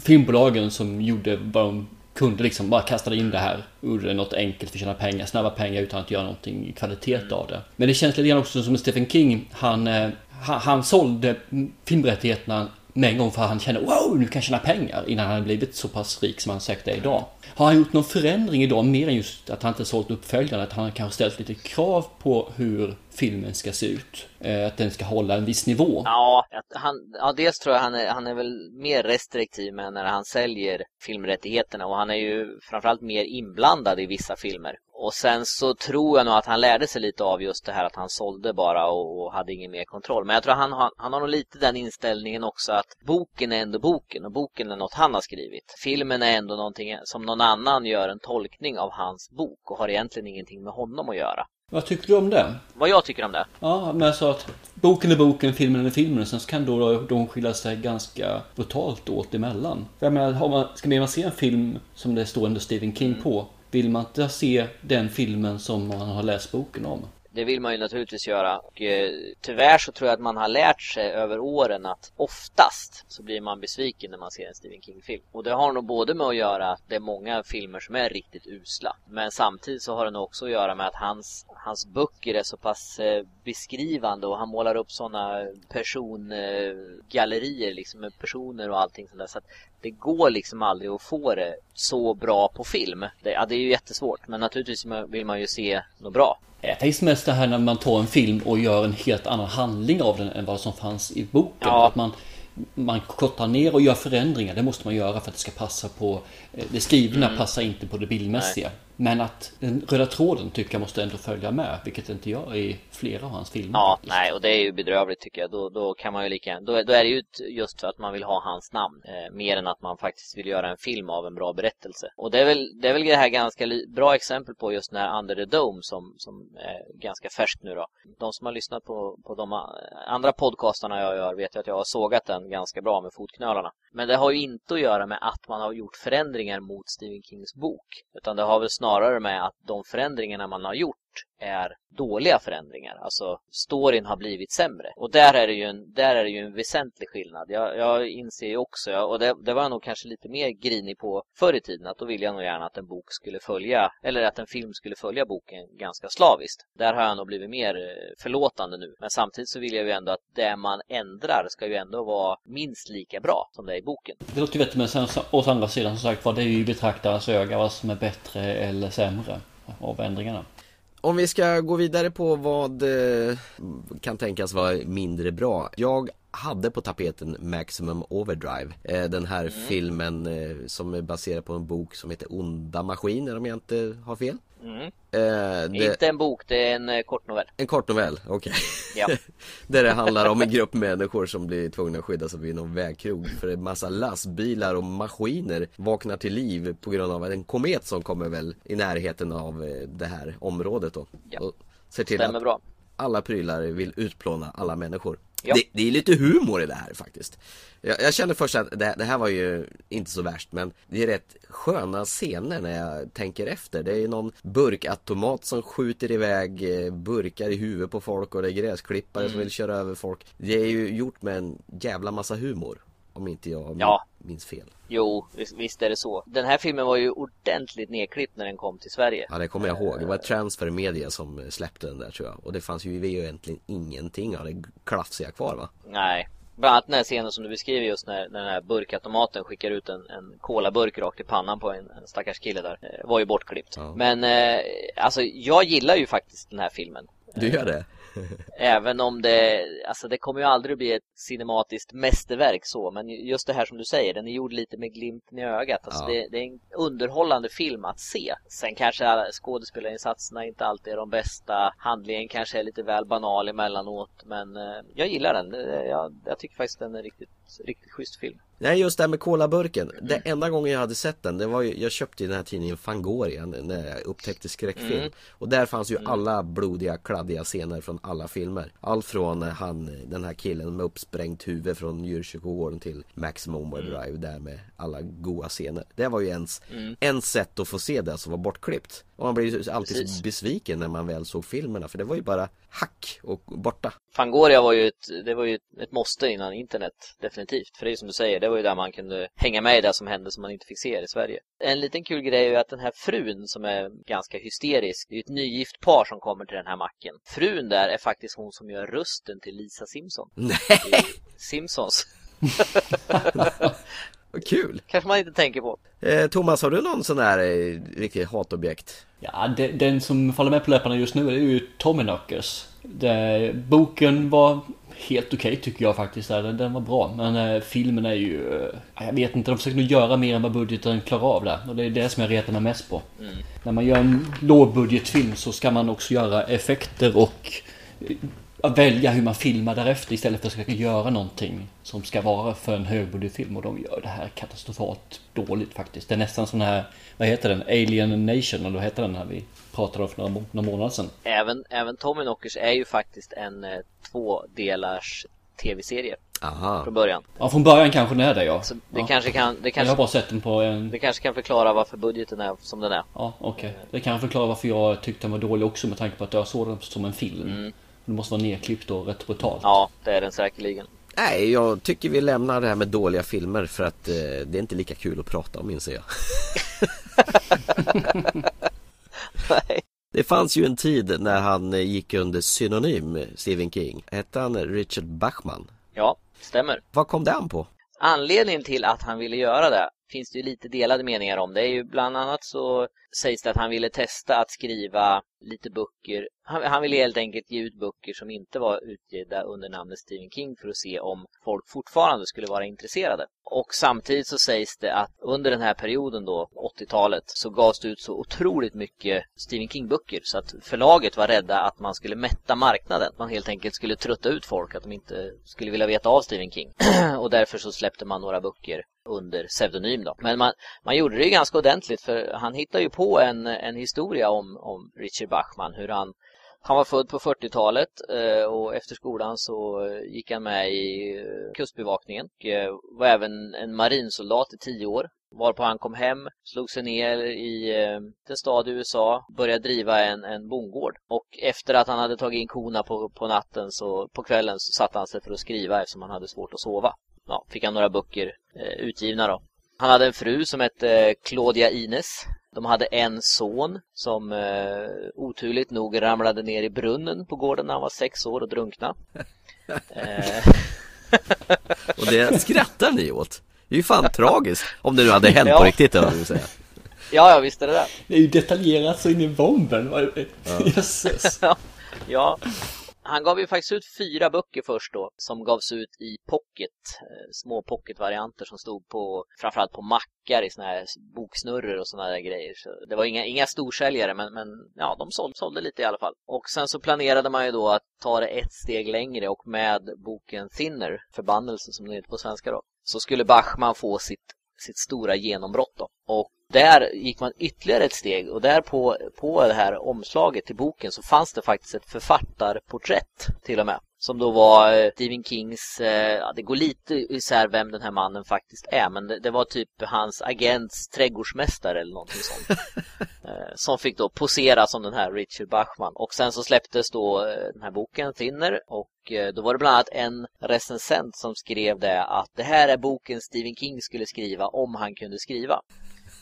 filmbolagen som gjorde vad de kunde liksom bara kastade in det här gjorde något enkelt för att tjäna pengar, snabba pengar utan att göra någonting kvalitet mm. av det. Men det känns lite grann också som Stephen King, han, eh, han, han sålde filmrättigheterna med en gång för att han kände wow, nu kan jag tjäna pengar innan han blivit så pass rik som han säkert är idag. Har han gjort någon förändring idag mer än just att han inte sålt uppföljaren? Att han kanske ställt lite krav på hur filmen ska se ut? Eh, att den ska hålla en viss nivå? Ja, han, ja dels tror jag han är, han är väl mer restriktiv med när han säljer filmrättigheterna och han är ju framförallt mer inblandad i vissa filmer. Och sen så tror jag nog att han lärde sig lite av just det här att han sålde bara och, och hade ingen mer kontroll. Men jag tror han, han, han har nog lite den inställningen också att boken är ändå boken och boken är något han har skrivit. Filmen är ändå någonting som någon annan gör en tolkning av hans bok och har egentligen ingenting med honom att göra. Vad tycker du om det? Vad jag tycker om det? Ja, men alltså att boken är boken, filmen är filmen. Sen så kan då de skilja sig ganska brutalt åt emellan. Jag menar, har man, ska man se en film som det står under Stephen King mm. på vill man inte se den filmen som man har läst boken om. Det vill man ju naturligtvis göra. Och, eh, tyvärr så tror jag att man har lärt sig över åren att oftast så blir man besviken när man ser en Stephen King-film. Och det har nog både med att göra att det är många filmer som är riktigt usla. Men samtidigt så har det nog också att göra med att hans, hans böcker är så pass eh, beskrivande och han målar upp sådana persongallerier eh, liksom med personer och allting sånt där. Så att det går liksom aldrig att få det så bra på film. Det, ja, det är ju jättesvårt men naturligtvis vill man ju se något bra. Jag tänkte mest det här när man tar en film och gör en helt annan handling av den än vad som fanns i boken. Ja. Att man, man kortar ner och gör förändringar. Det måste man göra för att det ska passa på det skrivna mm. passar inte på det bildmässiga. Nej. Men att den röda tråden tycker jag måste ändå följa med, vilket inte gör i flera av hans filmer. Ja, faktiskt. nej, och det är ju bedrövligt tycker jag. Då, då kan man ju lika då, då är det ju just för att man vill ha hans namn, eh, mer än att man faktiskt vill göra en film av en bra berättelse. Och det är väl det, är väl det här ganska bra exempel på just den här Under the Dome som, som är ganska färskt nu då. De som har lyssnat på, på de andra podcastarna jag gör vet ju att jag har sågat den ganska bra med fotknölarna. Men det har ju inte att göra med att man har gjort förändringar mot Stephen Kings bok. Utan det har väl snarare med att de förändringarna man har gjort är dåliga förändringar. Alltså storyn har blivit sämre. Och där är det ju en, där är det ju en väsentlig skillnad. Jag, jag inser ju också, och det, det var jag nog kanske lite mer grinig på förr i tiden, att då ville jag nog gärna att en bok skulle följa, eller att en film skulle följa boken ganska slaviskt. Där har jag nog blivit mer eh, förlåtande nu. Men samtidigt så vill jag ju ändå att det man ändrar ska ju ändå vara minst lika bra som det är i boken. Det låter ju vettigt, men sen å andra sidan som sagt var det är ju betraktarens alltså, öga vad som är bättre eller sämre av ändringarna. Om vi ska gå vidare på vad eh, kan tänkas vara mindre bra. Jag hade på tapeten Maximum Overdrive. Eh, den här mm. filmen eh, som är baserad på en bok som heter Onda Maskiner om jag inte har fel. Mm. Eh, det... Inte en bok, det är en eh, kortnovell. En kortnovell, okej. Okay. Ja. Där det handlar om en grupp människor som blir tvungna att skydda sig vid någon vägkrog. För en massa lastbilar och maskiner vaknar till liv på grund av en komet som kommer väl i närheten av eh, det här området då. Ja. Och ser till Stämmer att bra. alla prylar vill utplåna alla människor. Ja. Det, det är lite humor i det här faktiskt. Jag, jag kände först att det, det, här var ju inte så värst men det är rätt sköna scener när jag tänker efter. Det är någon burkautomat som skjuter iväg eh, burkar i huvudet på folk och det är gräsklippare mm. som vill köra över folk. Det är ju gjort med en jävla massa humor. Om inte jag ja. Minns fel. Jo, visst är det så. Den här filmen var ju ordentligt nedklippt när den kom till Sverige. Ja, det kommer jag ihåg. Det var Transfer Media som släppte den där tror jag. Och det fanns ju egentligen ingenting av det klafsiga kvar va? Nej, Bland annat den här scenen som du beskriver just när, när den här burkautomaten skickar ut en, en kolaburk rakt i pannan på en, en stackars kille där. Eh, var ju bortklippt. Ja. Men eh, alltså jag gillar ju faktiskt den här filmen. Du gör det? Även om det, alltså det kommer ju aldrig bli ett cinematiskt mästerverk så, men just det här som du säger, den är gjord lite med glimten i ögat. Alltså ja. det, det, är en underhållande film att se. Sen kanske skådespelarinsatserna inte alltid är de bästa, handlingen kanske är lite väl banal emellanåt, men eh, jag gillar den. Jag, jag tycker faktiskt den är riktigt, riktigt schysst film. Nej just det här med kolaburken. Mm. Den enda gången jag hade sett den, det var ju, jag köpte ju den här tidningen Fangoria när jag upptäckte skräckfilm. Mm. Och där fanns ju mm. alla blodiga, kladdiga scener från alla filmer. Allt från han, den här killen med uppsprängt huvud från djurkyrkogården till Maximum Overdrive mm. där med alla goa scener. Det var ju ens mm. en sätt att få se det som var bortklippt. Och man blev ju alltid Precis. besviken när man väl såg filmerna för det var ju bara hack och borta. Fangoria var ju ett, det var ju ett måste innan internet definitivt. För det är som du säger, det var ju där man kunde hänga med i det som hände som man inte fick se i Sverige. En liten kul grej är ju att den här frun som är ganska hysterisk, det är ju ett nygift par som kommer till den här macken. Frun där är faktiskt hon som gör rösten till Lisa Simpson. Nej! Simpsons. Vad kul! Kanske man inte tänker på. Eh, Thomas, har du någon sån här eh, riktig hatobjekt? Ja, det, den som faller med på läpparna just nu är ju Tommy Knockers. boken var helt okej okay, tycker jag faktiskt. Den, den var bra. Men eh, filmen är ju... Eh, jag vet inte, de försöker nog göra mer än vad budgeten klarar av där. Och det är det som jag retar mig mest på. Mm. När man gör en lågbudgetfilm så ska man också göra effekter och att välja hur man filmar därefter istället för att försöka göra någonting som ska vara för en högbudgetfilm och de gör det här katastrofalt dåligt faktiskt. Det är nästan sån här, vad heter den, Alien Nation eller vad heter den här vi pratade om för några, några månader sedan. Även, även Tommy Knockers är ju faktiskt en eh, tvådelars tv-serie. Aha. Från början. Ja, från början kanske den är det ja. Så det ja. kanske kan... Det kanske, jag har bara sett den på en... Det kanske kan förklara varför budgeten är som den är. Ja, okej. Okay. Det kan förklara varför jag tyckte den var dålig också med tanke på att jag såg den som en film. Mm. Det måste vara nedklippt och rätt brutalt. Ja, det är den säkerligen. Nej, jag tycker vi lämnar det här med dåliga filmer för att eh, det är inte lika kul att prata om inser jag. Nej. Det fanns ju en tid när han eh, gick under synonym Stephen King. Hette han Richard Bachman? Ja, stämmer. Vad kom det an på? Anledningen till att han ville göra det finns det ju lite delade meningar om. Det är ju bland annat så sägs det att han ville testa att skriva lite böcker. Han, han ville helt enkelt ge ut böcker som inte var utgivna under namnet Stephen King för att se om folk fortfarande skulle vara intresserade. Och samtidigt så sägs det att under den här perioden då, 80-talet, så gavs det ut så otroligt mycket Stephen King-böcker så att förlaget var rädda att man skulle mätta marknaden. Man helt enkelt skulle trötta ut folk, att de inte skulle vilja veta av Stephen King. och därför så släppte man några böcker under pseudonym då. Men man, man gjorde det ju ganska ordentligt för han hittade ju på en, en historia om, om Richard Bachman, hur han han var född på 40-talet eh, och efter skolan så gick han med i eh, kustbevakningen och eh, var även en marinsoldat i tio år. Varpå han kom hem, slog sig ner i en stad i USA, började driva en, en bondgård. Och efter att han hade tagit in korna på, på natten så på kvällen så satte han sig för att skriva eftersom han hade svårt att sova. Ja, fick han några böcker utgivna då. Han hade en fru som hette Claudia Ines de hade en son som eh, oturligt nog ramlade ner i brunnen på gården när han var sex år och drunkna. eh. och det skrattar ni åt. Det är ju fan tragiskt om det nu hade hänt ja. på riktigt, jag vill säga. Ja, ja, visst är det det. Det är ju detaljerat så in i bomben. Ja. Jösses. ja, han gav ju faktiskt ut fyra böcker först då som gavs ut i pocket, eh, små pocketvarianter som stod på framförallt på mackar i såna här boksnurror och såna där grejer. Så det var inga, inga storsäljare men, men ja, de sålde, sålde lite i alla fall. Och sen så planerade man ju då att ta det ett steg längre och med boken Thinner, förbannelse som det heter på svenska då, så skulle Bachman få sitt, sitt stora genombrott då. Och där gick man ytterligare ett steg och där på, på det här omslaget till boken så fanns det faktiskt ett författarporträtt till och med Som då var eh, Stephen Kings, eh, ja, det går lite isär vem den här mannen faktiskt är men det, det var typ hans agents trädgårdsmästare eller någonting sånt. Eh, som fick då posera som den här Richard Bachman. Och sen så släpptes då eh, den här boken Thinner och eh, då var det bland annat en recensent som skrev det att det här är boken Stephen King skulle skriva om han kunde skriva.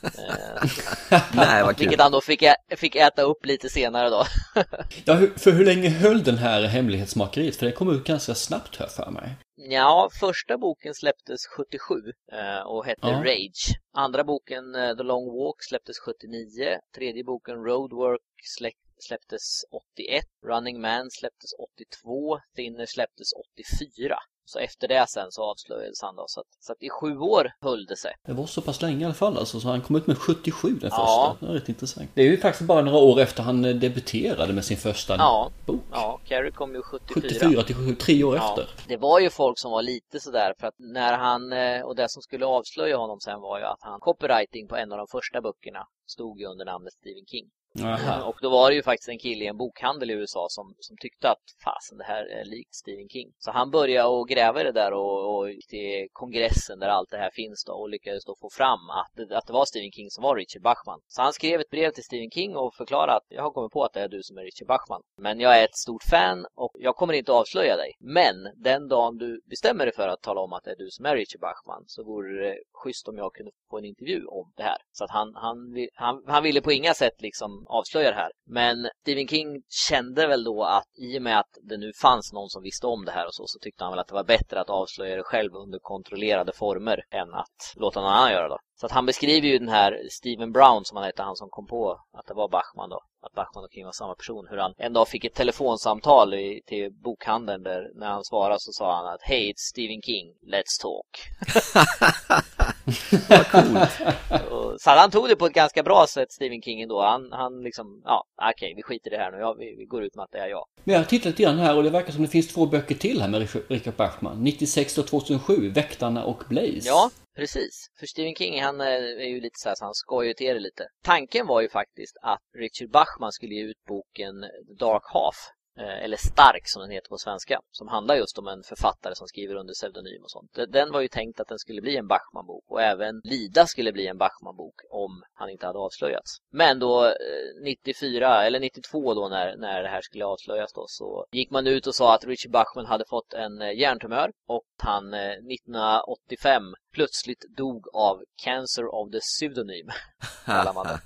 Eh, Nej, vad kul. Vilket han då fick, ä- fick äta upp lite senare då. Ja, för hur länge höll den här hemlighetsmakeriet? För det kom ut ganska snabbt här för mig. Ja, första boken släpptes 77 eh, och hette Ja. Rage. Andra boken eh, The Long Walk släpptes 79. Tredje boken Roadwork slä- släpptes 81. Running Man släpptes 82. Thinner släpptes 84. Så efter det sen så avslöjades han då. Så att, så att i sju år höll det sig. Det var så pass länge i alla fall alltså, så han kom ut med 77 den första. Ja. Det var rätt intressant. Det är ju faktiskt bara några år efter han eh, debuterade med sin första Ja, bok. ja Carrie kom ju 74. 74 till 77, tre år Ja, efter. det var ju folk som var lite sådär för att när han, eh, och det som skulle avslöja honom sen var ju att han, copywriting på en av de första böckerna stod ju under namnet Stephen King. Aha. Eh, och då var det ju faktiskt en kille i en bokhandel i USA som, som tyckte att fasen det här är likt Stephen King. Så han började och gräva i det där och, och gick till kongressen där allt det här finns då och lyckades då få fram att det, att det var Stephen King som var Richard Bachman. Så han skrev ett brev till Stephen King och förklarade att jag har kommit på att det är du som är Richard Bachman. Men jag är ett stort fan och jag kommer inte avslöja dig. Men den dagen du bestämmer dig för att tala om att det är du som är Richard Bachman så vore det schysst om jag kunde få en intervju om det här. Så att han, han, han, han ville på inga sätt liksom avslöja det här. Men Stephen King kände väl då att i och med att det nu fanns någon som visste om det här och så, så tyckte han väl att det var bättre att avslöja det själv under kontrollerade former än att låta någon annan göra det. Så att han beskriver ju den här Stephen Brown som han hette, han som kom på att det var Bachman då. Att Bachman och King var samma person. Hur han en dag fick ett telefonsamtal i, till bokhandeln där när han svarade så sa han att Hey, it's Stephen King, let's talk. Vad coolt. Så han tog det på ett ganska bra sätt, Stephen King ändå. Han, han liksom, ja, okej, vi skiter i det här nu. Ja, vi, vi går ut med att det är jag. Men jag har tittat grann här och det verkar som det finns två böcker till här med Richard Bachman. 96 och 2007, Väktarna och Blaze. Ja, precis. För Stephen King, han är ju lite så här, så han skojar ju till det lite. Tanken var ju faktiskt att Richard Bachman skulle ge ut boken The Dark Half eh, Eller Stark som den heter på svenska. Som handlar just om en författare som skriver under pseudonym och sånt. Den- var ju tänkt att den skulle bli en Bachman-bok. Och även Lida skulle bli en Bachman-bok om han inte hade avslöjats. Men då eh, 94, eller 92 då när, när det här skulle avslöjas då, så gick man ut och sa att Richard Bachman hade fått en eh, hjärntumör och han eh, 1985 plötsligt dog av cancer of the pseudonym. kallar man det.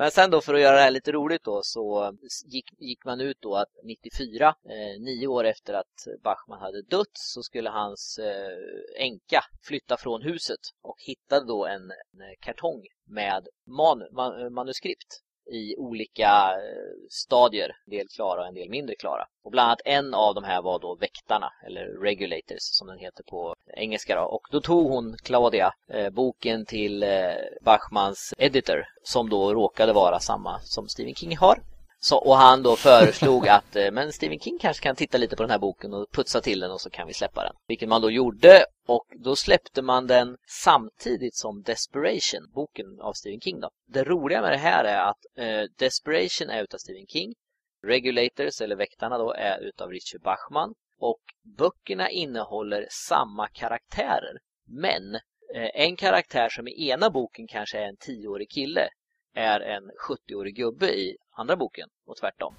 Men sen då för att göra det här lite roligt då så gick, gick man ut då att 94, eh, nio år efter att Bachman hade dött så skulle hans eh, änka flytta från huset och hittade då en, en kartong med man, man, manuskript i olika eh, stadier, en del klara och en del mindre klara. Och bland annat en av de här var då Väktarna, eller Regulators som den heter på engelska. Då. Och då tog hon, Claudia, eh, boken till eh, Bachmans editor som då råkade vara samma som Stephen King har. Så, och han då föreslog att eh, men Stephen King kanske kan titta lite på den här boken och putsa till den och så kan vi släppa den. Vilket man då gjorde och då släppte man den samtidigt som Desperation, boken av Stephen King. Då. Det roliga med det här är att eh, Desperation är utav Stephen King. Regulators, eller Väktarna då, är utav Richard Bachman. Och böckerna innehåller samma karaktärer. Men eh, en karaktär som i ena boken kanske är en tioårig kille är en 70-årig gubbe i andra boken och tvärtom.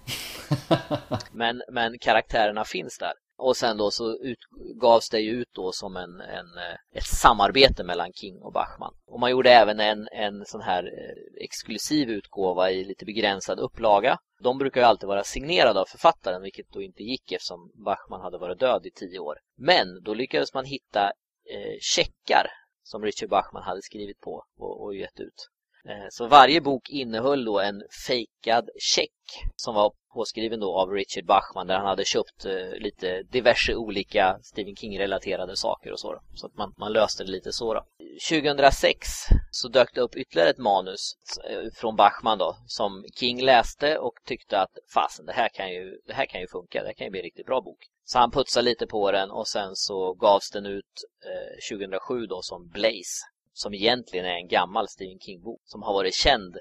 Men, men karaktärerna finns där. Och sen då så ut, gavs det ju ut då som en, en, eh, ett samarbete mellan King och Bachman. Och man gjorde även en, en sån här eh, exklusiv utgåva i lite begränsad upplaga. De brukar ju alltid vara signerade av författaren, vilket då inte gick eftersom Bachman hade varit död i tio år. Men då lyckades man hitta eh, checkar som Richard Bachman hade skrivit på och, och gett ut. Eh, så varje bok innehöll då en fejkad check som var påskriven då av Richard Bachman där han hade köpt eh, lite diverse olika Stephen King-relaterade saker och så. Då. Så att man, man löste det lite så. Då. 2006 så dök det upp ytterligare ett manus eh, från Bachman då som King läste och tyckte att fasen det här kan ju, det här kan ju funka, det här kan ju bli en riktigt bra bok. Så han putsade lite på den och sen så gavs den ut eh, 2007 då som Blaze som egentligen är en gammal Stephen King-bok som har varit känd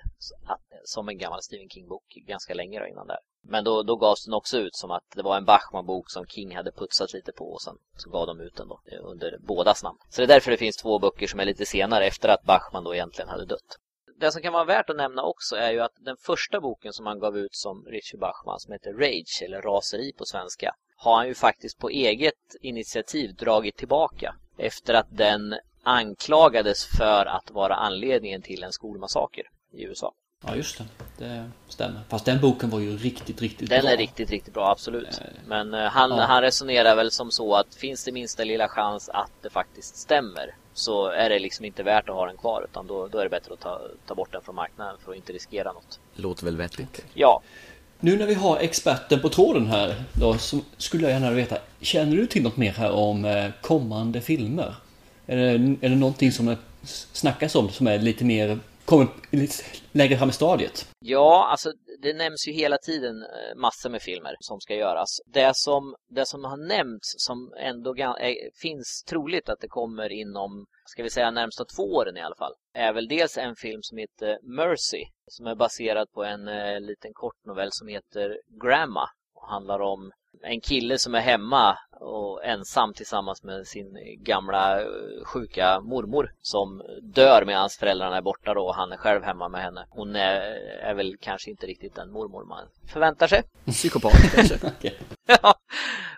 att- som en gammal Stephen King-bok ganska länge då innan där. Men då, då gavs den också ut som att det var en Bachman-bok som King hade putsat lite på och sen så gav de ut den då eh, under bådas namn. Så det är därför det finns två böcker som är lite senare efter att Bachman då egentligen hade dött. Det som kan vara värt att nämna också är ju att den första boken som han gav ut som Richard Bachman som heter Rage eller Raseri på svenska har han ju faktiskt på eget initiativ dragit tillbaka efter att den anklagades för att vara anledningen till en skolmassaker i USA. Ja, just det. Det stämmer. Fast den boken var ju riktigt, riktigt den bra. Den är riktigt, riktigt bra, absolut. Men uh, han, ja. han resonerar väl som så att finns det minsta lilla chans att det faktiskt stämmer så är det liksom inte värt att ha den kvar utan då, då är det bättre att ta, ta bort den från marknaden för att inte riskera något. Låter väl vettigt. Ja. Nu när vi har experten på tråden här då så skulle jag gärna veta, känner du till något mer här om eh, kommande filmer? Är det, är det någonting som snackas om som är lite mer kommer lite längre fram i stadiet? Ja, alltså det nämns ju hela tiden eh, massor med filmer som ska göras. Det som, det som har nämnts som ändå är, eh, finns troligt att det kommer inom, ska vi säga närmsta två åren i alla fall, är väl dels en film som heter Mercy som är baserad på en eh, liten kortnovell som heter Grandma och handlar om en kille som är hemma och ensam tillsammans med sin gamla eh, sjuka mormor som dör medan föräldrarna är borta då och han är själv hemma med henne. Hon är, är väl kanske inte riktigt den mormor man förväntar sig. Psykopat kanske. ja.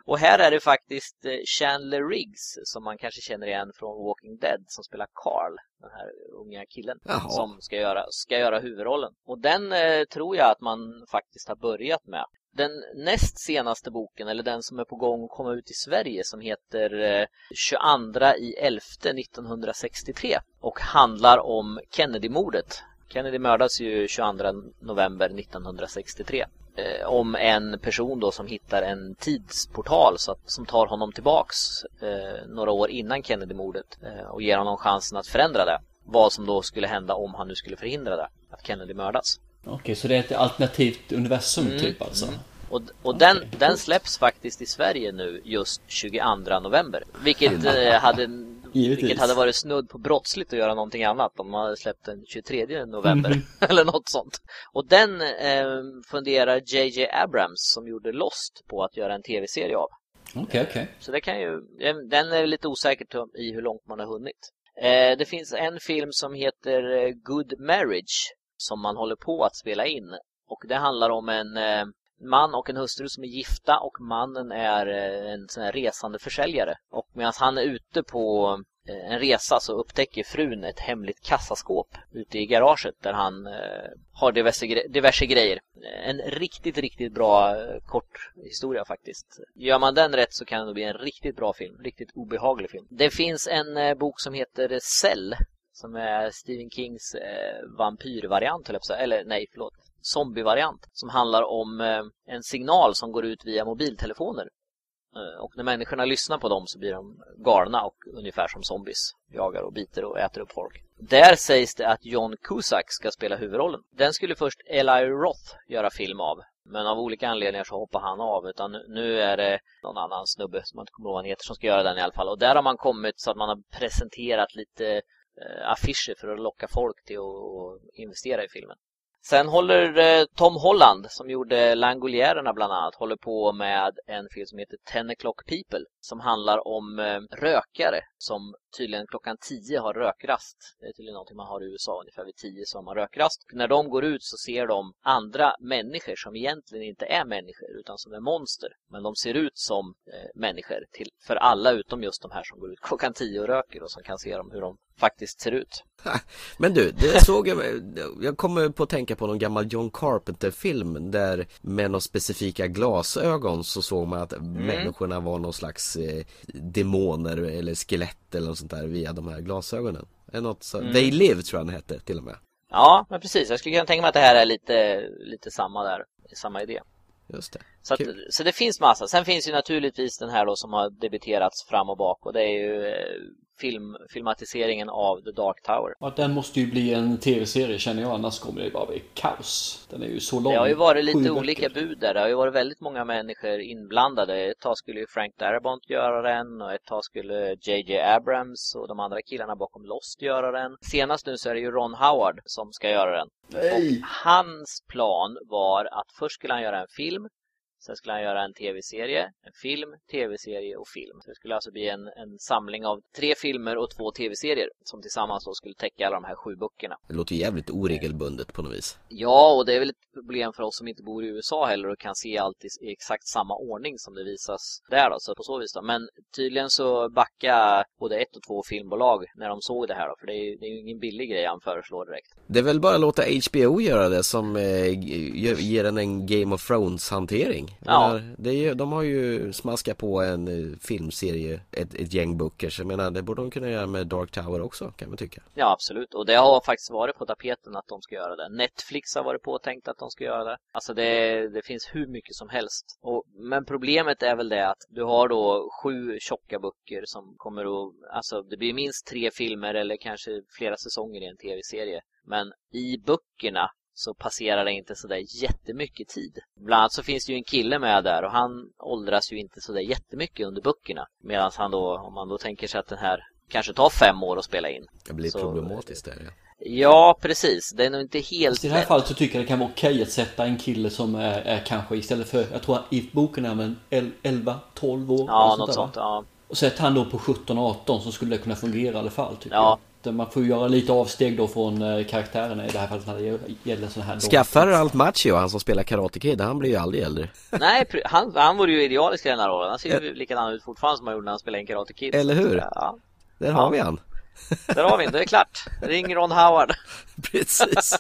Och här är det faktiskt eh, Chandler Riggs som man kanske känner igen från Walking Dead som spelar Carl, den här unga killen Jaha. som ska göra, ska göra huvudrollen. Och den eh, tror jag att man faktiskt har börjat med. Den näst senaste boken, eller den som är på gång att komma ut i Sverige som heter eh, 22 i 11 1963 och handlar om Kennedy-mordet. Kennedy mördas ju 22 november 1963 eh, om en person då som hittar en tidsportal så att, som tar honom tillbaks eh, några år innan Kennedy-mordet eh, och ger honom chansen att förändra det. Vad som då skulle hända om han nu skulle förhindra det, att Kennedy mördas. Okej, så det är ett alternativt universum mm, typ alltså? Mm. Och, och den, den släpps faktiskt i Sverige nu just 22 november. Vilket, eh, hade, vilket hade varit snudd på brottsligt att göra någonting annat om man hade släppt den 23 november. Mm. eller något sånt. Och den eh, funderar JJ Abrams som gjorde Lost på att göra en tv-serie av. Okej, okay, okej. Okay. Så det kan ju, den är lite osäker i hur långt man har hunnit. Eh, det finns en film som heter eh, Good Marriage som man håller på att spela in. Och det handlar om en eh, man och en hustru som är gifta och mannen är eh, en sån här resande försäljare. Och medan han är ute på eh, en resa så upptäcker frun ett hemligt kassaskåp ute i garaget där han eh, har diverse, diverse grejer. En riktigt, riktigt bra kort historia faktiskt. Gör man den rätt så kan det bli en riktigt bra film, riktigt obehaglig film. Det finns en bok som heter Cell som är Stephen Kings eh, vampyrvariant, eller nej, förlåt zombievariant som handlar om eh, en signal som går ut via mobiltelefoner. Eh, och när människorna lyssnar på dem så blir de galna och ungefär som zombies. Jagar och biter och äter upp folk. Där sägs det att John Cusack ska spela huvudrollen. Den skulle först Eli Roth göra film av. Men av olika anledningar så hoppar han av. Utan nu är det någon annan snubbe som man inte kommer ihåg vad han heter som ska göra den i alla fall. Och där har man kommit så att man har presenterat lite Eh, affischer för att locka folk till att investera i filmen. Sen håller eh, Tom Holland, som gjorde Langoliererna bland annat, håller på med en film som heter Ten o'clock people som handlar om eh, rökare som tydligen klockan 10 har rökrast. Det är tydligen någonting man har i USA, ungefär vid 10 så har man rökrast. När de går ut så ser de andra människor som egentligen inte är människor utan som är monster. Men de ser ut som eh, människor till, för alla utom just de här som går ut klockan 10 och röker och som kan se dem hur de faktiskt ser ut. Men du, det såg jag, jag kommer på att tänka på någon gammal John Carpenter-film där med några specifika glasögon så såg man att mm. människorna var någon slags eh, demoner eller skelett eller något sånt där via de här glasögonen. Något så, mm. They Live tror jag den hette till och med. Ja, men precis. Jag skulle kunna tänka mig att det här är lite, lite samma där, samma idé. Just det. Så, att, så det finns massa. Sen finns ju naturligtvis den här då som har debiterats fram och bak och det är ju eh, film, filmatiseringen av The Dark Tower. Ja, den måste ju bli en tv-serie känner jag, annars kommer det bara bli kaos. Den är ju så lång. Det har ju varit lite olika bud där. Det har ju varit väldigt många människor inblandade. Ett tag skulle ju Frank Darabont göra den och ett tag skulle JJ Abrams och de andra killarna bakom Lost göra den. Senast nu så är det ju Ron Howard som ska göra den. Nej! Hans plan var att först skulle han göra en film Sen skulle han göra en tv-serie, en film, tv-serie och film. Så det skulle alltså bli en, en samling av tre filmer och två tv-serier som tillsammans då skulle täcka alla de här sju böckerna. Det låter ju jävligt oregelbundet på något vis. Ja, och det är väl ett problem för oss som inte bor i USA heller och kan se allt i, i exakt samma ordning som det visas där då, så på så vis då. Men tydligen så backar både ett och två filmbolag när de såg det här då, för det är, det är ju ingen billig grej han föreslår direkt. Det är väl bara att låta HBO göra det som eh, ge- ger den en Game of Thrones hantering. Jag Ja. menar, det är, de har ju smaskat på en eh, filmserie, ett, ett gäng böcker. Så jag menar, det borde de kunna göra med Dark Tower också kan man tycka. Ja, absolut. Och det har faktiskt varit på tapeten att de ska göra det. Netflix har varit påtänkt att de ska göra det. Alltså det, det finns hur mycket som helst. Och, men problemet är väl det att du har då sju tjocka böcker som kommer att... Alltså det blir minst tre filmer eller kanske flera säsonger i en tv-serie. Men i böckerna så passerar det inte sådär jättemycket tid. Bland annat så finns det ju en kille med där och han åldras ju inte sådär jättemycket under böckerna. Medan han då, om man då tänker sig att den här kanske tar fem år att spela in. Det blir Så- problematiskt där ja. Ja, precis. Det är nog inte helt Fast I det här fallet så tycker jag det kan vara okej att sätta en kille som är, är kanske istället för, jag tror att i boken är han 11, 12 år. Ja, något sånt. va? Ja. Och sätter han då på 17, 18 så skulle det kunna fungera i alla fall tycker Ja. jag. Där Man får göra lite avsteg då från eh, karaktärerna i det här fallet när det gäller sådana här Skaffar Ralph Macchio, han som spelar Karate Kid, han blir ju aldrig äldre. Nej, han, han vore ju idealisk i den här rollen. Han ser ju likadan ut fortfarande som han gjorde när han spelade in Karate Kid. Eller hur? Ja, Där har vi han. där har vi det. Det är klart. Ring Ron Howard. Precis.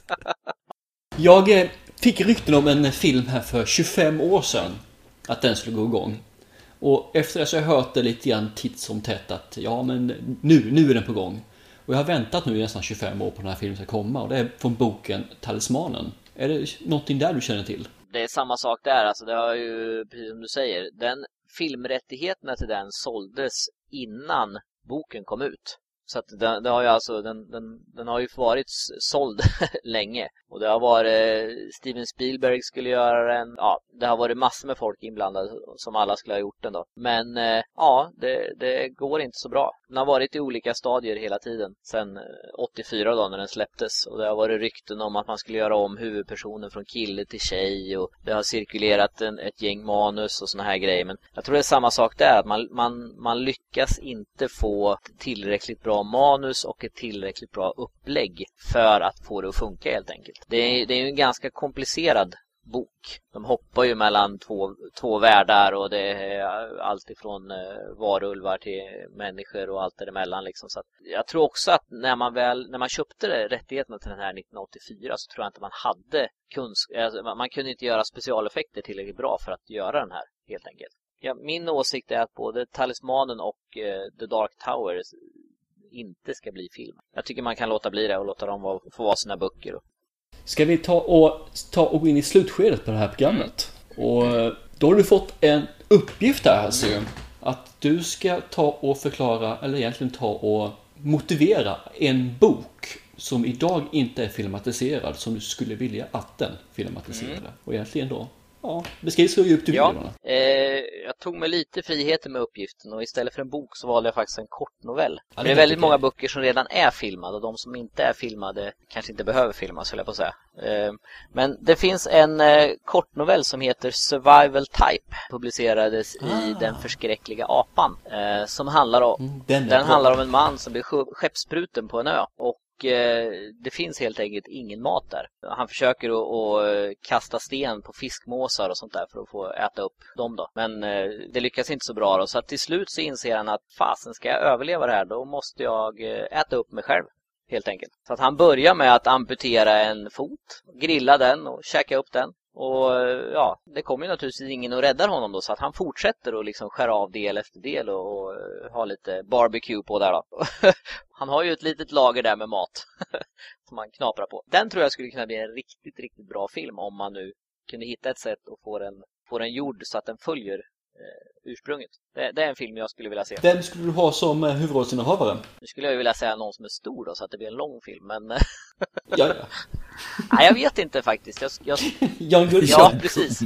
Jag eh, fick rykten om en film här för 25 år sedan. Att den skulle gå igång. Och efter det så har jag hört det lite grann titt som tätt att ja men nu, nu är den på gång. Och jag har väntat nu i nästan 25 år på den här filmen ska komma och det är från boken Talismanen. Är det någonting där du känner till? Det är samma sak där. Alltså det har ju, precis som du säger, den filmrättigheterna till den såldes innan boken kom ut. Så att den, den har ju alltså, den, den, den har ju varit såld länge. Och det har varit, Steven Spielberg skulle göra den. Ja, det har varit massor med folk inblandade som alla skulle ha gjort den då. Men eh, ja, det, det går inte så bra. Den har varit i olika stadier hela tiden. Sen eh, 84 då när den släpptes. Och det har varit rykten om att man skulle göra om huvudpersonen från kille till tjej. Och det har cirkulerat en, ett gäng manus och såna här grejer. Men jag tror det är samma sak där. Att man, man, man lyckas inte få tillräckligt bra manus och ett tillräckligt bra upplägg för att få det att funka helt enkelt. Det är, det är ju en ganska komplicerad bok. De hoppar ju mellan två, två världar och det är allt ifrån eh, varulvar till människor och allt däremellan. Liksom. Så att jag tror också att när man väl när man köpte rättigheterna till den här 1984 så tror jag inte man hade kunskap. Alltså, man- kunde inte göra specialeffekter tillräckligt bra för att göra den här helt enkelt. Ja, min åsikt är att både Talismanen och eh, The Dark Tower inte ska bli film. Jag tycker man kan låta bli det och låta dem få vara sina böcker. Ska vi ta och, ta och gå in i slutskedet på det här programmet? Och eh, då har du fått en uppgift här alltså. Att du ska ta och förklara, eller egentligen ta och motivera en bok som idag inte är filmatiserad som du skulle vilja att den filmatiserade. Och egentligen då, ja, beskriv så djupt du vill. Ja, Jonas. eh, jag tog mig lite friheter med uppgiften och istället för en bok så valde jag faktiskt en kortnovell. Ja, det, det är väldigt många böcker som redan är filmade och de som inte är filmade kanske inte behöver filmas, höll jag på att säga. Eh, men det finns en eh, kortnovell som heter Survival Type, publicerades i Ah. Den förskräckliga apan, eh, som handlar om Mm, den Den handlar om en man som blir skepp- skeppsbruten på en ö och Eh, det finns helt enkelt ingen mat där. Han försöker att, eh, kasta sten på fiskmåsar och sånt där för att få äta upp dem då. Men eh, det lyckas inte så bra då. Så att till slut så inser han att fasen ska jag överleva det här då måste jag äta upp mig själv. Helt enkelt. Så att han börjar med att amputera en fot, grilla den och käka upp den. Och ja, det kommer ju naturligtvis ingen och räddar honom då så att han fortsätter att liksom skära av del efter del och, och ha lite barbecue på där då. han har ju ett litet lager där med mat som han knaprar på. Den tror jag skulle kunna bli en riktigt, riktigt bra film om man nu kunde hitta ett sätt att få den, får den gjord så att den följer eh, ursprunget. Det, det, är en film jag skulle vilja se. Vem skulle du ha som eh, huvudrollsinnehavare? Nu skulle jag vilja säga någon som är stor då, så att det blir en lång film, men... ja, ja. Nej, jag vet inte faktiskt. Jag, jag... Jan Gullberg. Ja, precis.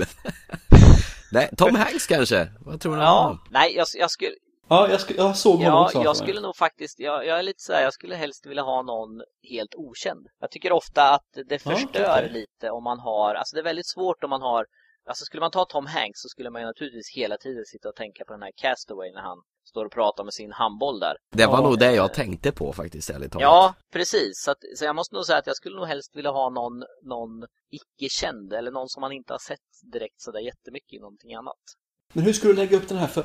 Nej, Tom Hanks kanske? Vad tror du ja, om? Nej, jag, jag skulle... Ja, jag, sk jag såg honom ja, också. Jag skulle nog faktiskt, jag, jag är lite så här, jag skulle helst vilja ha någon helt okänd. Jag tycker ofta att det förstör ja, lite om man har, alltså det är väldigt svårt om man har, alltså skulle man ta Tom Hanks så skulle man ju naturligtvis hela tiden sitta och tänka på den här Castaway när han står och pratar med sin handboll där. Det var ja, nog det jag tänkte på faktiskt, ärligt talat. Ja, precis. Så, att, så jag måste nog säga att jag skulle nog helst vilja ha någon, någon icke-känd eller någon som man inte har sett direkt sådär jättemycket i någonting annat. Men hur skulle du lägga upp den här? För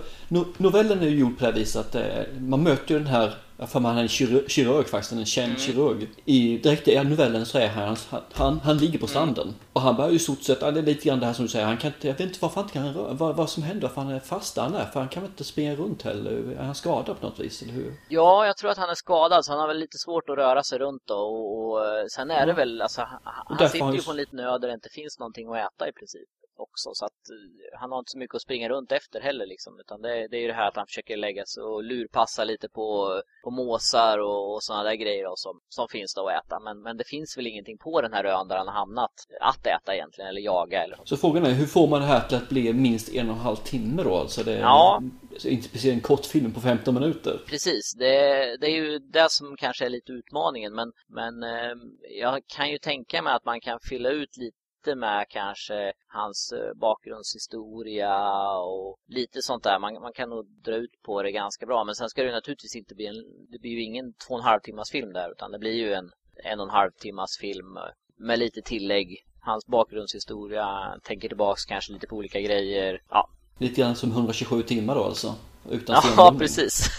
novellen är ju gjord på det här viset att eh, man möter ju den här, för man är en kirurg, kirurg faktiskt, en känd mm. kirurg. I, direkt i novellen så är han, han, han ligger på stranden. Mm. Och han börjar ju i stort sett, det är lite grann det här som du säger, han kan inte, jag vet inte varför han inte kan röra, vad, vad som händer, för han är fast där han är, för han kan väl inte springa runt heller. Är han skadad på något vis, eller hur? Ja, jag tror att han är skadad, så han har väl lite svårt att röra sig runt då. Och, och sen är ja. det väl, alltså, han, han sitter ju på en liten ö där det inte finns någonting att äta i princip också. Så att uh, han har inte så mycket att springa runt efter heller liksom. Utan det, det är ju det här att han försöker lägga sig och lurpassa lite på, på måsar och, och sådana där grejer då, som, som finns då att äta. Men, men det finns väl ingenting på den här ön där han har hamnat att äta egentligen eller jaga eller Så frågan är hur får man det här till att bli minst en och en halv timme då? Alltså det ja. inte speciellt en kort film på 15 minuter. Precis, det, det är ju det som kanske är lite utmaningen men, men eh, jag kan ju tänka mig att man kan fylla ut lite lite med kanske hans eh, bakgrundshistoria och lite sånt där. Man, man kan nog dra ut på det ganska bra. Men sen ska det naturligtvis inte bli en, det blir ju ingen två och en halv timmars film där utan det blir ju en en och en halv timmars film med lite tillägg. Hans bakgrundshistoria, tänker tillbaks kanske lite på olika grejer. Ja. Lite grann som 127 timmar då alltså? Utan ja, precis.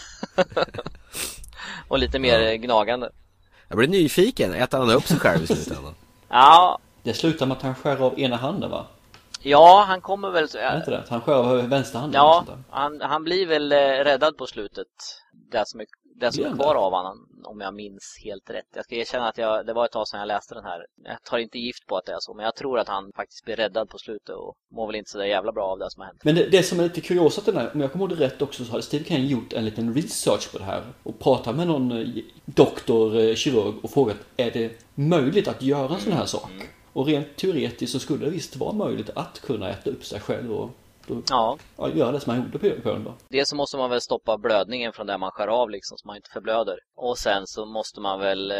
och lite mer ja. gnagande. Jag blir nyfiken. Äter han upp sig själv i slutändan? ja, det slutar med att han skär av ena handen va? Ja, han kommer väl... Är inte det? Han skär av vänsterhanden? Ja, han, han blir väl eh, räddad på slutet. Det som är, det som är kvar av honom, om jag minns helt rätt. Jag ska erkänna att jag, det var ett tag sedan jag läste den här. Jag tar inte gift på att det är så, men jag tror att han faktiskt blir räddad på slutet och mår väl inte så där jävla bra av det som har hänt. Men det, det som är lite kuriosat den här, om jag kommer ihåg det rätt också, så hade Steve Kane gjort en liten research på det här och pratat med någon eh, doktor, eh, kirurg och frågat är det möjligt att göra en sån här sak? Mm. Och rent teoretiskt så skulle det visst vara möjligt att kunna äta upp sig själv och då, ja. ja. göra det som man gjorde på ön då. Dels så måste man väl stoppa blödningen från där man skär av liksom så man inte förblöder. Och sen så måste man väl, eh,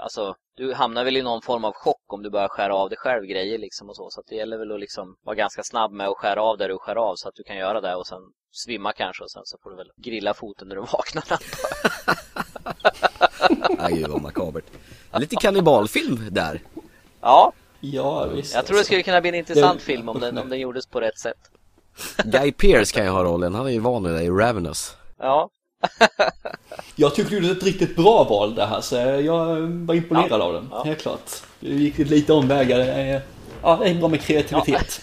alltså du hamnar väl i någon form av chock om du börjar skära av dig själv grejer liksom och så. Så det gäller väl att liksom vara ganska snabb med att skära av där du skär av så att du kan göra det och sen svimma kanske och sen så får du väl grilla foten när du vaknar. Nej, gud vad makabert. Lite kannibalfilm där. Ja, Ja, visst. Jag tror det skulle kunna bli en intressant det... film om den, om den gjordes på rätt sätt. Guy Pearce kan ju ha rollen, han är ju van vid det i Ravenous. Ja. jag tyckte du gjorde ett riktigt bra val där här, så jag var imponerad ja. av den, ja. helt klart. Du gick lite omvägar, ja, det är bra med kreativitet.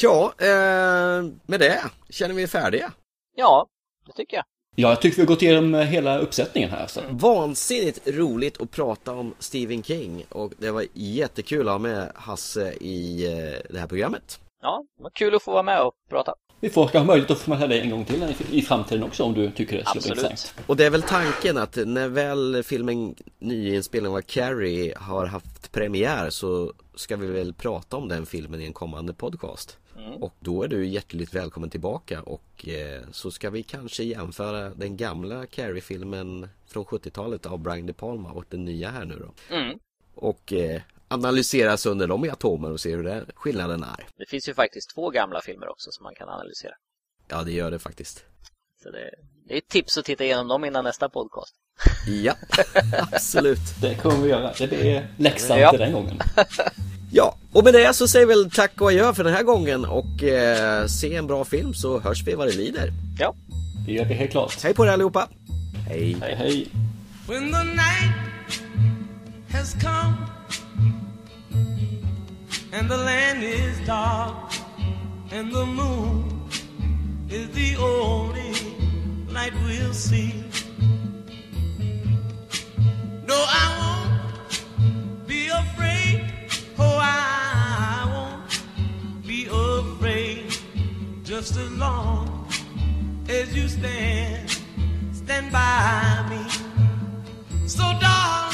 Ja, ja eh, med det känner vi är färdiga. Ja, det tycker jag. Ja, jag tycker vi har gått igenom hela uppsättningen här. Så. Vansinnigt roligt att prata om Stephen King och det var jättekul att ha med Hasse i eh, det här programmet. Ja, det var kul att få vara med och prata. Vi får ha möjlighet att få med dig en gång till i framtiden också om du tycker det skulle vara intressant. Och det är väl tanken att när väl filmen nyinspelningen av Carrie har haft premiär så ska vi väl prata om den filmen i en kommande podcast. Mm. Och då är du hjärtligt välkommen tillbaka och eh, så ska vi kanske jämföra den gamla Carrie-filmen från 70-talet av Brian De Palma och den nya här nu då. Mm. Och eh, analysera sönder dem i atomer och se hur det, skillnaden är. Det finns ju faktiskt två gamla filmer också som man kan analysera. Ja, det gör det faktiskt. Så det, det är ett tips att titta igenom dem innan nästa podcast. Ja, absolut. Det kommer vi göra. Det är läxan ja. till den gången. Ja, och med det så säger vi väl tack och adjö för den här gången och eh, se en bra film så hörs vi vad det lider. Ja, det gör vi helt klart. Hej på er allihopa. Hej. Hej, hej. When the night has come And the land is dark And the moon is the only light we'll see No, I won't be afraid I won't be afraid just as long as you stand, stand by me. So darling,